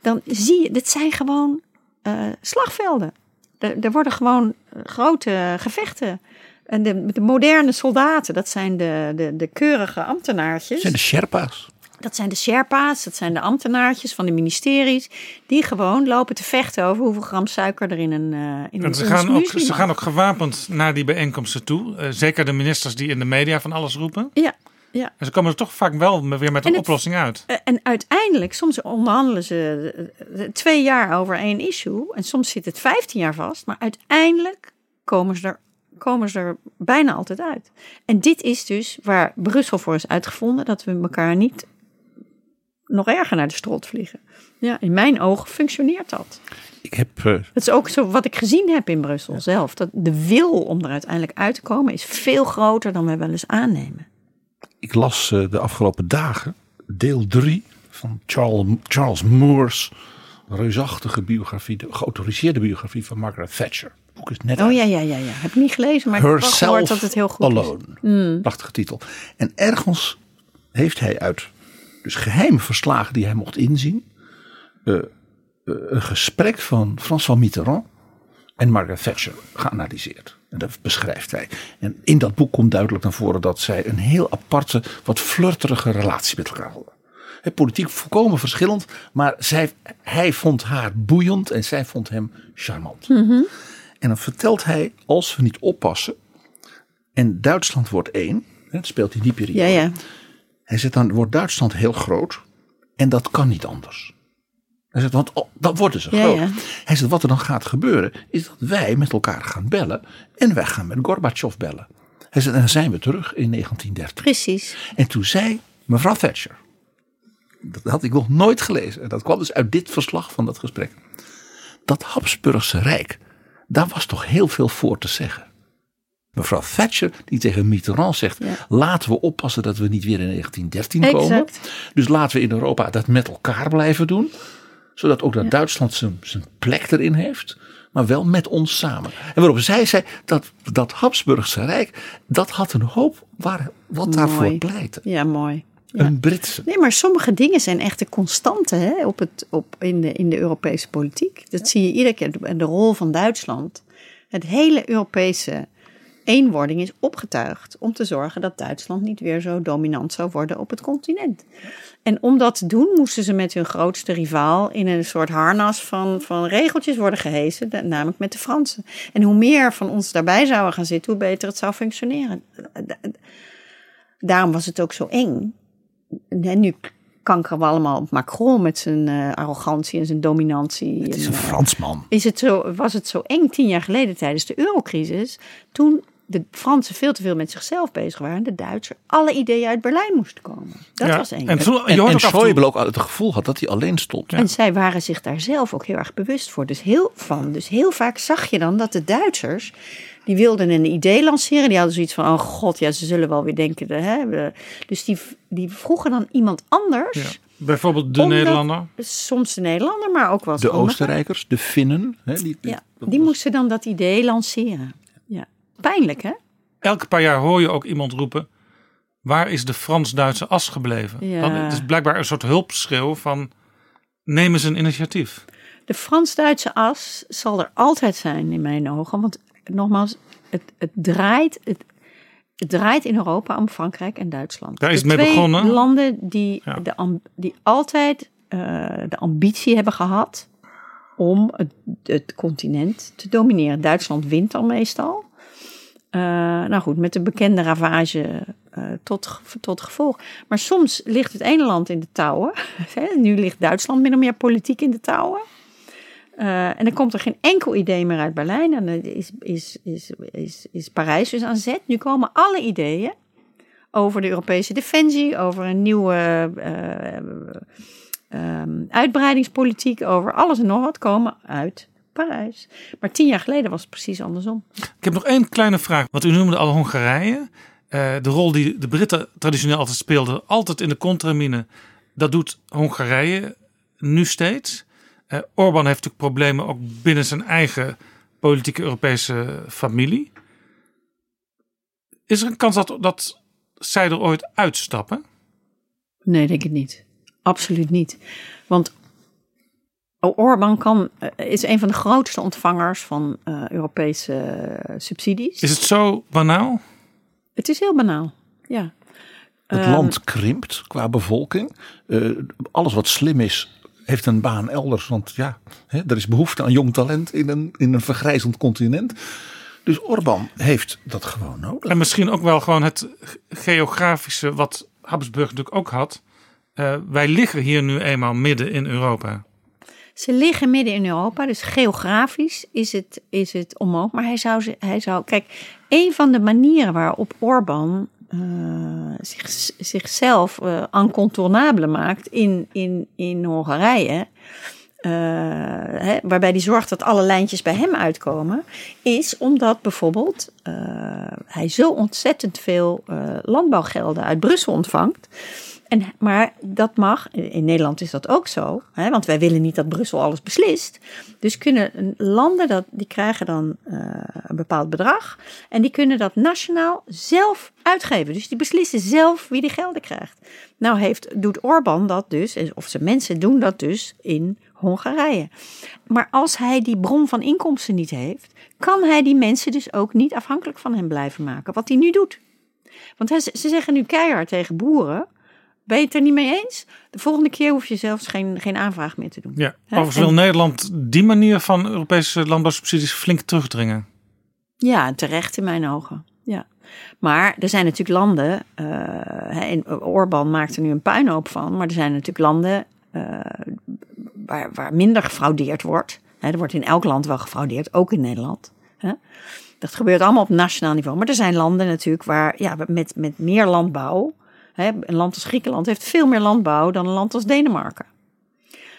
dan zie je, dit zijn gewoon uh, slagvelden. Er, er worden gewoon grote gevechten. En de, de, moderne soldaten, dat zijn de, de, de keurige ambtenaartjes. Dat zijn de Sherpa's. Dat zijn de Sherpa's, dat zijn de ambtenaartjes van de ministeries. Die gewoon lopen te vechten over hoeveel gram suiker er in een. Uh, in en ze, gaan ook, ze gaan ook gewapend naar die bijeenkomsten toe. Uh, zeker de ministers die in de media van alles roepen. Ja. Ja. En ze komen er toch vaak wel weer met een het, oplossing uit. Eh, En uiteindelijk, soms onderhandelen ze twee jaar over één issue. En soms zit het vijftien jaar vast. Maar uiteindelijk komen ze er komen ze er bijna altijd uit. En dit is dus waar Brussel voor is uitgevonden: dat we elkaar niet nog erger naar de strot vliegen. Ja, in mijn ogen functioneert dat. Ik heb, uh... Dat is ook zo wat ik gezien heb in Brussel ja. zelf. Dat de wil om er uiteindelijk uit te komen is veel groter dan we wel eens aannemen. Ik las uh, de afgelopen dagen deel 3 van Charles, Charles Moore's reusachtige biografie, de geautoriseerde biografie van Margaret Thatcher. Boek is net Oh uit. ja, ja, ja, ja. Heb ik niet gelezen, maar ik heb wel gehoord dat het heel goed Alone. is. Mm. Prachtige titel. En ergens heeft hij uit dus geheime verslagen die hij mocht inzien. Uh, uh, een gesprek van François Mitterrand en Margaret Thatcher geanalyseerd. En dat beschrijft hij. En in dat boek komt duidelijk naar voren dat zij een heel aparte, wat flirterige relatie met elkaar hadden. He, politiek volkomen verschillend, maar zij, hij vond haar boeiend en zij vond hem charmant. Mm -hmm. En dan vertelt hij, als we niet oppassen, en Duitsland wordt één, dat speelt in die periode. Ja, ja. Hij zegt dan wordt Duitsland heel groot en dat kan niet anders. Hij zegt, want oh, dan worden ze groot. ja. Hij zegt, wat er dan gaat gebeuren, is dat wij met elkaar gaan bellen en wij gaan met Gorbachev bellen. Hij zegt, en dan zijn we terug in 1930. Precies. En toen zei mevrouw Thatcher, dat had ik nog nooit gelezen, en dat kwam dus uit dit verslag van dat gesprek. Dat Habsburgse Rijk, daar was toch heel veel voor te zeggen. Mevrouw Thatcher die tegen Mitterrand zegt, Ja. laten we oppassen dat we niet weer in 1913 komen. Exact. Dus laten we in Europa dat met elkaar blijven doen. Zodat ook dat Duitsland zijn, zijn plek erin heeft. Maar wel met ons samen. En waarop zij zei dat dat Habsburgse Rijk. Dat had een hoop waar, wat daarvoor pleitte. Ja, mooi. Ja. Een Britse. Nee, maar sommige dingen zijn echt de constanten hè, op het, op, in, de, in de Europese politiek. Dat zie je iedere keer. De, de rol van Duitsland. Het hele Europese eenwording is opgetuigd om te zorgen dat Duitsland niet weer zo dominant zou worden op het continent. En om dat te doen moesten ze met hun grootste rivaal in een soort harnas van, van regeltjes worden gehezen, namelijk met de Fransen. En hoe meer van ons daarbij zouden gaan zitten, hoe beter het zou functioneren. Daarom was het ook zo eng. En nu kankeren we allemaal op Macron met zijn eh, arrogantie en zijn dominantie. Het is En, een eh, Fransman. is het zo, was het zo eng tien jaar geleden tijdens de eurocrisis, toen de Fransen veel te veel met zichzelf bezig waren, de Duitsers alle ideeën uit Berlijn moesten komen. Dat Ja, was eng. En, En, En, en en Schäuble ook het gevoel had dat hij alleen stond. zij waren zich daar zelf ook heel erg bewust voor. Dus heel, van. dus heel vaak zag je dan dat de Duitsers, die wilden een idee lanceren. Die hadden zoiets van, oh god, ja, ze zullen wel weer denken. Hè, we- dus die, die vroegen dan iemand anders. Ja. Bijvoorbeeld de Omdat- Nederlander. Soms de Nederlander, maar ook wel De. Oostenrijkers, de Finnen. Hè, die, Ja, die was- moesten dan dat idee lanceren. Ja. Pijnlijk, hè? Elke paar jaar hoor je ook iemand roepen. Waar is de Frans-Duitse as gebleven? Ja. Dan, het is blijkbaar een soort hulpschreeuw van. Neem eens een initiatief. De Frans-Duitse as zal er altijd zijn in mijn ogen. Want nogmaals, het, het, draait, het, het draait in Europa om Frankrijk en Duitsland. Daar is de het mee twee begonnen. landen die, Ja. de, die altijd eh, de ambitie hebben gehad om het, het continent te domineren. Duitsland wint al meestal. Eh, nou goed, met de bekende ravage eh, tot, tot gevolg. Maar soms ligt het ene land in de touwen. Nu ligt Duitsland min of meer politiek in de touwen. Eh, en dan komt er geen enkel idee meer uit Berlijn. En dan is, is, is, is, is Parijs dus aan zet. Nu komen alle ideeën over de Europese defensie, over een nieuwe, eh, ehm, uitbreidingspolitiek, over alles en nog wat komen uit Parijs. Maar tien jaar geleden was het precies andersom. Ik heb nog één kleine vraag. Want u noemde al Hongarije. Eh, de rol die de Britten traditioneel altijd speelden, altijd in de contramine, dat doet Hongarije nu steeds. Uh, Orbán heeft natuurlijk problemen ook binnen zijn eigen politieke Europese familie. Is er een kans dat, dat zij er ooit uitstappen? Nee, denk ik niet. Absoluut niet. Want Orbán kan, eh, is een van de grootste ontvangers van uh, Europese subsidies. Is het zo banaal? Het is heel banaal, ja. Het um, land krimpt qua bevolking. Uh, alles wat slim is, heeft een baan elders. Want ja, hè, er is behoefte aan jong talent in een, in een vergrijzend continent. Dus Orbán heeft dat gewoon nodig. En misschien ook wel gewoon het geografische wat Habsburg natuurlijk ook had. Uh, wij liggen hier nu eenmaal midden in Europa. Ze liggen midden in Europa, dus geografisch is het, is het omhoog. Maar hij zou, hij zou. Kijk, een van de manieren waarop Orbán uh, zich, zichzelf uh, maakt in, in, in Hongarije. Uh, hè, waarbij hij zorgt dat alle lijntjes bij hem uitkomen, is omdat bijvoorbeeld hij zo ontzettend veel landbouwgelden uit Brussel ontvangt. En, maar dat mag, in Nederland is dat ook zo, hè, want wij willen niet dat Brussel alles beslist. Dus kunnen landen, dat, die krijgen dan uh, een bepaald bedrag en die kunnen dat nationaal zelf uitgeven. Dus die beslissen zelf wie die gelden krijgt. Nou heeft, doet Orbán dat dus, of zijn mensen doen dat dus in Hongarije. Maar als hij die bron van inkomsten niet heeft, kan hij die mensen dus ook niet afhankelijk van hem blijven maken. Wat hij nu doet. Want ze zeggen nu keihard tegen boeren ben je het er niet mee eens? De volgende keer hoef je zelfs geen, geen aanvraag meer te doen. Ja, overigens wil Nederland die manier van Europese landbouwsubsidies flink terugdringen. Ja, terecht in mijn ogen. Ja. Maar er zijn natuurlijk landen, uh, en Orbán maakt er nu een puinhoop van, maar er zijn natuurlijk landen uh, waar, waar minder gefraudeerd wordt. Hè, er wordt in elk land wel gefraudeerd, ook in Nederland. Dat gebeurt allemaal op nationaal niveau. Maar er zijn landen natuurlijk waar ja, met, met meer landbouw een land als Griekenland heeft veel meer landbouw dan een land als Denemarken.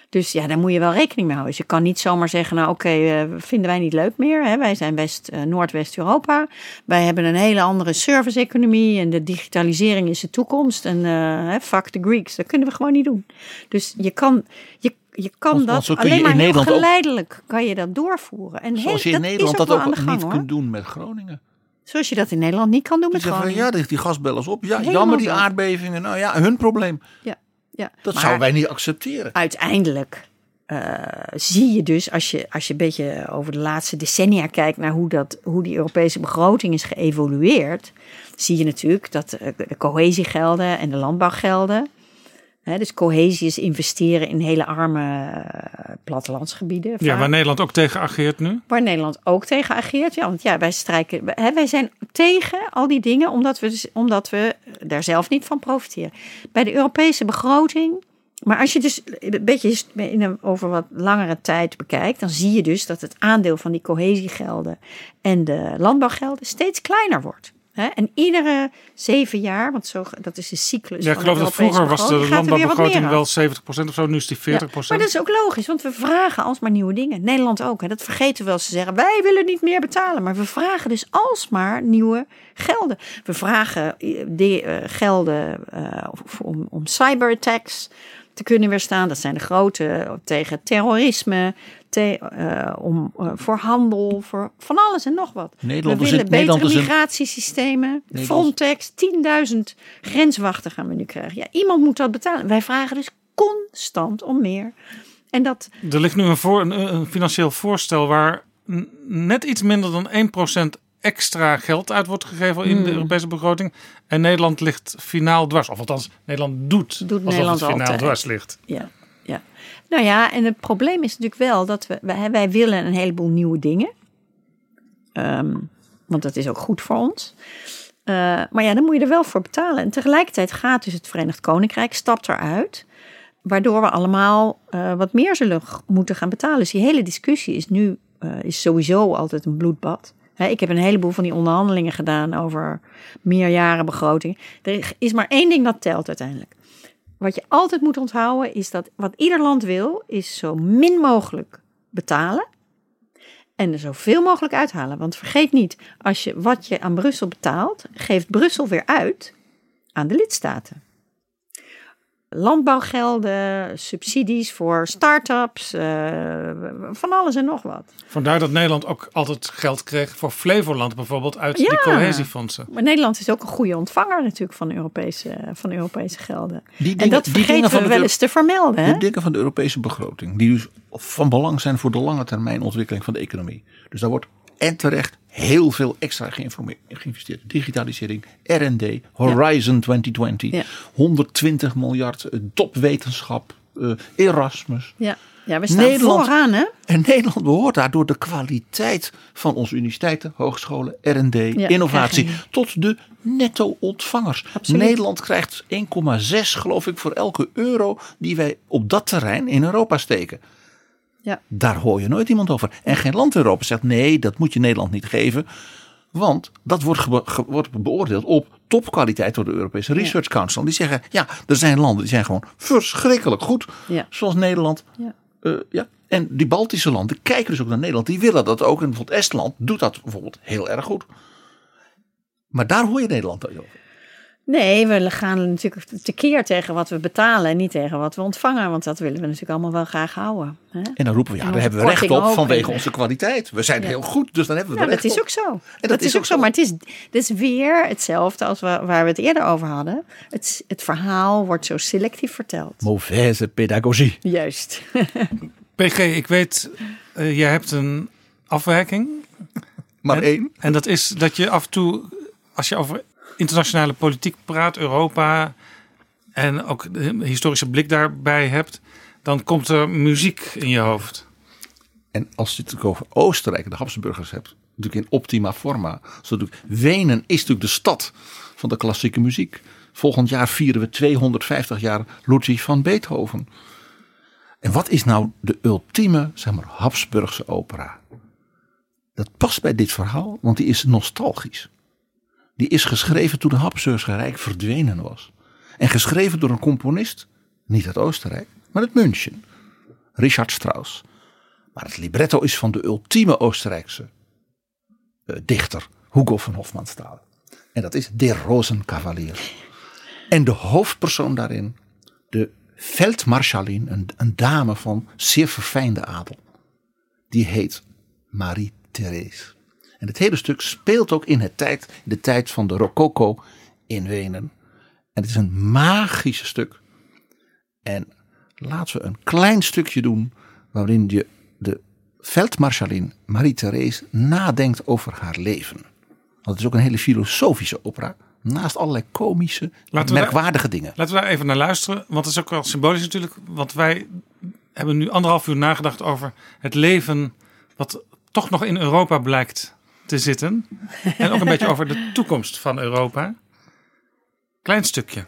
Dus ja, daar moet je wel rekening mee houden. Dus je kan niet zomaar zeggen, nou oké, okay, uh, vinden wij niet leuk meer. Hè? Wij zijn West, uh, Noordwest-Europa. Wij hebben een hele andere service-economie en de digitalisering is de toekomst. En uh, fuck the Greeks, dat kunnen we gewoon niet doen. Dus je kan, je, je kan want, dat want alleen maar heel geleidelijk ook, kan je dat doorvoeren. En zoals je in Nederland dat ook, ook niet kunt doen met Groningen. Zoals je dat in Nederland niet kan doen met. Van, ja, die, gasbellers op. Ja, jammer die aardbevingen. Nou ja, hun probleem. Ja, ja. Dat maar zouden wij niet accepteren. Uiteindelijk uh, zie je dus, als je, als je een beetje over de laatste decennia kijkt naar hoe, dat, hoe die Europese begroting is geëvolueerd, zie je natuurlijk dat de cohesiegelden en de landbouwgelden dus cohesie is investeren in hele arme uh, plattelandsgebieden. Ja, waar Nederland ook tegen ageert nu. Waar Nederland ook tegen ageert. Ja, want ja, wij strijken. Hè, wij zijn tegen al die dingen omdat we, dus, omdat we daar zelf niet van profiteren. Bij de Europese begroting. Maar als je dus een beetje in een, over wat langere tijd bekijkt, dan zie je dus dat het aandeel van die cohesiegelden en de landbouwgelden steeds kleiner wordt. En iedere zeven jaar, want zo, dat is de cyclus. Ja, ik geloof dat vroeger was de landbouwbegroting wel 70% of zo, nu is die 40%. Ja, maar dat is ook logisch, want we vragen alsmaar nieuwe dingen. Nederland ook, hè, dat vergeten we wel. Ze zeggen, wij willen niet meer betalen. Maar we vragen dus alsmaar nieuwe gelden. We vragen eh, de, uh, gelden uh, om, om cyberattacks te kunnen weerstaan. Dat zijn de grote tegen terrorisme, te, uh, om, uh, voor handel, voor van alles en nog wat. Nederland we willen betere migratiesystemen. Frontex, 10.000 grenswachten gaan we nu krijgen. Ja, iemand moet dat betalen. Wij vragen dus constant om meer. En dat... Er ligt nu een, voor, een, een financieel voorstel waar net iets minder dan 1% extra geld uit wordt gegeven in de hmm. Europese begroting. En Nederland ligt finaal dwars. Of althans, Nederland doet, doet alsof Nederland het finaal altijd. dwars ligt. Ja. Nou ja, en het probleem is natuurlijk wel dat we, wij, willen een heleboel nieuwe dingen. Um, want dat is ook goed voor ons. Uh, maar ja, dan moet je er wel voor betalen. En tegelijkertijd gaat dus het Verenigd Koninkrijk, stapt eruit. Waardoor we allemaal uh, wat meer zullen moeten gaan betalen. Dus die hele discussie is nu uh, is sowieso altijd een bloedbad ik heb een heleboel van die onderhandelingen gedaan over meerjarenbegroting. Er is maar één ding dat telt uiteindelijk. Wat je altijd moet onthouden is dat wat ieder land wil, is zo min mogelijk betalen en er zoveel mogelijk uithalen. Want vergeet niet, als je wat je aan Brussel betaalt, geeft Brussel weer uit aan de lidstaten. Landbouwgelden, subsidies voor start-ups, eh, van alles en nog wat. Vandaar dat Nederland ook altijd geld kreeg voor Flevoland bijvoorbeeld uit die Ja. cohesiefondsen. Maar Nederland is ook een goede ontvanger natuurlijk van Europese, van Europese gelden. Die en dat vergeten van we de wel eens te vermelden. Hè? De dingen van de Europese begroting, die dus van belang zijn voor de lange termijn ontwikkeling van de economie. Dus daar wordt en terecht heel veel extra geïnvesteerd. Digitalisering, R&D, Horizon 2020, Ja. 120 miljard, eh, topwetenschap, eh, Erasmus. Ja. ja, we staan Nederland- vooraan hè. En Nederland behoort daardoor de kwaliteit van onze universiteiten, hogescholen, R&D, innovatie tot de netto-ontvangers. Absoluut. Nederland krijgt 1,6 geloof ik voor elke euro die wij op dat terrein in Europa steken. Ja. Daar hoor je nooit iemand over. En geen land in Europa zegt nee, dat moet je Nederland niet geven. Want dat wordt, wordt beoordeeld op topkwaliteit door de Europese Research Council. Die zeggen, ja, er zijn landen die zijn gewoon verschrikkelijk goed. Ja. Zoals Nederland. Ja. Eh, ja. En die Baltische landen kijken dus ook naar Nederland. Die willen dat ook. En bijvoorbeeld Estland doet dat bijvoorbeeld heel erg goed. Maar daar hoor je Nederland over. Nee, we gaan natuurlijk tekeer tegen wat we betalen en niet tegen wat we ontvangen. Want dat willen we natuurlijk allemaal wel graag houden. Hè? En dan roepen we, ja, En daar hebben we recht op vanwege En- onze kwaliteit. We zijn heel goed, dus dan hebben we Ja, er dat recht is ook zo. dat dat, is is ook zo. zo. Maar het is, het is weer hetzelfde als waar, waar we het eerder over hadden. Het, het verhaal wordt zo selectief verteld. Mauvaise pedagogie. Juist. PG, ik weet, eh jij hebt een afwijking. Maar en, één. En dat is dat je af en toe, als je over internationale politiek praat, Europa en ook de historische blik daarbij hebt, dan komt er muziek in je hoofd. En als je het over Oostenrijk en de Habsburgers hebt, natuurlijk in optima forma. Wenen is natuurlijk de stad van de klassieke muziek. Volgend jaar vieren we 250 jaar Ludwig van Beethoven. En wat is nou de ultieme, zeg maar, Habsburgse opera? Dat past bij dit verhaal, want die is nostalgisch. Die is geschreven toen het Habsburgse Rijk verdwenen was. En geschreven door een componist, niet uit Oostenrijk, maar uit München. Richard Strauss. Maar het libretto is van de ultieme Oostenrijkse eh, dichter Hugo van Hofmannsthal. En dat is De Rosenkavalier. En de hoofdpersoon daarin, de veldmarschalin, een, een dame van zeer verfijnde adel. Die heet Marie-Therese. En het hele stuk speelt ook in, het tijd, in de tijd van de Rococo in Wenen. En het is een magisch stuk. En laten we een klein stukje doen waarin je de veldmarschalin Marie-Therese nadenkt over haar leven. Want het is ook een hele filosofische opera. Naast allerlei komische, Laten merkwaardige dingen. Laten we daar even naar luisteren, want het is ook wel symbolisch natuurlijk. Want wij hebben nu anderhalf uur nagedacht over het leven wat toch nog in Europa blijkt te zitten. En ook een beetje over de toekomst van Europa. Klein stukje.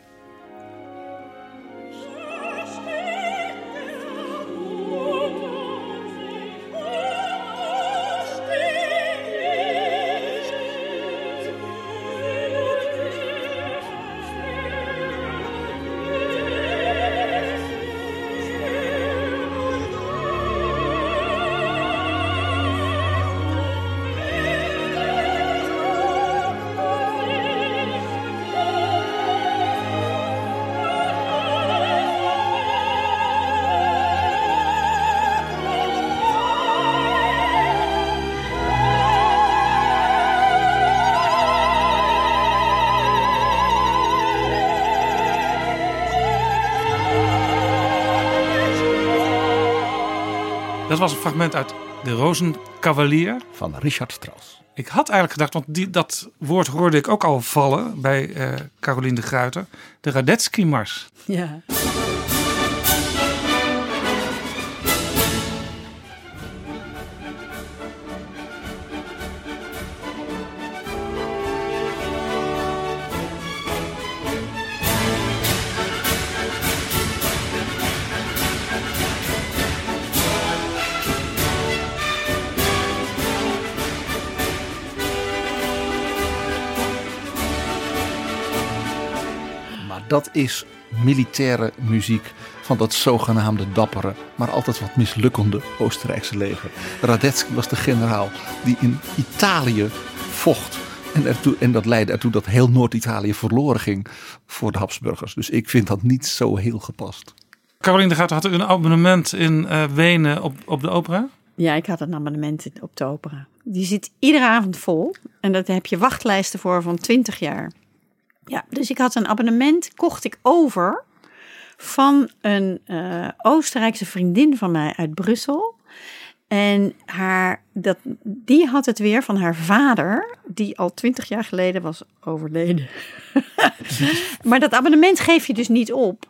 Dat was een fragment uit De Rozenkavalier. Van Richard Strauss. Ik had eigenlijk gedacht, want die, dat woord hoorde ik ook al vallen bij eh Caroline de Gruiter. De Radetzky-mars. Ja. Dat is militaire muziek van dat zogenaamde dappere, maar altijd wat mislukkende Oostenrijkse leger. Radetzky was de generaal die in Italië vocht. En, ertoe, en dat leidde ertoe dat heel Noord-Italië verloren ging voor de Habsburgers. Dus ik vind dat niet zo heel gepast. Caroline de Guiter had u een abonnement in uh, Wenen op, op de opera? Ja, ik had een abonnement op de opera. Die zit iedere avond vol. En daar heb je wachtlijsten voor van 20 jaar. Ja, dus ik had een abonnement, kocht ik over van een uh, Oostenrijkse vriendin van mij uit Brussel. En haar, dat, die had het weer van haar vader, die al twintig jaar geleden was overleden. maar dat abonnement geef je dus niet op.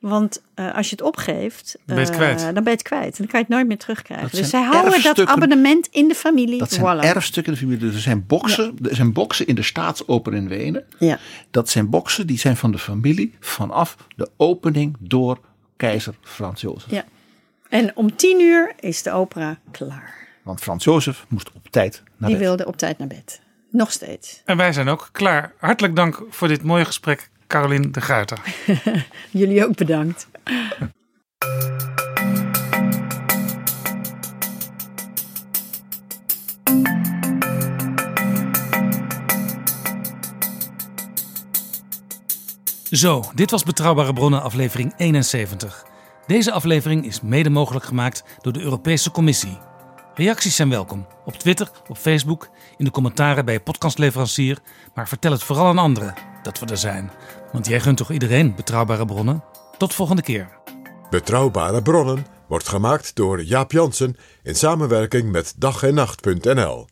Want uh, als je het opgeeft, dan ben je het kwijt. Uh, dan ben je het kwijt. En dan kan je het nooit meer terugkrijgen. Dat dus zij houden dat abonnement in de familie. Dat zijn voilà. erfstukken in de familie. Er zijn boxen, ja. er zijn boxen in de staatsoper in Wenen. Ja. Dat zijn boxen die zijn van de familie vanaf de opening door keizer Frans Jozef. Ja. En om tien uur is de opera klaar. Want Frans Jozef moest op tijd naar Die bed. wilde op tijd naar bed. Nog steeds. En wij zijn ook klaar. Hartelijk dank voor dit mooie gesprek, Caroline de Guiter. Jullie ook bedankt. Zo, dit was Betrouwbare Bronnen aflevering 71. Deze aflevering is mede mogelijk gemaakt door de Europese Commissie. Reacties zijn welkom op Twitter, op Facebook, in de commentaren bij podcastleverancier. Maar vertel het vooral aan anderen dat we er zijn. Want jij gunt toch iedereen betrouwbare bronnen? Tot volgende keer. Betrouwbare bronnen wordt gemaakt door Jaap Jansen in samenwerking met dag en nacht.nl.